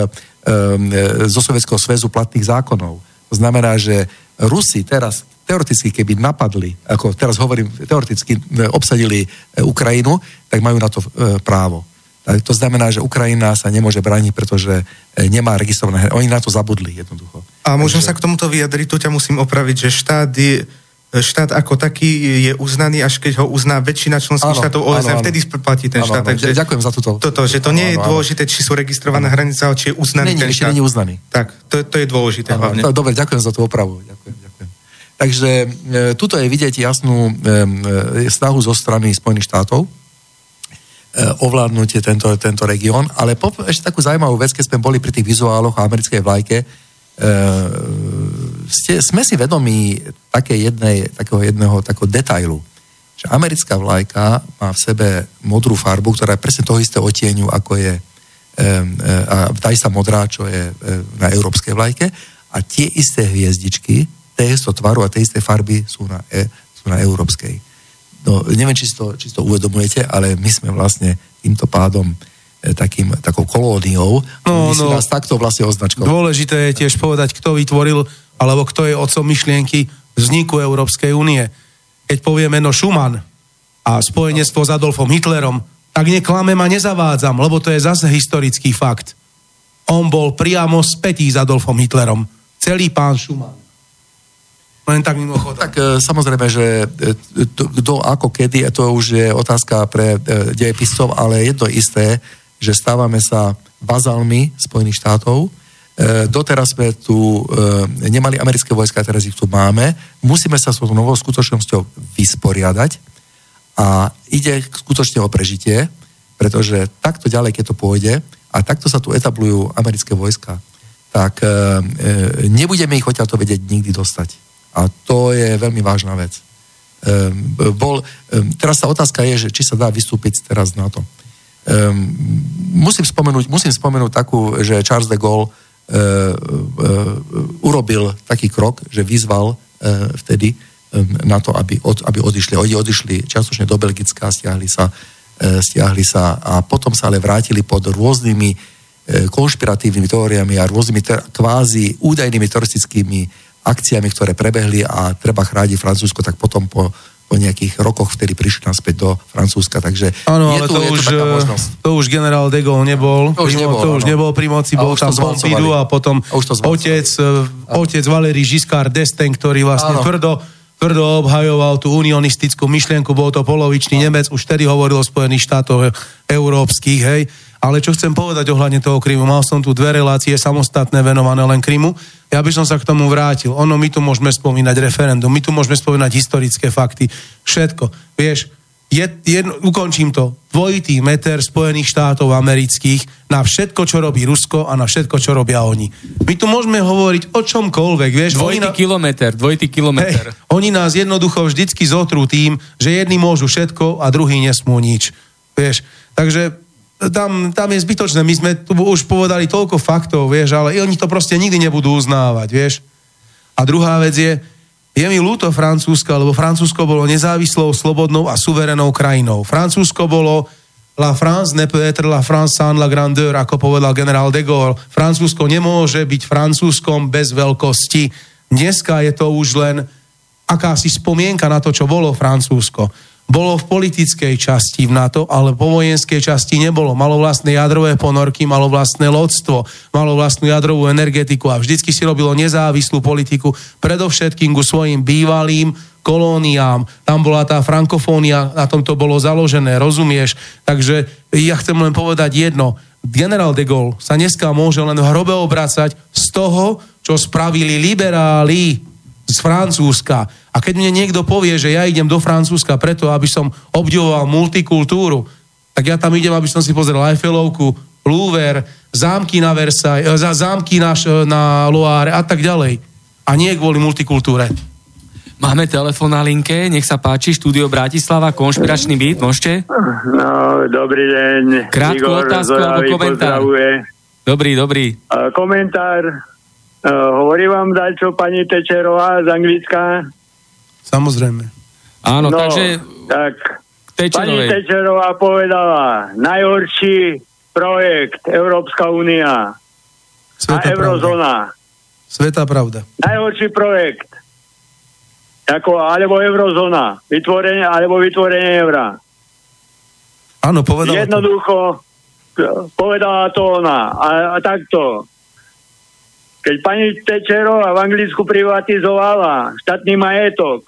[SPEAKER 2] zo Sovietskeho sväzu platných zákonov. To znamená, že Rusi teraz teoreticky, keby napadli, ako teraz hovorím, teoreticky e, obsadili e, Ukrajinu, tak majú na to e, právo. To znamená, že Ukrajina sa nemôže brániť, pretože nemá registrované. Oni na to zabudli jednoducho.
[SPEAKER 5] A môžem sa k tomuto vyjadriť, tu ťa musím opraviť, že štát je, štát ako taký je uznaný, až keď ho uzná väčšina členských
[SPEAKER 2] Áno,
[SPEAKER 5] štátov
[SPEAKER 2] áno,
[SPEAKER 5] OSN,
[SPEAKER 2] áno.
[SPEAKER 5] vtedy platí ten
[SPEAKER 2] Áno,
[SPEAKER 5] štát.
[SPEAKER 2] áno,
[SPEAKER 5] takže
[SPEAKER 2] ďakujem za túto-
[SPEAKER 5] Toto, že to nie je
[SPEAKER 2] Áno, áno.
[SPEAKER 5] dôležité, či sú registrované hranice, ale či je uznaný
[SPEAKER 2] nie,
[SPEAKER 5] ten štát.
[SPEAKER 2] je uznaný.
[SPEAKER 5] Tak, to, to je dôležité hlavne.
[SPEAKER 2] Áno, Dobre, ďakujem za tú opravu. Ďakujem. Takže e, tuto je vidieť jasnú e, e, snahu zo strany Spojených štátov e, ovládnutie tento, tento región, ale po, ešte takú zaujímavú vec, keď sme boli pri tých vizuáloch a americkej vlajke, e, ste, sme si vedomí také jednej, takého jedného takého detailu, že americká vlajka má v sebe modrú farbu, ktorá je presne toho isté otieňu, ako je e, e, a tá istá modrá, čo je na európskej vlajke. A tie isté hviezdičky, istého tvaru a tej isté farby sú na, e, sú na európskej. No, neviem, či si, to, či si to uvedomujete, ale my sme vlastne týmto pádom e, takým, takou kolóniou,
[SPEAKER 3] No,
[SPEAKER 2] no, no. si
[SPEAKER 3] no.
[SPEAKER 2] nás takto vlastne označkovali.
[SPEAKER 3] Dôležité je tiež povedať, kto vytvoril, alebo kto je otcom myšlienky vzniku Európskej únie. Keď povie meno Schumann a spojenectvo s Adolfom Hitlerom, tak neklamem a nezavádzam, lebo to je zase historický fakt. On bol priamo spätý s Adolfom Hitlerom. Celý pán Schumann. Len tak mimochodom.
[SPEAKER 2] Tak e, samozrejme, že e, to- kto ako kedy, to už je otázka pre e, dejepiscov, ale je to isté, že stávame sa bazálmi Spojených štátov. E, doteraz sme tu e, nemali americké vojska, teraz ich tu máme. Musíme sa s tou novou skutočnosťou vysporiadať a ide skutočne o prežitie, pretože takto ďalej, keď to pôjde a takto sa tu etablujú americké vojska, tak e, nebudeme ich odtiaľto vedieť nikdy dostať. A to je veľmi vážna vec. Um, bol, um, teraz tá otázka je, že či sa dá vystúpiť teraz na to. Um, musím, spomenúť, musím spomenúť takú, že Charles de Gaulle uh, uh, urobil taký krok, že vyzval uh, vtedy um, na to, aby, od, aby odišli. Oni odišli čiastočne do Belgická, stiahli sa, uh, stiahli sa a potom sa ale vrátili pod rôznymi konšpiratívnymi teóriami a rôznymi ter- kvázi údajnými teroristickými akciami, ktoré prebehli a treba chrániť Francúzsko, tak potom po, po nejakých rokoch vtedy prišli naspäť do Francúzska. Takže
[SPEAKER 3] Áno,
[SPEAKER 2] je
[SPEAKER 3] ale
[SPEAKER 2] tu,
[SPEAKER 3] to
[SPEAKER 2] je
[SPEAKER 3] už,
[SPEAKER 2] možnosť.
[SPEAKER 3] to už generál de Gaulle nebol.
[SPEAKER 2] To už
[SPEAKER 3] pri, mo-
[SPEAKER 2] nebol,
[SPEAKER 3] to už nebol pri moci,
[SPEAKER 2] A
[SPEAKER 3] bol tam. Pompidou a potom
[SPEAKER 2] A už to
[SPEAKER 3] otec, eh, otec Valéry Giscard d'Estaing, ktorý vlastne
[SPEAKER 2] Áno.
[SPEAKER 3] tvrdo, tvrdo obhajoval tú unionistickú myšlienku, bol to polovičný Nemec, už vtedy hovoril o Spojených štátoch európskych, hej. Ale čo chcem povedať ohľadne toho Krymu, mal som tu dve relácie samostatné venované len Krymu. Ja by som sa k tomu vrátil. Ono, my tu môžeme spomínať referendum, my tu môžeme spomínať historické fakty, všetko. Vieš, je, jedno, ukončím to. Dvojitý meter Spojených štátov amerických na všetko, čo robí Rusko a na všetko, čo robia oni. My tu môžeme hovoriť o čomkoľvek, vieš.
[SPEAKER 1] Dvojitý
[SPEAKER 3] na-
[SPEAKER 1] kilometr, dvojitý kilometr.
[SPEAKER 3] Hej, oni nás jednoducho vždycky zotrú tým, že jedni môžu všetko a druhí nesmú nič. Vieš, takže tam, tam je zbytočné. My sme tu už povedali toľko faktov, vieš, ale oni to proste nikdy nebudú uznávať, vieš. A druhá vec je, je mi ľúto Francúzska, lebo Francúzsko bolo nezávislou, slobodnou a suverenou krajinou. Francúzsko bolo La France ne peut être la France sans la grandeur, ako povedal generál de Gaulle. Francúzsko nemôže byť francúzskom bez veľkosti. Dneska je to už len akási spomienka na to, čo bolo Francúzsko. Bolo v politickej časti v NATO, ale po vojenskej časti nebolo. Malo vlastné jadrové ponorky, malo vlastné lodstvo, malo vlastnú jadrovú energetiku a vždycky si robilo nezávislú politiku, predovšetkým ku svojim bývalým kolóniám. Tam bola tá frankofónia, na tom to bolo založené, rozumieš? Takže ja chcem len povedať jedno. Generál de Gaulle sa dneska môže len hrobe obracať z toho, čo spravili liberáli z Francúzska. A keď mne niekto povie, že ja idem do Francúzska preto, aby som obdivoval multikultúru, tak ja tam idem, aby som si pozrel Eiffelovku, Louvre, zámky na Versailles, eh, za- zámky na, na Loire a tak ďalej. A nie kvôli multikultúre.
[SPEAKER 1] Máme telefon na linke, nech sa páči, štúdio Bratislava, konšpiračný byt, môžete?
[SPEAKER 7] No, dobrý deň.
[SPEAKER 1] Krátku
[SPEAKER 7] Igor
[SPEAKER 1] otázku alebo komentár?
[SPEAKER 7] pozdravuje.
[SPEAKER 1] Dobrý, dobrý.
[SPEAKER 7] Uh, komentár. Uh, hovorí vám dačo pani Tečerová z Anglicka?
[SPEAKER 1] Áno,
[SPEAKER 7] No,
[SPEAKER 1] takže
[SPEAKER 7] Tak,
[SPEAKER 1] k
[SPEAKER 7] pani
[SPEAKER 1] Tečerovej.
[SPEAKER 7] Tečerová povedala, najhorší projekt Európska únia a
[SPEAKER 3] pravda.
[SPEAKER 7] eurozóna.
[SPEAKER 3] Sveta pravda.
[SPEAKER 7] Najhorší projekt. Ako, alebo eurozóna. Vytvorenie, alebo vytvorenie eura.
[SPEAKER 3] Áno, povedal to.
[SPEAKER 7] Jednoducho povedala to ona. A, a takto. Keď pani Tečerová v Anglicku privatizovala štátny majetok,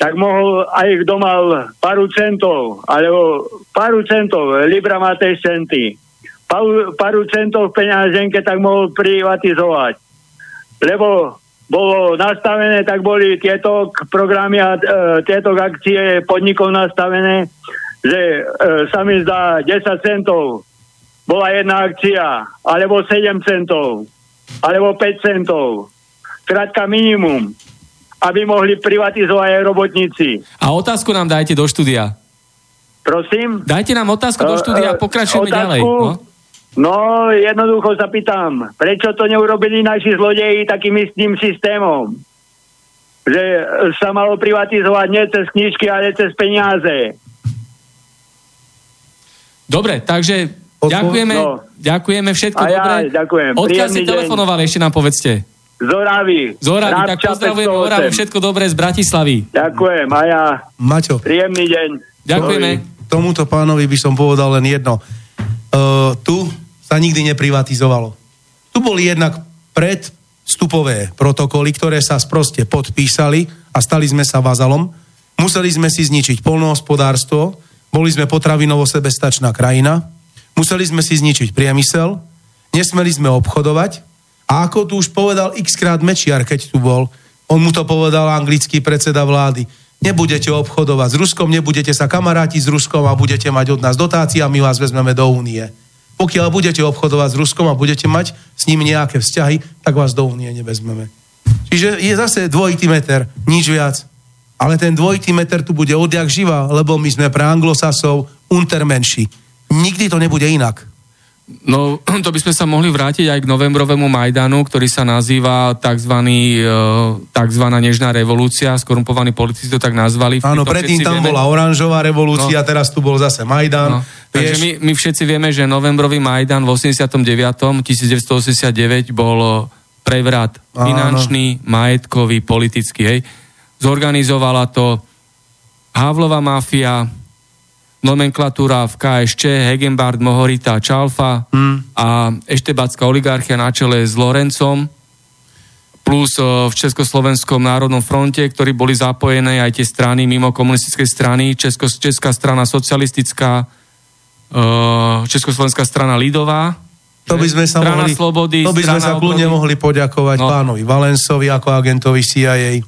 [SPEAKER 7] tak mohol aj kto mal paru centov, alebo paru centov, Libra má tej centy, paru, centov v peňaženke, tak mohol privatizovať. Lebo bolo nastavené, tak boli tieto programy a e, tieto akcie podnikov nastavené, že e, sa mi zdá 10 centov bola jedna akcia, alebo 7 centov, alebo 5 centov. Krátka minimum, aby mohli privatizovať aj robotníci.
[SPEAKER 1] A otázku nám dajte do štúdia.
[SPEAKER 7] Prosím?
[SPEAKER 1] Dajte nám otázku do
[SPEAKER 7] Eh,
[SPEAKER 1] štúdia a pokračujeme
[SPEAKER 7] otázku?
[SPEAKER 1] ďalej. No?
[SPEAKER 7] No, jednoducho sa pýtam, prečo to neurobili naši zlodeji takým istým systémom? Že e, sa malo privatizovať nie cez knižky, ale cez peniaze.
[SPEAKER 1] Dobre, takže
[SPEAKER 3] Odpo-
[SPEAKER 1] ďakujeme,
[SPEAKER 7] No.
[SPEAKER 1] ďakujeme všetko
[SPEAKER 7] A ja
[SPEAKER 1] dobré.
[SPEAKER 7] ďakujem.
[SPEAKER 1] Odkiaľ
[SPEAKER 7] deň.
[SPEAKER 1] telefonovali, ešte nám povedzte.
[SPEAKER 7] Z Oravy.
[SPEAKER 1] Z Oravy, tak pozdravujeme
[SPEAKER 7] 508.
[SPEAKER 1] Oravu, všetko dobré z Bratislavy.
[SPEAKER 7] Ďakujem a ja.
[SPEAKER 3] Maťo,
[SPEAKER 7] Príjemný deň.
[SPEAKER 1] Ďakujeme.
[SPEAKER 3] tomuto pánovi by som povedal len jedno. Uh, tu sa nikdy neprivatizovalo. Tu boli jednak predstupové protokoly, ktoré sa sproste podpísali a stali sme sa vazalom. Museli sme si zničiť polnohospodárstvo, boli sme potravinovo sebestačná krajina, museli sme si zničiť priemysel, nesmeli sme obchodovať a ako tu už povedal x krát Mečiar, keď tu bol, on mu to povedal anglický predseda vlády, nebudete obchodovať s Ruskom, nebudete sa kamaráti s Ruskom a budete mať od nás dotácie a my vás vezmeme do únie. Pokiaľ budete obchodovať s Ruskom a budete mať s ním nejaké vzťahy, tak vás do únie nevezmeme. Čiže je zase dvojitý meter, nič viac. Ale ten dvojitý meter tu bude odjak živa, lebo my sme pre anglosasov untermenší. Nikdy to nebude inak.
[SPEAKER 1] No, to by sme sa mohli vrátiť aj k novembrovému Majdanu, ktorý sa nazýva tzv. tzv. nežná revolúcia, skorumpovaní politici to tak nazvali.
[SPEAKER 3] Áno, predtým tam
[SPEAKER 1] vieme-
[SPEAKER 3] bola oranžová revolúcia,
[SPEAKER 1] No.
[SPEAKER 3] teraz tu bol zase Majdan.
[SPEAKER 1] No. Takže my, my všetci vieme, že novembrový Majdan v 89. 1989 bol prevrat
[SPEAKER 3] Áno.
[SPEAKER 1] finančný, majetkový, politický. Hej. Zorganizovala to Havlova mafia, nomenklatúra v KSČ, Hegenbard, Mohorita, Čalfa
[SPEAKER 3] Hmm.
[SPEAKER 1] a eštebacká oligarchia na čele s Lorencom plus o, v Československom národnom fronte, ktorí boli zapojené aj tie strany mimo komunistickej strany, Česko, Česká strana socialistická, o, Československá strana Lidová,
[SPEAKER 3] To by sme sa
[SPEAKER 1] strana
[SPEAKER 3] mohli,
[SPEAKER 1] slobody,
[SPEAKER 3] to by sme sa kľudne mohli poďakovať
[SPEAKER 1] no.
[SPEAKER 3] pánovi Valensovi ako agentovi CIA,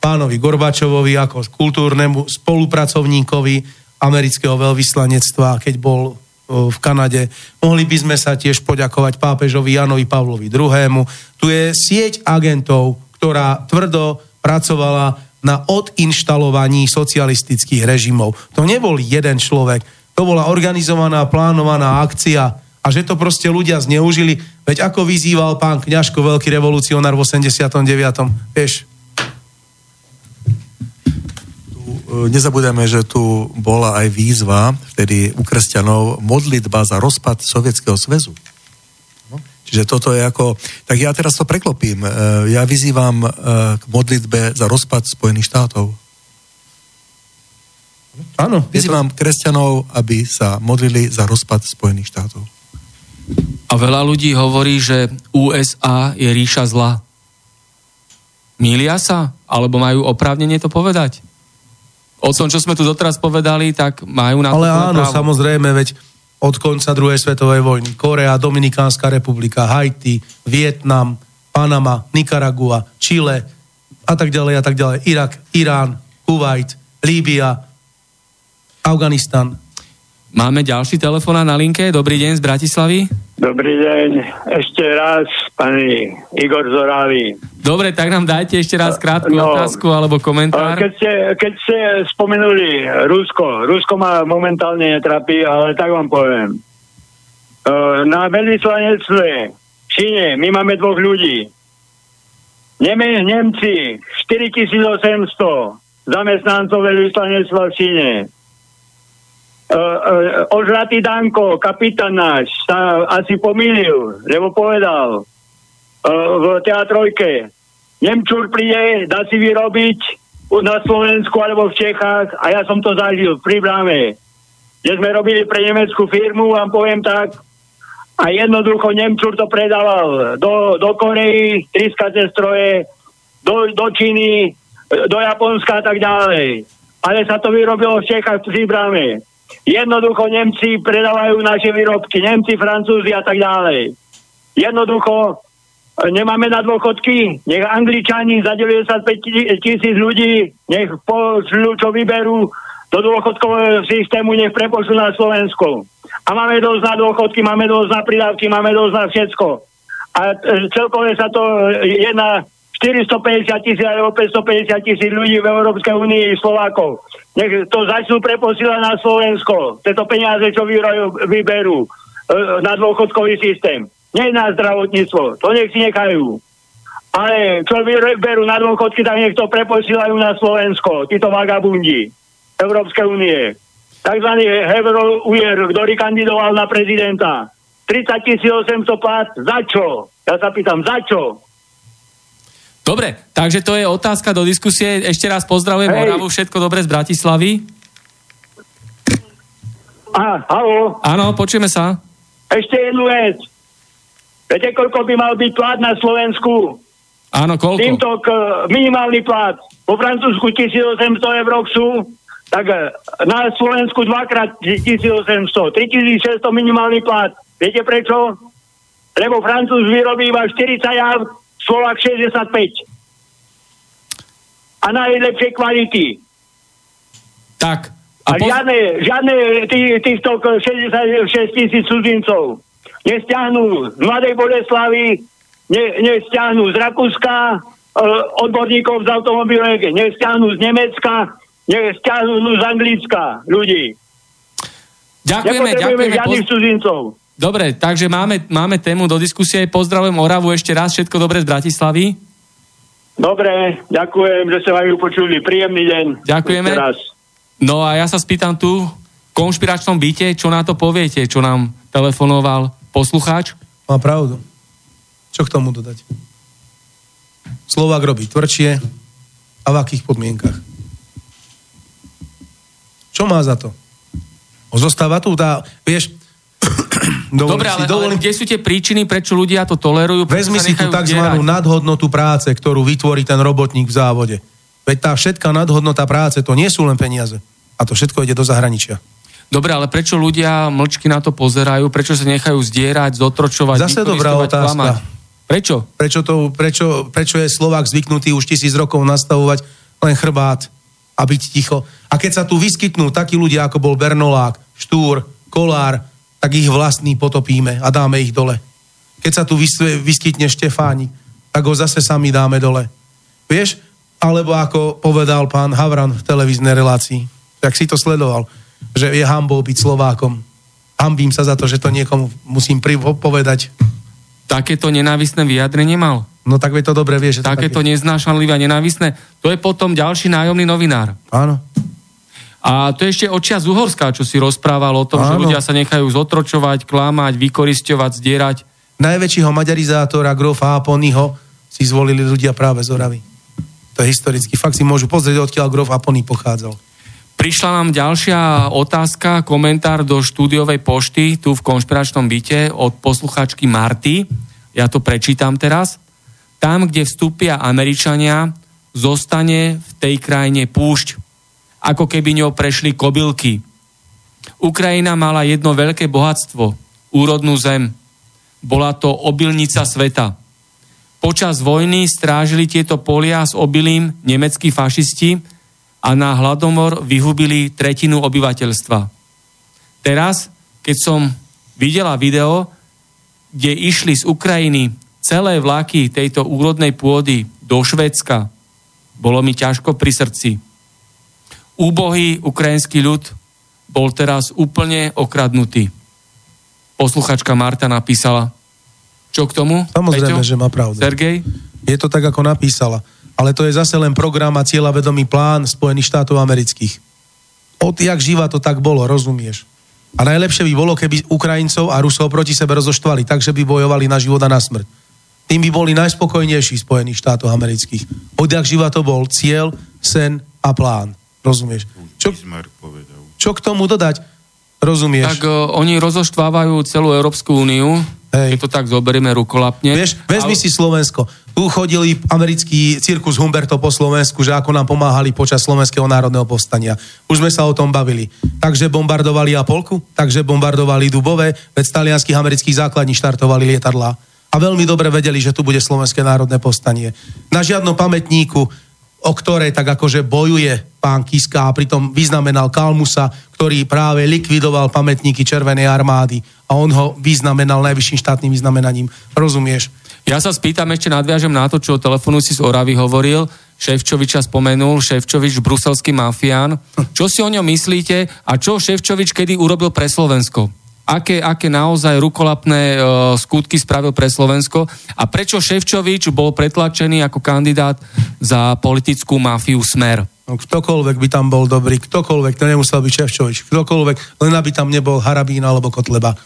[SPEAKER 3] pánovi Gorbačovovi ako kultúrnemu spolupracovníkovi amerického veľvyslanectva, keď bol v Kanade. Mohli by sme sa tiež poďakovať pápežovi Janovi Pavlovi II. Tu je sieť agentov, ktorá tvrdo pracovala na odinštalovaní socialistických režimov. To nebol jeden človek, to bola organizovaná, plánovaná akcia a že to proste ľudia zneužili. Veď ako vyzýval pán Kňažko, veľký revolucionár v 89. Vieš,
[SPEAKER 2] nezabudeme, že tu bola aj výzva vtedy u kresťanov modlitba za rozpad Sovietskeho zväzu. No, Čiže toto je ako... Tak ja teraz to preklopím. E, Ja vyzývam e, k modlitbe za rozpad Spojených štátov.
[SPEAKER 3] Áno, je to,
[SPEAKER 2] Vyzývam kresťanov, aby sa modlili za rozpad Spojených štátov.
[SPEAKER 1] A veľa ľudí hovorí, že USA je ríša zla. Mília sa? Alebo majú oprávnenie to povedať? O tom, čo sme tu doteraz povedali, tak majú na to
[SPEAKER 3] ale áno,
[SPEAKER 1] právo.
[SPEAKER 3] samozrejme, veď od konca druhej svetovej vojny. Korea, Dominikánska republika, Haiti, Vietnam, Panama, Nikaragua, Chile a tak ďalej a tak ďalej. Irak, Irán, Kuwait, Líbia, Afganistan.
[SPEAKER 1] Máme ďalší telefón na linke. Dobrý deň z Bratislavy.
[SPEAKER 7] Dobrý deň, ešte raz, pani Igor Zoravý.
[SPEAKER 1] Dobre, tak nám dajte ešte raz krátku
[SPEAKER 7] No.
[SPEAKER 1] otázku alebo komentár.
[SPEAKER 7] Keď ste, keď ste spomenuli Rusko, Rusko ma momentálne netrapí, ale tak vám poviem. E, Na veľvyslanectve v Číne my máme dvoch ľudí. Neme, Nemci 4800 zamestnancov veľvyslanectva v Číne. Uh, ožratý Danko, kapitán náš, sa asi pomýlil, lebo povedal uh, v teatrojke, Nemčur príde, dá si vyrobiť na Slovensku alebo v Čechách a ja som to zažil pri bráme. Kde sme robili pre nemeckú firmu, vám poviem tak, a jednoducho Nemčur to predával do, do Korei, triskace stroje, do, do Číny, do Japonska a tak ďalej. Ale sa to vyrobilo v Čechách pri bráme. Jednoducho Nemci predávajú naše výrobky, Nemci, Francúzi a tak ďalej. Jednoducho e, nemáme na dôchodky, nech Angličani za 95 ti- tisíc ľudí, nech pošľú, čo vyberú do dôchodkového systému, nech prepošľú na Slovensko. A máme dosť na dôchodky, máme dosť na pridávky, máme dosť na všetko. A e, celkové sa to e, je na 450 tisíc alebo 550 tisíc ľudí v Európskej únii Slovákov. Nech to začnú preposielať na Slovensko. Tieto peniaze, čo vyberú e, na dôchodkový systém. Nie na zdravotníctvo. To nech si nechajú. Ale čo vyberú na dôchodky, tak nech to preposielajú na Slovensko. Títo vagabundi Európskej únie. Takzvaný Heverol Ujer, ktorý kandidoval na prezidenta. 30 800 plat. Za čo? Ja sa pýtam, za čo?
[SPEAKER 1] Dobre, takže to je otázka do diskusie. Ešte raz pozdravujem
[SPEAKER 7] Hej.
[SPEAKER 1] Oravu, všetko dobre z Bratislavy.
[SPEAKER 7] A, halo?
[SPEAKER 1] Áno, počujeme sa.
[SPEAKER 7] Ešte jednu vec. Viete, koľko by mal byť plat na Slovensku?
[SPEAKER 1] Áno, koľko?
[SPEAKER 7] Týmto k, minimálny plat. Po Francúzsku 1800 eur sú, tak e, na Slovensku dvakrát 1800. 3600 minimálny plat. Viete prečo? Lebo Francúz vyrobí iba 40 jav, Slovak 65. A najlepšej kvality.
[SPEAKER 1] Tak.
[SPEAKER 7] A,
[SPEAKER 1] A poz...
[SPEAKER 7] žiadne, žiadne tý, týchto 66 tisíc cudzincov nestiahnu z Mladej Boleslavy, ne, nestiahnu z Rakúska e, odborníkov z automobilek, nestiahnu z Nemecka, nestiahnu z Anglicka ľudí.
[SPEAKER 1] Ďakujeme, ďakujeme.
[SPEAKER 7] žiadnych
[SPEAKER 1] Poz...
[SPEAKER 7] cudzincov.
[SPEAKER 1] Dobre, takže máme, máme tému do diskusie. Pozdravujem Oravu ešte raz, všetko dobre z Bratislavy.
[SPEAKER 7] Dobre, ďakujem, že ste ma ju počuli. Príjemný deň.
[SPEAKER 1] Ďakujeme. No a ja sa spýtam tu, v konšpiračnom byte, čo na to poviete, čo nám telefonoval poslucháč?
[SPEAKER 3] Má pravdu. Čo k tomu dodať? Slovák robí tvrdšie a v akých podmienkach? Čo má za to? Zostáva tu tá, vieš, dovolím
[SPEAKER 1] Dobre, ale, ale
[SPEAKER 3] dovolím,
[SPEAKER 1] kde sú tie príčiny, prečo ľudia to tolerujú?
[SPEAKER 3] vezmi si tú tzv.
[SPEAKER 1] vdierať?
[SPEAKER 3] nadhodnotu práce, ktorú vytvorí ten robotník v závode. Veď tá všetká nadhodnota práce, to nie sú len peniaze. A to všetko ide do zahraničia.
[SPEAKER 1] Dobre, ale prečo ľudia mlčky na to pozerajú? Prečo sa nechajú zdierať, zotročovať,
[SPEAKER 3] Zase dobrá otázka.
[SPEAKER 1] klamať? Prečo?
[SPEAKER 3] Prečo, to, prečo, prečo je Slovák zvyknutý už tisíc rokov nastavovať len chrbát a byť ticho? A keď sa tu vyskytnú takí ľudia, ako bol Bernolák, Štúr, Kolár, tak ich vlastní potopíme a dáme ich dole. Keď sa tu vys- vyskytne Štefánik, tak ho zase sami dáme dole. Vieš? Alebo ako povedal pán Havran v televíznej relácii, tak si to sledoval, že je hambou byť Slovákom. Hambím sa za to, že to niekomu musím povedať.
[SPEAKER 1] Takéto nenávisné vyjadrenie mal?
[SPEAKER 3] No tak to dobre vie, že to
[SPEAKER 1] Takéto
[SPEAKER 3] také.
[SPEAKER 1] neznášanlivé a nenávisné? To je potom ďalší nájomný novinár.
[SPEAKER 3] Áno.
[SPEAKER 1] A to je ešte očia z Uhorska, čo si rozprával o tom, že
[SPEAKER 3] Áno.
[SPEAKER 1] ľudia sa nechajú zotročovať, klamať, vykorisťovať, zdierať.
[SPEAKER 3] Najväčšieho maďarizátora, grofa Aponyho, si zvolili ľudia práve z Oravy. To je historicky. Fakt si môžu pozrieť, odkiaľ grof Apony pochádzal.
[SPEAKER 1] Prišla nám ďalšia otázka, komentár do štúdiovej pošty tu v konšpiračnom byte od posluchačky Marty. Ja to prečítam teraz. Tam, kde vstúpia Američania, zostane v tej krajine púšť, ako keby ňou prešli kobylky. Ukrajina mala jedno veľké bohatstvo, úrodnú zem. Bola to obilnica sveta. Počas vojny strážili tieto polia s obilím nemeckí fašisti a na hladomor vyhubili tretinu obyvateľstva. Teraz, keď som videla video, kde išli z Ukrajiny celé vlaky tejto úrodnej pôdy do Švedska, bolo mi ťažko pri srdci. Úbohý ukrajinský ľud bol teraz úplne okradnutý. Posluchačka Marta napísala. Čo k tomu?
[SPEAKER 3] Samozrejme,
[SPEAKER 1] Peťo?
[SPEAKER 3] že má pravdu.
[SPEAKER 1] Sergej?
[SPEAKER 3] Je to tak, ako napísala. Ale to je zase len program a cieľavedomý plán Spojených štátov amerických. Od jak živa to tak bolo, rozumieš? A najlepšie by bolo, keby Ukrajincov a Rusov proti sebe rozoštvali, takže by bojovali na život a na smrť. Tým by boli najspokojnejší Spojených štátov amerických. Odjak živa to bol cieľ, sen a plán. Rozumieš? Čo, čo k tomu dodať? Rozumieš?
[SPEAKER 1] Tak uh, oni rozoštvávajú celú Európsku úniu,
[SPEAKER 3] Hej.
[SPEAKER 1] keď to tak zoberieme rukolapne.
[SPEAKER 3] Vieš, vezmi
[SPEAKER 1] Ale-
[SPEAKER 3] si Slovensko. Tu chodili americký cirkus Humberto po Slovensku, že ako nám pomáhali počas Slovenského národného povstania. Už sme sa o tom bavili. Takže bombardovali Apolku, takže bombardovali Dubové, veď z talianských amerických základní štartovali lietadlá. A veľmi dobre vedeli, že tu bude Slovenské národné povstanie. Na žiadnom pamätníku, o ktorej tak akože bojuje pán Kiska a pritom vyznamenal Kalmusa, ktorý práve likvidoval pamätníky Červenej armády a on ho vyznamenal najvyšším štátnym vyznamenaním. Rozumieš?
[SPEAKER 1] Ja sa spýtam, ešte nadviažem na to, čo telefonujúci z Oravy hovoril. Ševčoviča spomenul, Ševčovič, bruselský mafián. Čo si o ňom myslíte a čo Ševčovič kedy urobil pre Slovensko? Aké, aké naozaj rukolapné e, skutky spravil pre Slovensko a prečo Ševčovič bol pretlačený ako kandidát za politickú mafiu Smer?
[SPEAKER 3] No, ktokoľvek by tam bol dobrý, ktokoľvek, to nemusel byť Ševčovič, ktokoľvek, len aby tam nebol Harabín alebo Kotleba.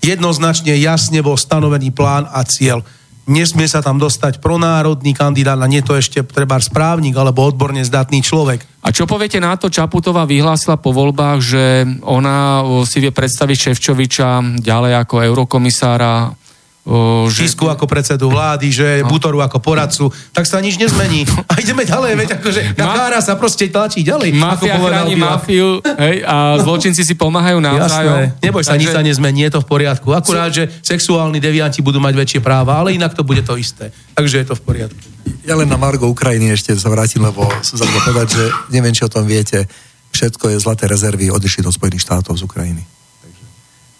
[SPEAKER 3] Jednoznačne jasne bol stanovený plán a cieľ. Nesmie sa tam dostať pronárodný kandidát a nie to ešte treba správnik alebo odborne zdatný človek.
[SPEAKER 1] A čo poviete na to, Čaputová vyhlásila po voľbách, že ona si vie predstaviť Ševčoviča ďalej ako eurokomisára, o, že...
[SPEAKER 3] Kisku ako predsedu vlády, že
[SPEAKER 1] No.
[SPEAKER 3] Butoru ako poradcu, tak sa nič nezmení. A ideme ďalej, veď akože tá
[SPEAKER 1] Ma-
[SPEAKER 3] kára sa proste tlačí ďalej.
[SPEAKER 1] Mafia
[SPEAKER 3] ako
[SPEAKER 1] chráni
[SPEAKER 3] Biela.
[SPEAKER 1] mafiu hej, a zločinci si pomáhajú navzájom.
[SPEAKER 3] Jasné, neboj sa, nič sa nezmení, je to v poriadku. Akurát, že sexuálni devianti budú mať väčšie práva, ale inak to bude to isté. Takže je to v poriadku.
[SPEAKER 2] Ja len na Margo Ukrajiny ešte sa vrátim, lebo som sa povedať, že neviem, či o tom viete, všetko je zlaté rezervy odišli do Spojených štátov z Ukrajiny. Takže,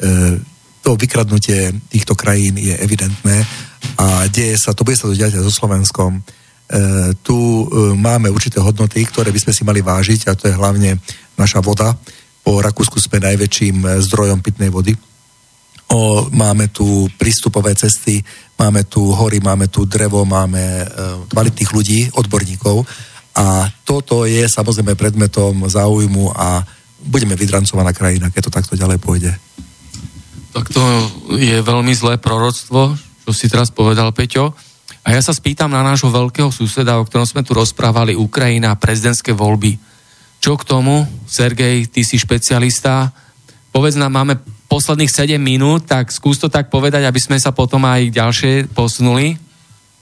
[SPEAKER 2] e, to vykradnutie týchto krajín je evidentné a deje sa, to bude sa to diať aj so Slovenskom. E, tu e, máme určité hodnoty, ktoré by sme si mali vážiť a to je hlavne naša voda. Po Rakúsku sme najväčším e, zdrojom pitnej vody. O, máme tu prístupové cesty, máme tu hory, máme tu drevo, máme e, kvalitných ľudí, odborníkov a toto je samozrejme predmetom záujmu a budeme vydrancovaná krajina, keď to takto ďalej pôjde.
[SPEAKER 1] Tak to je veľmi zlé proroctvo, čo si teraz povedal, Peťo. A ja sa spýtam na nášho veľkého suseda, o ktorom sme tu rozprávali, Ukrajina, prezidentské voľby. Čo k tomu? Sergej, ty si špecialista. Povedz nám, máme posledných 7 minút, tak skús to tak povedať, aby sme sa potom aj ďalšie posunuli.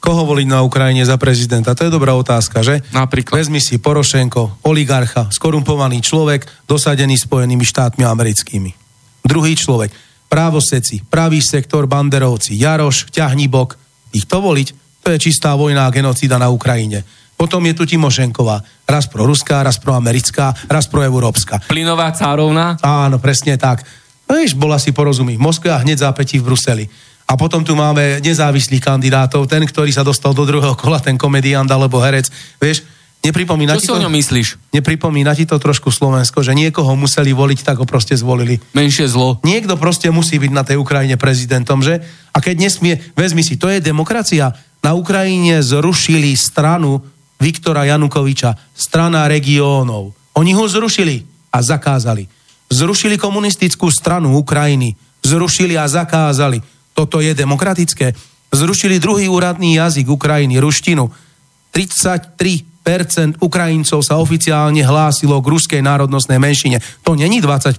[SPEAKER 3] Koho voliť na Ukrajine za prezidenta? To je dobrá otázka, že?
[SPEAKER 1] Napríklad.
[SPEAKER 3] Vezmi si Porošenko, oligarcha, skorumpovaný človek, dosadený Spojenými štátmi americkými. Druhý človek, právoseci, pravý sektor, banderovci, Jaroš, ťahnibok. Ich to voliť? To je čistá vojna a genocída na Ukrajine. Potom je tu Timošenková. Raz pro ruská, raz pro americká, raz pro európska.
[SPEAKER 1] Plynová cárovna.
[SPEAKER 3] Áno, presne tak. No vieš, bola si porozumí. Moskva hneď zápätí v Bruseli. A potom tu máme nezávislých kandidátov. Ten, ktorý sa dostal do druhého kola, ten komediant alebo herec. Vieš, nepripomína
[SPEAKER 1] Čo si
[SPEAKER 3] to...
[SPEAKER 1] o ňom myslíš?
[SPEAKER 3] Nepripomína ti to trošku Slovensko, že niekoho museli voliť, tak ho proste zvolili.
[SPEAKER 1] Menšie zlo.
[SPEAKER 3] Niekto proste musí byť na tej Ukrajine prezidentom, že? A keď nesmie, vezmi si, to je demokracia. Na Ukrajine zrušili stranu Viktora Janukoviča, strana regiónov. Oni ho zrušili. a zakázali. Zrušili komunistickú stranu Ukrajiny. Zrušili a zakázali. Toto je demokratické. Zrušili druhý úradný jazyk Ukrajiny, ruštinu. 33% Ukrajincov sa oficiálne hlásilo k ruskej národnostnej menšine. To není 20%.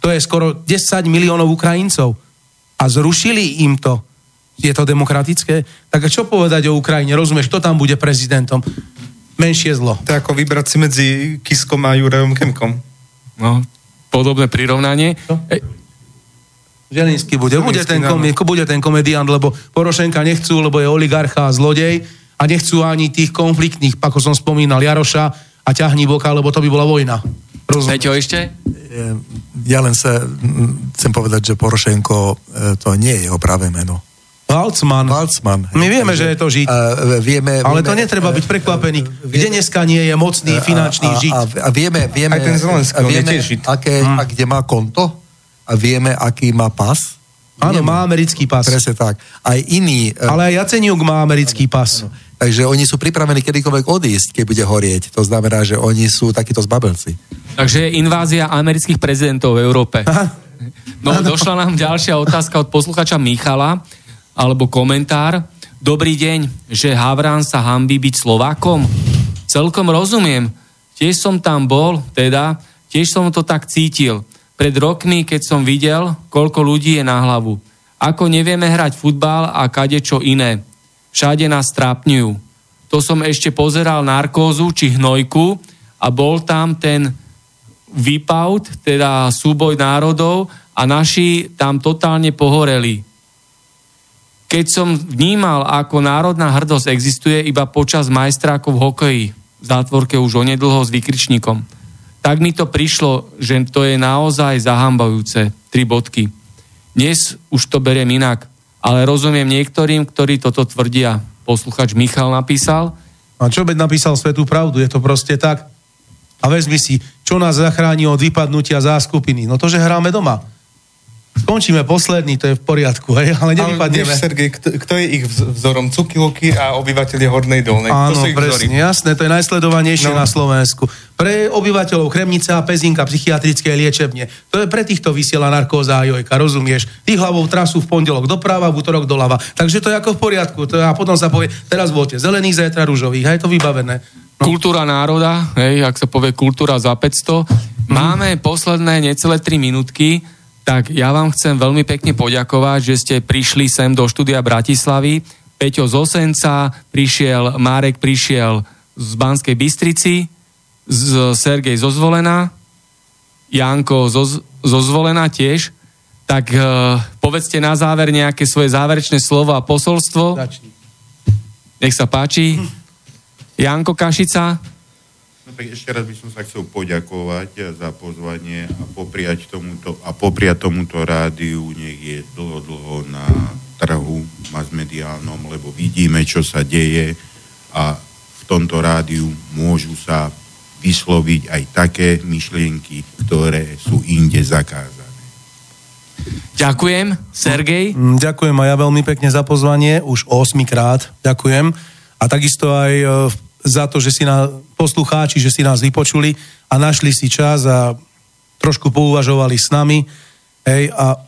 [SPEAKER 3] To je skoro 10 miliónov Ukrajincov. A zrušili im to. Je to demokratické? Tak a čo povedať o Ukrajine? Rozumieš, kto tam bude prezidentom? Menšie zlo.
[SPEAKER 5] To je ako vybrať si medzi Kiskom a Jurajom Kemkom.
[SPEAKER 1] No, podobné prirovnanie.
[SPEAKER 3] Čo?
[SPEAKER 1] E,
[SPEAKER 3] Želinský bude. Bude ten, komi- bude ten komediant, lebo Porošenka nechcú, lebo je oligarcha a zlodej a nechcú ani tých konfliktných, ako som spomínal, Jaroša a ťahni boka, lebo to by bola vojna. Rozumieš?
[SPEAKER 1] Peťo ešte?
[SPEAKER 2] E, Ja len sa mm, chcem povedať, že Porošenko e, to nie je jeho pravé meno.
[SPEAKER 3] Valcman.
[SPEAKER 2] Valcman.
[SPEAKER 3] My vieme, že je to Žid.
[SPEAKER 2] A vieme,
[SPEAKER 3] Ale
[SPEAKER 2] vieme,
[SPEAKER 3] to netreba byť prekvapený. Kde dneska nie je mocný finančný Žid?
[SPEAKER 2] A, a, a vieme, vieme,
[SPEAKER 5] Aj ten Zelenský,
[SPEAKER 2] a vieme aké, a kde má konto a vieme, aký má pas.
[SPEAKER 3] Áno, má americký pas.
[SPEAKER 2] Presne tak. Aj iní. e,
[SPEAKER 3] Ale aj Jaceniuk má americký pas.
[SPEAKER 2] Takže oni sú pripravení kedykoľvek odísť, keď bude horieť. To znamená, že oni sú takíto zbabelci.
[SPEAKER 1] Takže je invázia amerických prezidentov v Európe. No, došla nám ďalšia otázka od posluchača Michala, alebo komentár. Dobrý deň, že Havran sa hambí byť Slovákom? Celkom rozumiem. Tiež som tam bol, teda, tiež som to tak cítil. Pred rokmi, keď som videl, koľko ľudí je na hlavu. Ako nevieme hrať futbal a kadečo iné. Všade nás trápňujú. To som ešte pozeral narkózu či hnojku a bol tam ten výpaut, teda súboj národov a naši tam totálne pohoreli. Keď som vnímal, ako národná hrdosť existuje iba počas majstrákov v hokeji, v zátvorke už onedlho s vykričníkom, tak mi to prišlo, že to je naozaj zahambajúce. Tri bodky. Dnes už to beriem inak, ale rozumiem niektorým, ktorí toto tvrdia. Posluchač Michal napísal,
[SPEAKER 3] A čo beď napísal svetú pravdu? Je to proste tak. A vezmi si, čo nás zachráni od vypadnutia záskupiny? No to, že hráme doma. Skončíme posledný, to je v poriadku, hej? ale
[SPEAKER 5] Ale
[SPEAKER 3] nevypadneme.
[SPEAKER 5] vieš, Sergej, kto, kto je ich vz- vzorom? Cukiloky a obyvateľe Hornej Dolnej.
[SPEAKER 3] Áno,
[SPEAKER 5] sú ich
[SPEAKER 3] presne,
[SPEAKER 5] vzory.
[SPEAKER 3] jasné, to je najsledovanejšie
[SPEAKER 5] No.
[SPEAKER 3] na Slovensku. Pre obyvateľov Kremnice a Pezinka psychiatrické liečebne. To je pre týchto vysiela narkóza a jojka, rozumieš? Ty hlavou trasu v pondelok doprava, v útorok doľava. Takže to je ako v poriadku. To je, a potom sa povie, teraz voľte zelených, zajtra rúžových. A je to vybavené. No.
[SPEAKER 1] Kultúra národa, hej, ak sa povie kultúra za 500. Máme posledné necelé 3 minútky, tak ja vám chcem veľmi pekne poďakovať, že ste prišli sem do štúdia Bratislavy. Peťo z Osenca prišiel, Márek prišiel z Banskej Bystrici, z Sergej zo Zvolena, Janko zo, zo Zvolena tiež. Tak e, povedzte na záver nejaké svoje záverečné slovo a posolstvo.
[SPEAKER 3] Začni.
[SPEAKER 1] Nech sa páči. Janko Kašica.
[SPEAKER 4] No tak ešte raz by som sa chcel poďakovať za pozvanie a popriať tomuto, a popriať tomuto rádiu, nech je dlho, dlho na trhu masmediálnom, lebo vidíme, čo sa deje a v tomto rádiu môžu sa vysloviť aj také myšlienky, ktoré sú inde zakázané.
[SPEAKER 1] Ďakujem, Sergej.
[SPEAKER 3] Mm, Ďakujem aj ja veľmi pekne za pozvanie, už 8 krát. Ďakujem. A takisto aj e, za to, že si na poslucháči, že si nás vypočuli a našli si čas a trošku pouvažovali s nami. Hej, a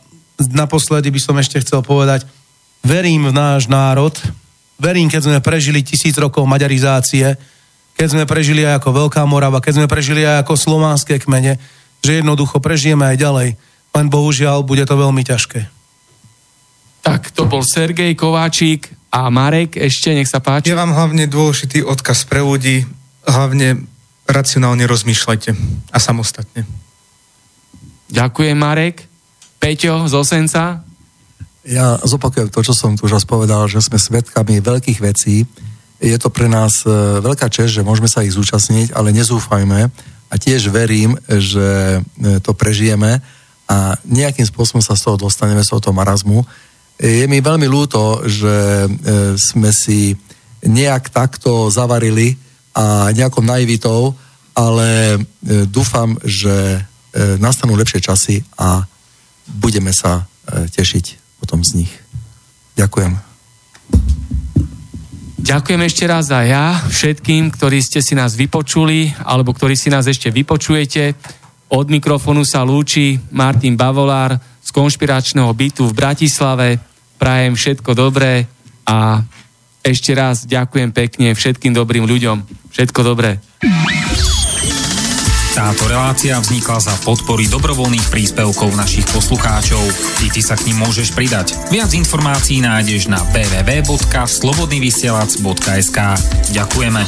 [SPEAKER 3] naposledy by som ešte chcel povedať, verím v náš národ, verím, keď sme prežili tisíc rokov maďarizácie, keď sme prežili aj ako Veľká Morava, keď sme prežili aj ako slovanské kmene, že jednoducho prežijeme aj ďalej. Len bohužiaľ bude to veľmi ťažké.
[SPEAKER 1] Tak, to bol Sergej Kováčik a Marek, ešte nech sa páči.
[SPEAKER 5] Je vám hlavne dôležitý odkaz pre ľudí, hlavne racionálne rozmýšľajte a samostatne.
[SPEAKER 1] Ďakujem, Marek. Peťo z Osenca.
[SPEAKER 2] Ja zopakujem to, čo som tu už raz povedal, že sme svedkami veľkých vecí. Je to pre nás e, veľká čest, že môžeme sa ich zúčastniť, ale nezúfajme a tiež verím, že e, to prežijeme a nejakým spôsobom sa z toho dostaneme, z tohoto marazmu. Je mi veľmi ľúto, že e, sme si nejak takto zavarili a nejakou naivitou, ale e, dúfam, že e, nastanú lepšie časy a budeme sa tešiť potom z nich. Ďakujem.
[SPEAKER 1] Ďakujem ešte raz aj ja všetkým, ktorí ste si nás vypočuli, alebo ktorí si nás ešte vypočujete. Od mikrofónu sa lúči Martin Bavolár z konšpiračného bytu v Bratislave. Prajem všetko dobré a ešte raz ďakujem pekne všetkým dobrým ľuďom. Všetko dobré.
[SPEAKER 8] Táto relácia vznikla za podpory dobrovoľných príspevkov našich poslucháčov. I ty sa k ním môžeš pridať. Viac informácií nájdeš na www.slobodnyvysielac.sk Ďakujeme.